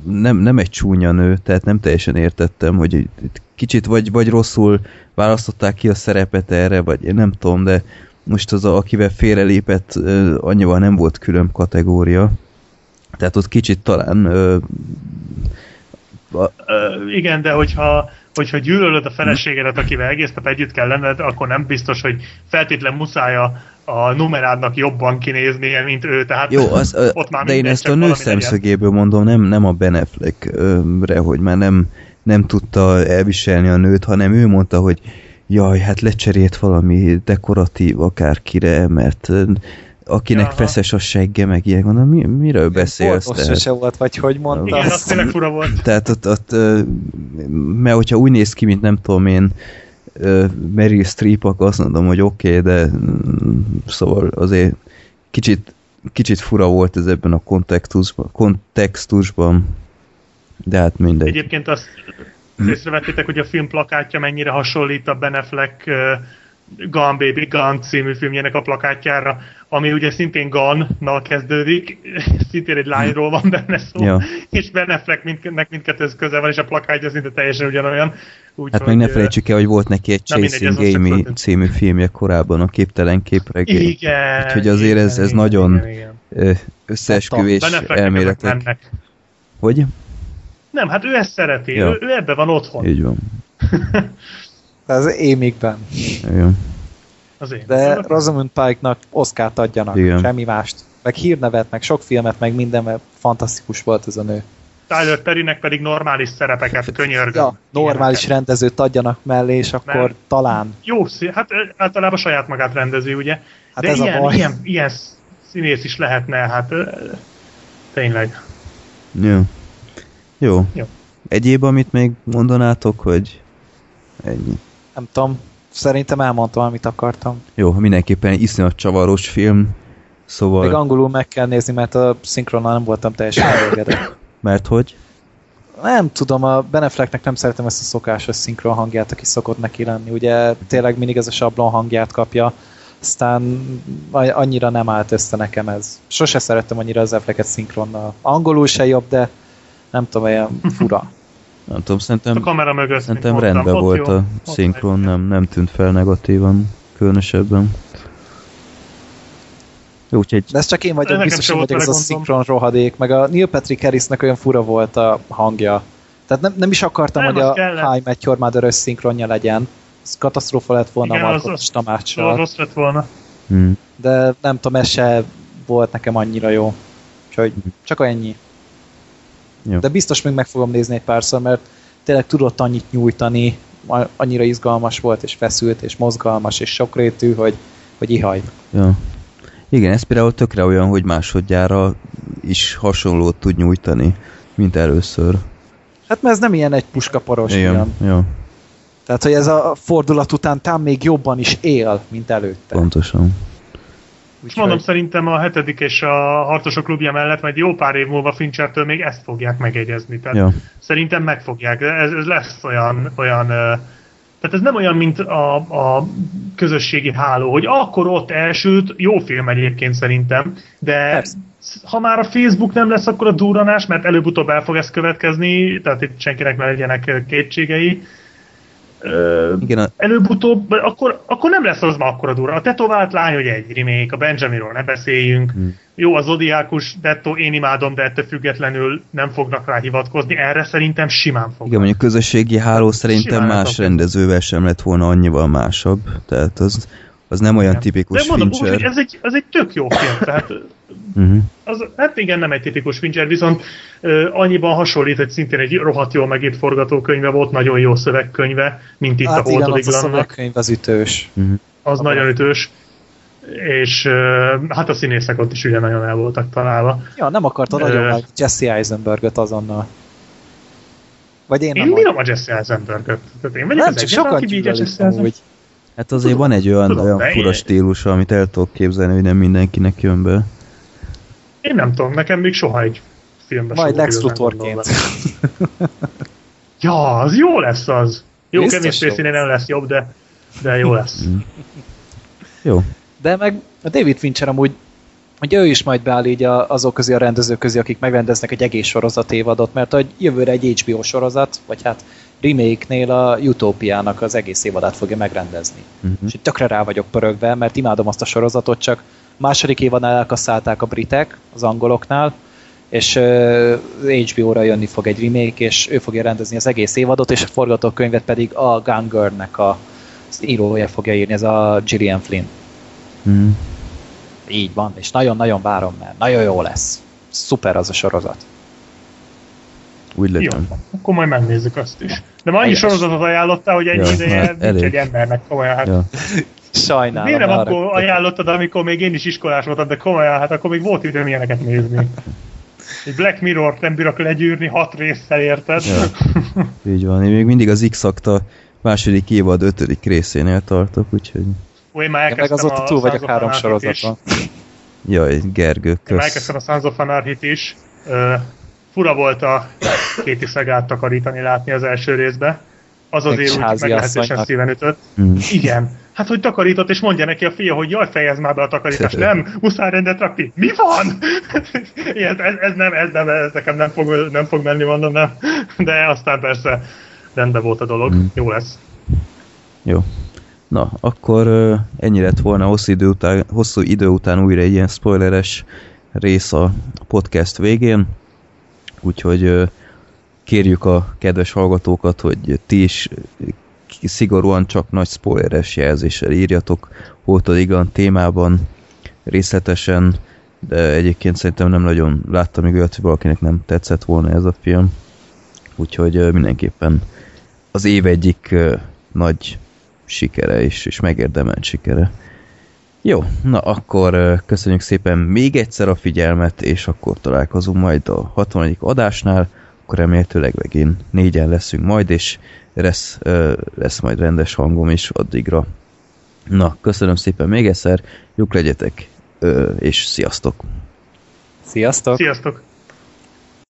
nem, nem egy csúnya nő, tehát nem teljesen értettem, hogy kicsit vagy, vagy rosszul választották ki a szerepet erre, vagy én nem tudom, de most az, a, akivel félrelépett, annyival nem volt külön kategória. Tehát ott kicsit talán Ö, igen, de hogyha, hogyha gyűlölöd a feleségedet, akivel egész nap együtt kell lenned, akkor nem biztos, hogy feltétlen muszáj a, a numerádnak jobban kinéznie, mint ő. Tehát Jó, az, ö, ott már de én ezt a nő szemszögéből mondom, nem, nem a Ben Affleck-re, hogy már nem, nem tudta elviselni a nőt, hanem ő mondta, hogy jaj, hát lecserélt valami dekoratív akárkire, mert akinek Aha. feszes a segge, meg ilyen, mondom, mi, miről beszélsz? Tehát, se volt, vagy hogy mondta. Igen, az tényleg fura volt. tehát ott, ott mert hogyha úgy néz ki, mint nem tudom én, Meryl Streep, akkor azt mondom, hogy oké, okay, de mm, szóval azért kicsit, kicsit fura volt ez ebben a kontextusban, kontextusban de hát mindegy. Egyébként azt észrevettétek, hogy a film plakátja mennyire hasonlít a Ben Affleck Gun Baby Gun című filmjének a plakátjára, ami ugye szintén Gun-nal kezdődik, <laughs> szintén egy lányról van benne szó, Ja. és Ben Affleck mindnek mindkettőhöz köze van, és a plakátja szinte teljesen ugyanolyan. Úgy, Hát meg ne felejtsük el, hogy volt neki egy Chasing ez Amy című filmje korábban, a képtelen képregény. Igen. Úgyhogy azért ez- igen, ez igen, nagyon- Igen, igen. Összeesküvés elméletek. Hogy? Nem, hát ő ezt szereti, Ja. ő, ő ebbe van otthon. Így van. <laughs> Ez émikben. Igen. Az én. De Rosamund Pike-nak Oscar-t adjanak, Igen. semmi mást. Meg hírnevet, meg sok filmet, meg minden, mert fantasztikus volt ez a nő. Tyler Perrynek pedig normális szerepeket könyörgöm. Ja, normális Ilyeneket. rendezőt adjanak mellé, és akkor Mert- talán. Jó, hát általában saját magát rendezi, ugye? Hát De ez a ilyen, baj. ilyen, ilyen színész is lehetne, hát tényleg. Jó. Jó. Jó. Egyéb, amit még mondanátok, hogy ennyi. Nem tudom, szerintem elmondtam, amit akartam. Jó, mindenképpen iszonyat csavaros film, szóval, Még angolul meg kell nézni, mert a szinkronnal nem voltam teljesen elégedett. <coughs> mert hogy? Nem tudom, a Ben Afflecknek nem szeretem ezt a szokásos szinkron hangját, aki szokott neki lenni. Ugye tényleg mindig ez a sablon hangját kapja, aztán annyira nem állt össze nekem ez. Sose szerettem annyira az Afflecket szinkronnal. Angolul se jobb, de nem tudom, olyan fura. Nem tudom, A szerintem, kamera mögött, szerintem mondtam, rendben ott volt jó, a szinkron, nem, nem tűnt fel negatívan, különösebben. Jó, úgyhogy De ez csak én vagyok, biztos, hogy vagyok ez a szinkron rohadék, meg a Neil Patrick Harrisnek olyan fura volt a hangja. Tehát nem, nem is akartam, Nem, hogy a kellett. High Met Your Mother szinkronja legyen. Ez katasztrófa lett volna Igen, a az- Tamáccsal. Rossz lett volna. hm, de nem tudom, ez se volt nekem annyira jó. Úgyhogy csak ennyi. Jó. De biztos még meg fogom nézni egy párszor, mert tényleg tudott annyit nyújtani, annyira izgalmas volt, és feszült, és mozgalmas, és sokrétű, hogy, hogy ihaj. ja. Igen, ez például tökre olyan, hogy másodjára is hasonlót tud nyújtani, mint először. Hát mert ez nem ilyen egy puskaporos Igen, film. ja, Tehát, hogy ez a fordulat után tám még jobban is él, mint előtte. pontosan. És mondom, szerintem a hetedik és a harcosok klubja mellett majd jó pár év múlva Finchertől még ezt fogják megegyezni. Tehát Ja. szerintem meg fogják. Ez, ez lesz olyan, olyan tehát ez nem olyan, mint a, a közösségi háló, hogy akkor ott elsült, jó film egyébként szerintem, de Persze. ha már a Facebook nem lesz, akkor a duranás, mert előbb-utóbb el fog ez következni, tehát itt senkinek ne legyenek kétségei. Igen, előbb-utóbb, akkor, akkor nem lesz az ma akkora durva. A tetovált lány, hogy egy remake, a Benjaminról ne beszéljünk. Hmm. Jó, a Zodiákus Detto, én imádom, de ettől függetlenül nem fognak rá hivatkozni. Erre szerintem simán fognak. igen, mondjuk közösségi háló szerintem Simán más rendezővel sem lett volna annyival másabb. Tehát az, az nem olyan Igen. tipikus De mondom Fincher. ez egy, ez egy tök jó film. Tehát Uh-huh. az, hát igen, nem egy tipikus Fincher, viszont ö, annyiban hasonlít, hogy szintén egy rohadt jól megírt forgatókönyve volt, nagyon jó szövegkönyve, mint itt Hát a az a szövegkönyv az ütős. Az nagyon ütős. És ö, hát a színészek ott is ugye nagyon el voltak találva. Ja, nem akarta Ö. nagyon meg Jesse Eisenberget azonnal. Vagy én, Én nem bírom a Jesse Eisenberget. Tehát én vagyok Nem, az csak egyetlen, sokan aki bírja Jesse Eisenberget. Hát azért van egy olyan, Tudom, olyan fura stílusa, amit el tudok képzelni, hogy nem mindenkinek jön be. Én nem tudom, nekem még soha egy filmben Majd Lex Luthorként. Ja, az jó lesz az. Jó, Biztos spacey nem lesz jobb, de, de jó lesz. Jó. De meg a David Fincher amúgy, hogy ő is majd beáll így a, azok közé a rendezők közé, akik megrendeznek egy egész sorozat évadot, mert hogy jövőre egy HBO sorozat, vagy hát remake-nél a Utópiának az egész évadát fogja megrendezni. Uh-huh. És tökre rá vagyok pörögve, mert imádom azt a sorozatot, csak második évadnál elkasszálták a britek, az angoloknál, és uh, HBO-ra jönni fog egy remake, és ő fogja rendezni az egész évadot, és a forgatókönyvet pedig a Gun Girl-nek a, az írója fogja írni, ez a Gillian Flynn. Uh-huh. Így van, és nagyon-nagyon várom, mert nagyon jó lesz. Szuper az a sorozat. Úgy Jó, legyen. akkor majd megnézzük azt is. De ma annyi Helyes. sorozatot ajánlottál, hogy ennyi Ja, ideje hát nincs elég. egy embernek komolyan. Hát, Ja. Sajnálom. Miért nem akkor ajánlottad, amikor még én is iskolás voltam, de komolyan, hát akkor még volt időm ilyeneket nézni. Egy Black Mirror-t nem bírok legyűrni hat résszel, érted? Ja. Így van. Én még mindig az X-akta második évad ötödik részénél tartok, úgyhogy Ó, én már Én meg elkezdtem azóta a túl vagyok három sorozaton. jaj, Gergő, Én már kösz. elkezdtem a Sons of Anarchy-t is. Fura volt a két szegát takarítani látni az első részbe. Az azért úgy meglehetősen. Hmm. szíven ütött. Mm. Igen. Hát, hogy takarított, és mondja neki a fia, hogy jaj, fejezd már be a takarítást. Nem, muszáj rendet rakni. Mi van? <laughs> Ilyen, ez, ez, nem, ez, nem, ez nekem nem fog, nem fog menni, mondom, nem. De aztán persze rendben volt a dolog. Mm. Jó lesz. Jó. Na, akkor ö, ennyi lett volna hosszú idő, után, hosszú idő után újra egy ilyen spoileres rész a podcast végén. Úgyhogy kérjük a kedves hallgatókat, hogy ti is szigorúan csak nagy spoileres jelzéssel írjatok Hótodigan témában részletesen, de egyébként szerintem nem nagyon láttam még olyat, hogy valakinek nem tetszett volna ez a film. Úgyhogy mindenképpen az év egyik nagy sikere is, és megérdemelt sikere. Jó, na akkor köszönjük szépen még egyszer a figyelmet, és akkor találkozunk majd a 60. adásnál, akkor remélhetőleg megint négyen leszünk majd, és lesz, lesz majd rendes hangom is addigra. Na, köszönöm szépen még egyszer, jók legyetek, és sziasztok! Sziasztok! Sziasztok!